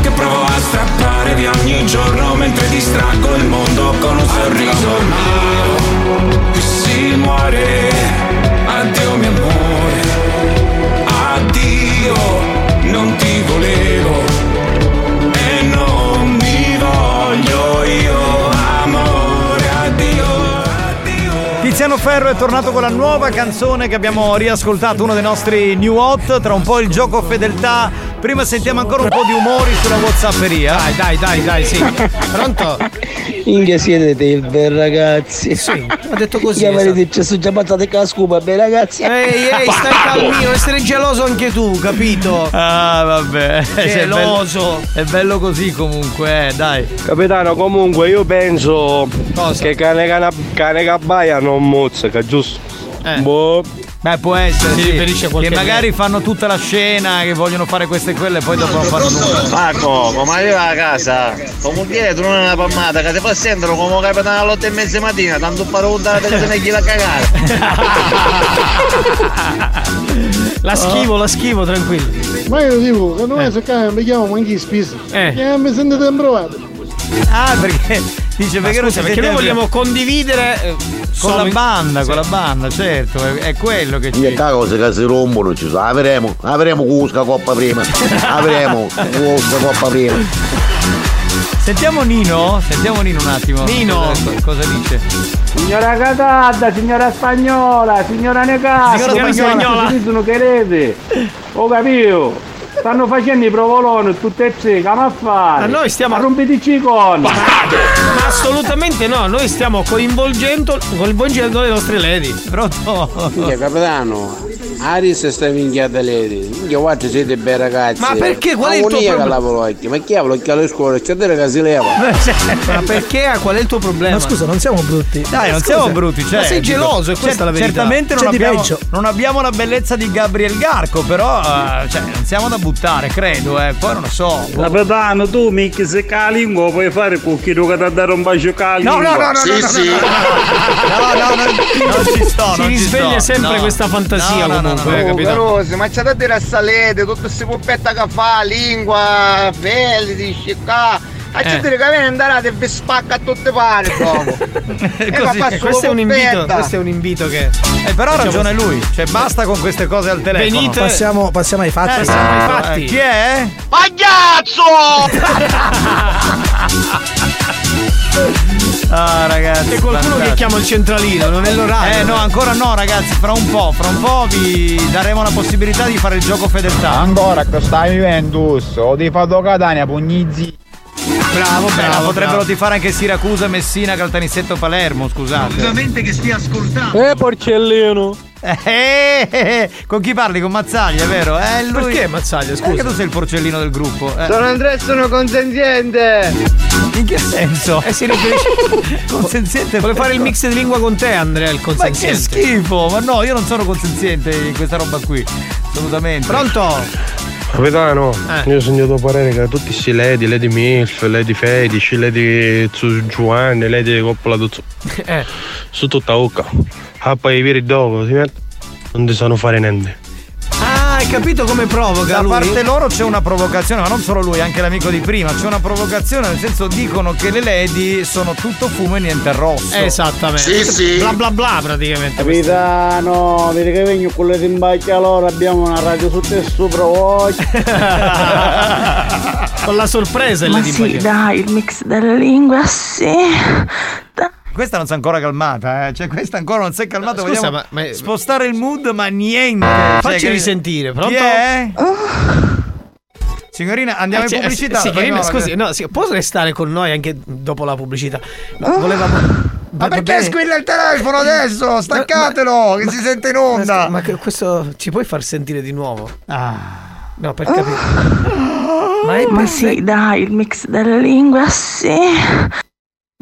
Che provo a strappare via ogni giorno Mentre distraggo il mondo con un sorriso mio. Qui si muore. Addio mio amore. Addio. Non ti Tiziano Ferro è tornato con la nuova canzone che abbiamo riascoltato, uno dei nostri new hot, tra un po' il gioco fedeltà. Prima sentiamo ancora un po' di umori sulla Whatsapperia. Dai, dai, dai, dai, sì. Pronto? Inghia siete bei ragazzi. Sì, ho detto così. Che avete esatto. c'è su già passate con la scupa, bei ragazzi. Ehi, ehi, stai calmino, essere geloso anche tu, capito? Ah, vabbè. Geloso. È bello, è bello così comunque, eh, dai. Capitano, comunque io penso che cane, cane, cane cabbaia non mozzica, giusto? Boh. Beh, può essere. Si sì. riferisce a qualche Che magari fanno tutta la scena, che vogliono fare queste e quelle e poi dopo non fanno nulla. Marco, come arriva a casa? Come dietro non è una palmata, che ti fa sentire come capitano alle otto e mezza mattina, tanto per puntare per tenergli la cagare. La schivo, la schivo, tranquillo. Ma io dico, che noi se cambia, mi chiamo anche spisa. Eh. Che mi sentite improvato. Ah, perché dice Ma perché non perché noi vogliamo condividere eh, con la banda, Sì. con la banda, certo, è, è quello che ci. E cose che si rompono ci sono, avremo, avremo Cusca Coppa prima, avremo Cusca Coppa prima. Sentiamo Nino, sentiamo Nino un attimo. Nino. Cosa, cosa dice? Signora Catadda, signora Spagnola, signora Necasco, Signora Spagnola. si dicono che rete. Ho capito. Stanno facendo i provoloni tutte e tre, come a fare? Ma noi stiamo- A rompitici con. Ma assolutamente no, noi stiamo coinvolgendo, coinvolgendo le nostre lady. Pronto? Minchia, capitano, Aris sta minchiata lei. Minchia, guarda, siete bei ragazzi. Ma perché? Qual è il tuo problema? Ma chi ha l'occhio alle scuole? C'è delle che si leva. Ma perché? Qual è il tuo problema? Ma scusa, non siamo brutti. Dai, non Scusa. siamo brutti, cioè. Ma sei geloso, è questa la verità. Certamente non abbiamo, peggio. non abbiamo la bellezza di Gabriel Garco, però eh, cioè, non siamo da buttare, credo, eh. Poi non lo so. boh. Capitano, tu mica se ca lingua puoi fare con chi che ti dare un bacio ca No, no, no, no, Sì, no, no, sì. no, no, no, no, non, non ci sto, Si risveglia sempre No. questa fantasia No, no, no, comunque, no, eh, no. capito? Carosi, ma c'è da dire a salete, tutte queste puppette che fa, lingua, pelle, di scicca. A Eh. c'è dire che viene andare e vi spacca a tutte pare così. Eh, questo è un invito, questo è un invito che. Eh, però ha ragione lui, cioè basta con queste cose al telefono. Venite- Passiamo, passiamo ai fatti. Eh, Passiamo ai eh, fatti. Chi è? Ah, ragazzi. C'è qualcuno che fantastico. chiama il centralino, non è l'orario. Eh no, ancora no ragazzi, fra un po', fra un po' vi daremo la possibilità di fare il gioco fedeltà. Ancora che stai Juventus, o di fatto Catania, pugnizzi. Bravo, Beh, bravo. potrebbero bravo. tifare anche Siracusa, Messina, Caltanissetta o Palermo, scusate. che stia ascoltando. Eh porcellino! Eh, eh, eh, con chi parli? Con Mazzaglia, vero? Eh, lui... Perché Mazzaglia, scusa? Perché tu sei il porcellino del gruppo. eh. Sono Andrea e sono consenziente. In che senso? Eh si riferisce. Consenziente Vuole fare il mix di lingua con te, Andrea, il Ma che consenziente. schifo! Ma no, io non sono consenziente in questa roba qui. Assolutamente. Pronto? Capitano, Eh. io ho sentito parere che tutti questi Lady, Lady Milf, Lady Fetici, Lady Giovanni, Lady Coppola Tuzzo, Eh. su tutta bocca. Ah, poi viri dopo, si mette, non ti sanno fare niente. Ah, hai capito come provoca Da lui? parte loro c'è una provocazione, ma non solo lui, anche l'amico di prima. C'è una provocazione, nel senso dicono che le lady sono tutto fumo e niente rosso. Esattamente. Bla bla bla praticamente. Capitano, vedi che vengo con le timbacche allora abbiamo una radio su te sopra voi. Con la sorpresa Ma le sì, dai, il mix delle lingue, sì. Questa non si è ancora calmata, eh. Cioè, questa ancora non si è calmata. Scusa, Vogliamo ma- ma- spostare il mood, ma niente. Facci Cioè, risentire, pronto? Chi è? Signorina, andiamo Eh, in cioè, pubblicità. sì, no, scusi, che- no, sì, può restare con noi anche dopo la pubblicità? No, volevamo. Ma perché squilla il telefono adesso? Staccatelo, che si sente in onda. Ma questo ci puoi far sentire di nuovo? Ah. No, per capire. Ma è Ma sì, dai, il mix delle lingue, sì.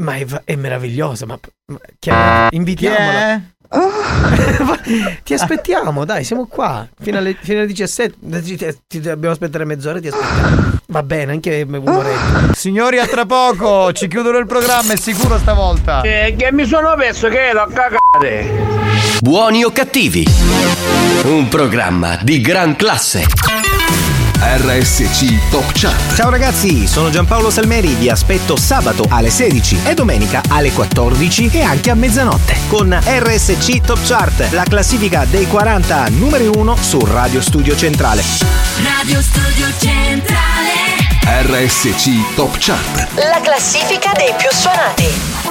Ma è, è meravigliosa, ma, ma chiama- invitiamola. ti aspettiamo, dai, siamo qua. Fino alle, fino alle 17. Ti, ti- ti dobbiamo aspettare mezz'ora, ti aspettiamo. Va bene, anche un'oretta. Signori, a tra poco ci chiudono il programma, è sicuro stavolta. Eh, che mi sono perso che l'ho cagate. Buoni o cattivi? Un programma di gran classe. RSC Top Chat. Ciao ragazzi, sono Giampaolo Salmeri, vi aspetto sabato alle 16 e domenica alle 14 e anche a mezzanotte con RSC Top Chart, la classifica dei 40 numeri 1 su Radio Studio Centrale. Radio Studio Centrale. RSC Top Chat. La classifica dei più suonati.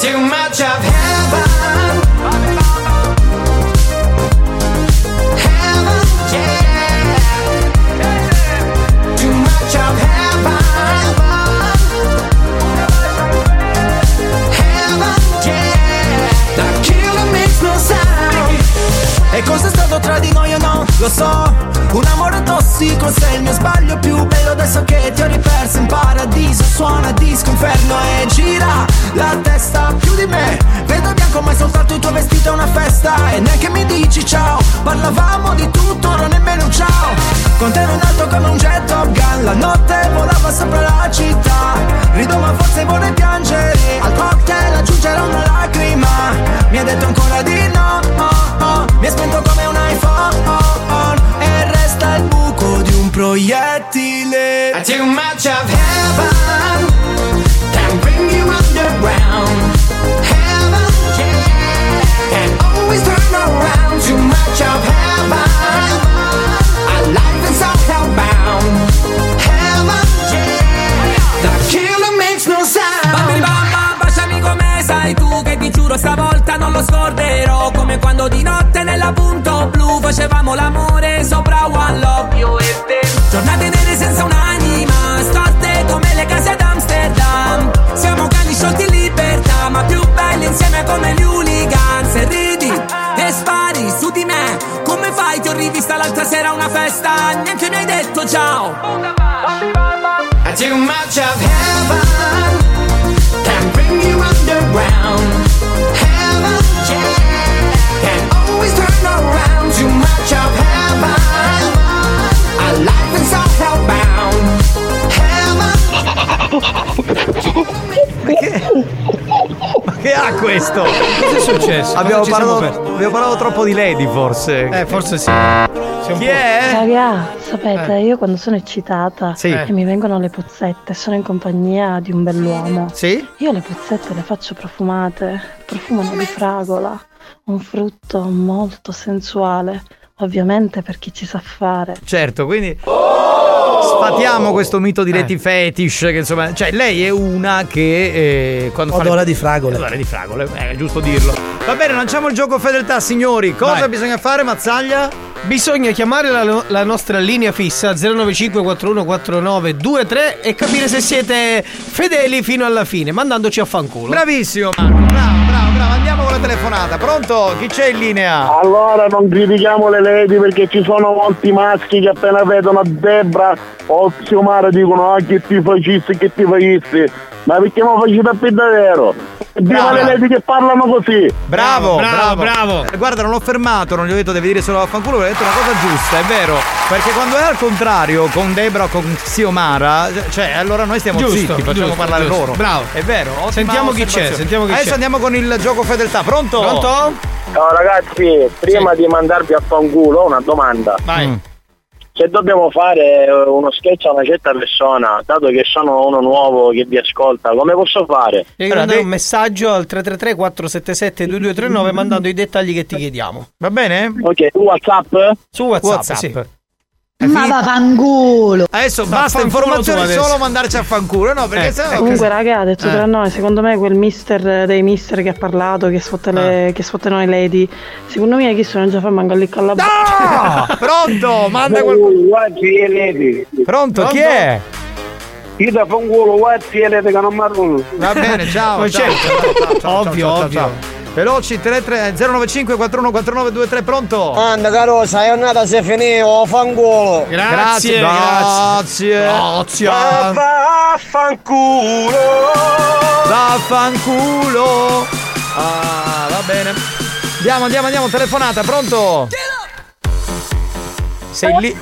Too much of heaven. Heaven, yeah. Too much of heaven. Heaven, yeah. Makes no sound. Tra di noi o no? Lo so, un amore tossico sei il mio sbaglio più bello adesso che ti ho riperso. In paradiso Suona disco inferno e gira la testa più di me. Vedo bianco ma è soltanto il tuo vestito è una festa. E neanche mi dici ciao Parlavamo di tutto, ora nemmeno un ciao. Con te ero in alto come un jet Top Gun La notte volava sopra la città. Rido ma forse vorrei piangere. Al cocktail aggiungere una lacrima Facevamo l'amore sopra One Love. Io e te. Giornate nere senza un'anima Storte come le case ad Amsterdam. Siamo cani sciolti in libertà Ma più belli insieme come gli hooligans. E ridi e spari su di me Come fai? Ti ho rivista l'altra sera a una festa Neanche mi hai detto ciao. I too much of heaven che ha questo? Cosa è successo? Abbiamo parlato, abbiamo parlato troppo di Lady, forse. Eh, forse sì. Chi è? Raga, Sapete, Eh. io quando sono eccitata Sì. e mi vengono le puzzette, sono in compagnia di un bell'uomo. Sì? Io le puzzette le faccio profumate, profumano di fragola, un frutto molto sensuale, ovviamente per chi ci sa fare. Certo, quindi sfatiamo questo mito di Leti Fetish, che insomma, cioè lei è una che eh, quando fa Odore le- di fragole. Odore di fragole, eh, è giusto dirlo. Va bene, lanciamo il gioco fedeltà, signori. Cosa Vai. bisogna fare, Mazzaglia? Bisogna chiamare la, la nostra linea fissa 095 4149 23 e capire se siete fedeli fino alla fine, mandandoci a fanculo. Bravissimo, Marco, bravo, bravo, bravo. Andiamo con la telefonata. Pronto? Chi c'è in linea? Allora non critichiamo le lady perché ci sono molti maschi che appena vedono Debra o Xiomara dicono ah che ti facessi, che ti facessi. Ma perché mi facete per davvero? Viva le lady che parlano così! Bravo, Bravo, bravo, bravo. Eh, Guarda, non l'ho fermato, non gli ho detto devi dire solo vaffanculo, gli ho detto una cosa giusta, è vero. Perché quando è al contrario, con Debra o con Xiomara, cioè allora noi stiamo Giusto, zitti, facciamo giusto, parlare giusto. loro. Bravo. È vero. Sentiamo chi c'è, sentiamo chi Adesso c'è. andiamo con il gioco fedeltà. Pronto? Pronto? Ciao ragazzi, prima di mandarvi a fanculo ho una domanda. Vai. Se dobbiamo fare eh, uno sketch a una certa persona, dato che sono uno nuovo che vi ascolta, come posso fare? Devi mandare un messaggio al 333 477 2239 mandando i dettagli che ti chiediamo. Va bene? Ok, su WhatsApp? Su WhatsApp, WhatsApp. sì. Ma vaffanculo! Adesso Ma basta fanculo informazioni adesso. solo mandarci a fanculo, no? Perché Eh, sennò Comunque raga, detto Eh. tra noi, secondo me quel mister dei mister che ha parlato, che sfotte, le, che sfotte noi lady, secondo me chi sono già fa manco lì con la Ah, pronto, manda qualcuno. Pronto, chi è? Io da fanculo, guardi e lady che non marrono. Va bene, ciao. Ciao, certo. ciao, ciao, ciao, ciao, Ovvio, ciao, ciao, ovvio. Veloci 33 095 4149 23 pronto? Anda carosa, è andata se finito, fanculo. Grazie, grazie. Grazie. Vaffanculo. Vaffanculo. Ah, va bene. Andiamo, andiamo, andiamo, telefonata, pronto? Sei lì.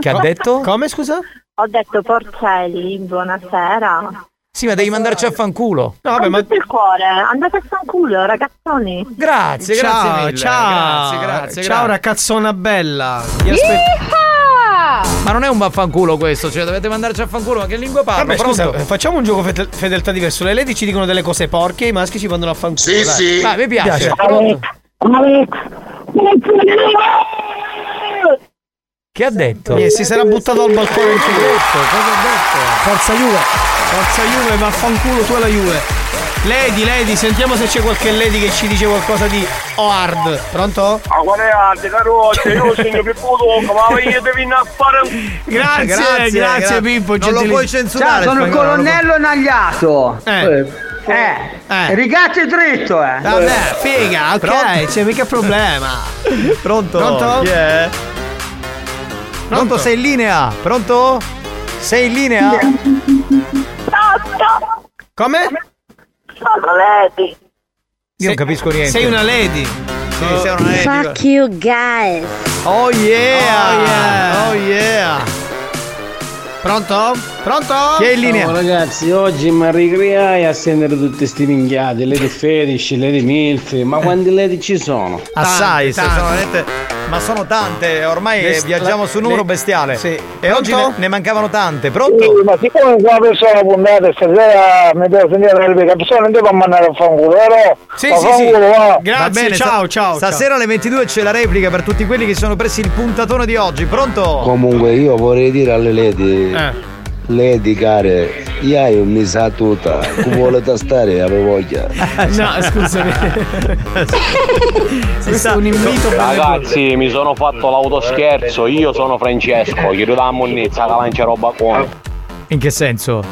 Che ha detto? Come scusa? Ho detto Porcelli, buonasera. Sì, ma devi mandarci a fanculo. No, vabbè, ma il cuore, andate a fanculo, ragazzoni. Grazie, ciao, grazie mille. ciao. Grazie, grazie, Ciao grazie. ragazzona bella. Aspetto. Ma non è un vaffanculo questo, cioè dovete mandarci a fanculo, ma che lingua parlo? Vabbè, scusa, facciamo un gioco fedel- fedeltà diverso. Le lady ci dicono delle cose porche, i maschi ci mandano a fanculo. Sì, dai. sì. Vai, mi piace. Pronto? Che ha detto? Eh, si sarà buttato al balcone lui. Cosa ha detto? Forza Juve. Forza Juve, vaffanculo tu e la Juve. Lady, Lady, sentiamo se c'è qualche Lady che ci dice qualcosa di hard. Pronto? Ma qual è alto, carosa? Io sono più poco, ma io devi a fare Grazie, grazie, gra- Pippo. Non lo gentilissimo. puoi censurare. Ciao, sono il lo colonnello Nagliato. Eh. Eh. Eh. Rigate dritto, eh. Vabbè, figa, ok, Pronto? c'è mica problema. Pronto? Pronto? Chi è? Pronto, sei in linea? Pronto? Sei in linea? Come? Sono Lady. Io non capisco niente. Sei una lady. Sì, sei una lady. Fuck you guys! Oh yeah! Oh, yeah. Oh yeah! Pronto? Pronto? Chi è in linea? Ciao ragazzi, oggi mi ricreai a sentire tutte queste minchiate, le di fetish, le di milf, ma quanti ledi ci sono? Assai, tante. sono veramente- ma sono tante, ormai Le- viaggiamo su un numero le- bestiale. Sì. E Pronto? oggi ne, ne mancavano tante. Pronto? Sì, ma siccome qua persona puntata stasera mi devo sentire la replica, persona non devo mandare a fanculo, però Sì, sì, sì. va. Grazie, Va bene, ciao, sta- ciao. Stasera alle 22 c'è la replica per tutti quelli che sono presi il puntatone di oggi. Pronto? Comunque io vorrei dire alle lady, Eh. Lady care, io hai un misa tutta, come vuole tastare, avevo voglia. No, scusami. Questo è un invito per Ragazzi, mi sono fatto l'autoscherzo, io sono Francesco, chiedo da monnezza che lancia roba con. In che senso?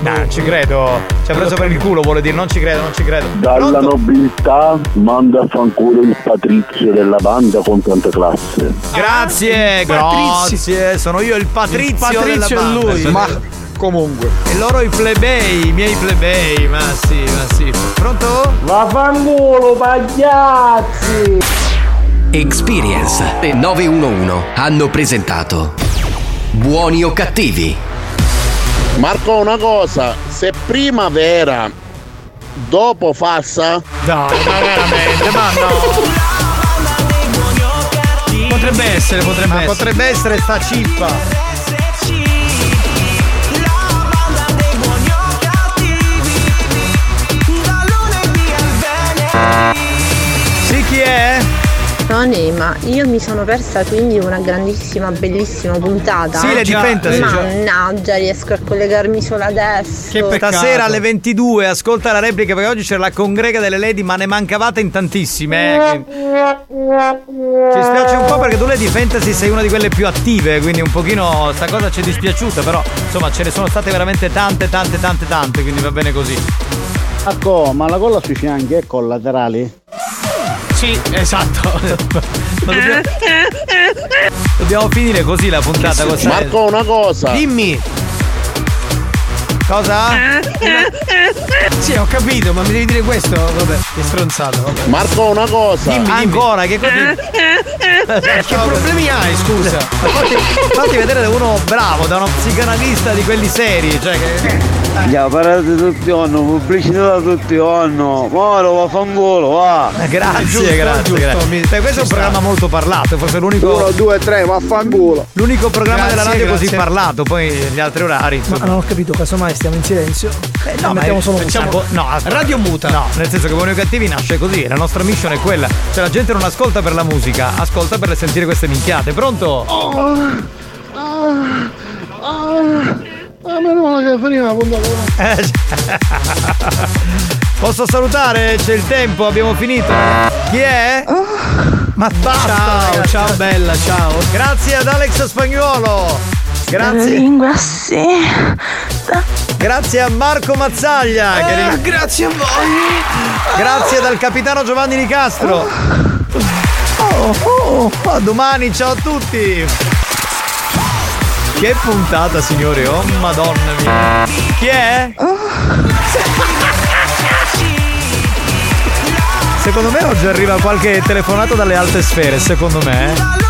No, non ci credo. Ci ha preso per il culo, vuole dire. Non ci credo, non ci credo. Dalla Pronto? nobiltà manda a fanculo il patrizio della banda con tanta classe. Grazie, Patrizio. grazie. Sono io il patrizio, Patrizio della è banda. lui. Ma Comunque. e loro i plebei, i miei plebei. Ma sì, ma sì. Pronto? Vaffanculo, pagliazzi! Experience e 911 hanno presentato Buoni o cattivi? Marco, una cosa, se prima vera, dopo falsa, Dai, ma veramente, ma no. potrebbe essere, potrebbe Ma essere. potrebbe essere sta cippa. Sì, chi è? Tony, ma io mi sono persa quindi una grandissima, bellissima puntata. Sì, Lady Fantasy, cioè. Mannaggia, riesco a collegarmi solo adesso. Stasera alle 22 ascolta la replica perché oggi c'era la congrega delle lady ma ne mancavate in tantissime. eh, che- Ci spiace un po' perché tu Lady Fantasy sei una di quelle più attive, quindi un pochino sta cosa ci è dispiaciuta, però insomma ce ne sono state veramente tante, tante, tante, tante, quindi va bene così. Ecco, ma la colla sui fianchi è collaterali? Sì, esatto. Ma dobbiamo, dobbiamo finire così la puntata. questa- Marco, una cosa. Dimmi. Cosa? Sì, ho capito, ma mi devi dire questo? Vabbè, che stronzato. Vabbè. Marco, una cosa. Dimmi, ancora, che cosa? che problemi hai, scusa? Fatti, fatti vedere da uno bravo, da uno psicanalista di quelli seri, cioè che. Già, parlate tutti anno, pubblicità tutti anno. Moro, vaffanculo, va. Eh, Grazie, Giusto, grazie, giusto, grazie. mi- Beh, questo è un programma molto parlato, forse l'unico. Uno, due, tre, vaffanculo. L'unico programma Grazie, della radio così grazie. parlato, poi gli altri orari. Ma insomma. non ho capito, casomai stiamo in silenzio. Eh, no, mettiamo solo facciamo, no, aspetta. Radio muta. No, nel senso che Buoni o Cattivi nasce così, la nostra mission è quella. Cioè la gente non ascolta per la musica, ascolta per sentire queste minchiate. Pronto? Ah, meno male che finì la puntata. Eh, Posso salutare? C'è il tempo, abbiamo finito. Chi è? Ma basta! Ciao, ragazzi. ciao bella, ciao. Grazie ad Alex Spagnuolo. Grazie. lingua sì. Grazie a Marco Mazzaglia. che Ah, grazie a voi. Grazie dal capitano Giovanni Nicastro. Oh, oh, a domani, ciao a tutti. Che puntata, signore, oh madonna mia. Chi è? Secondo me oggi arriva qualche telefonata dalle alte sfere, secondo me. eh.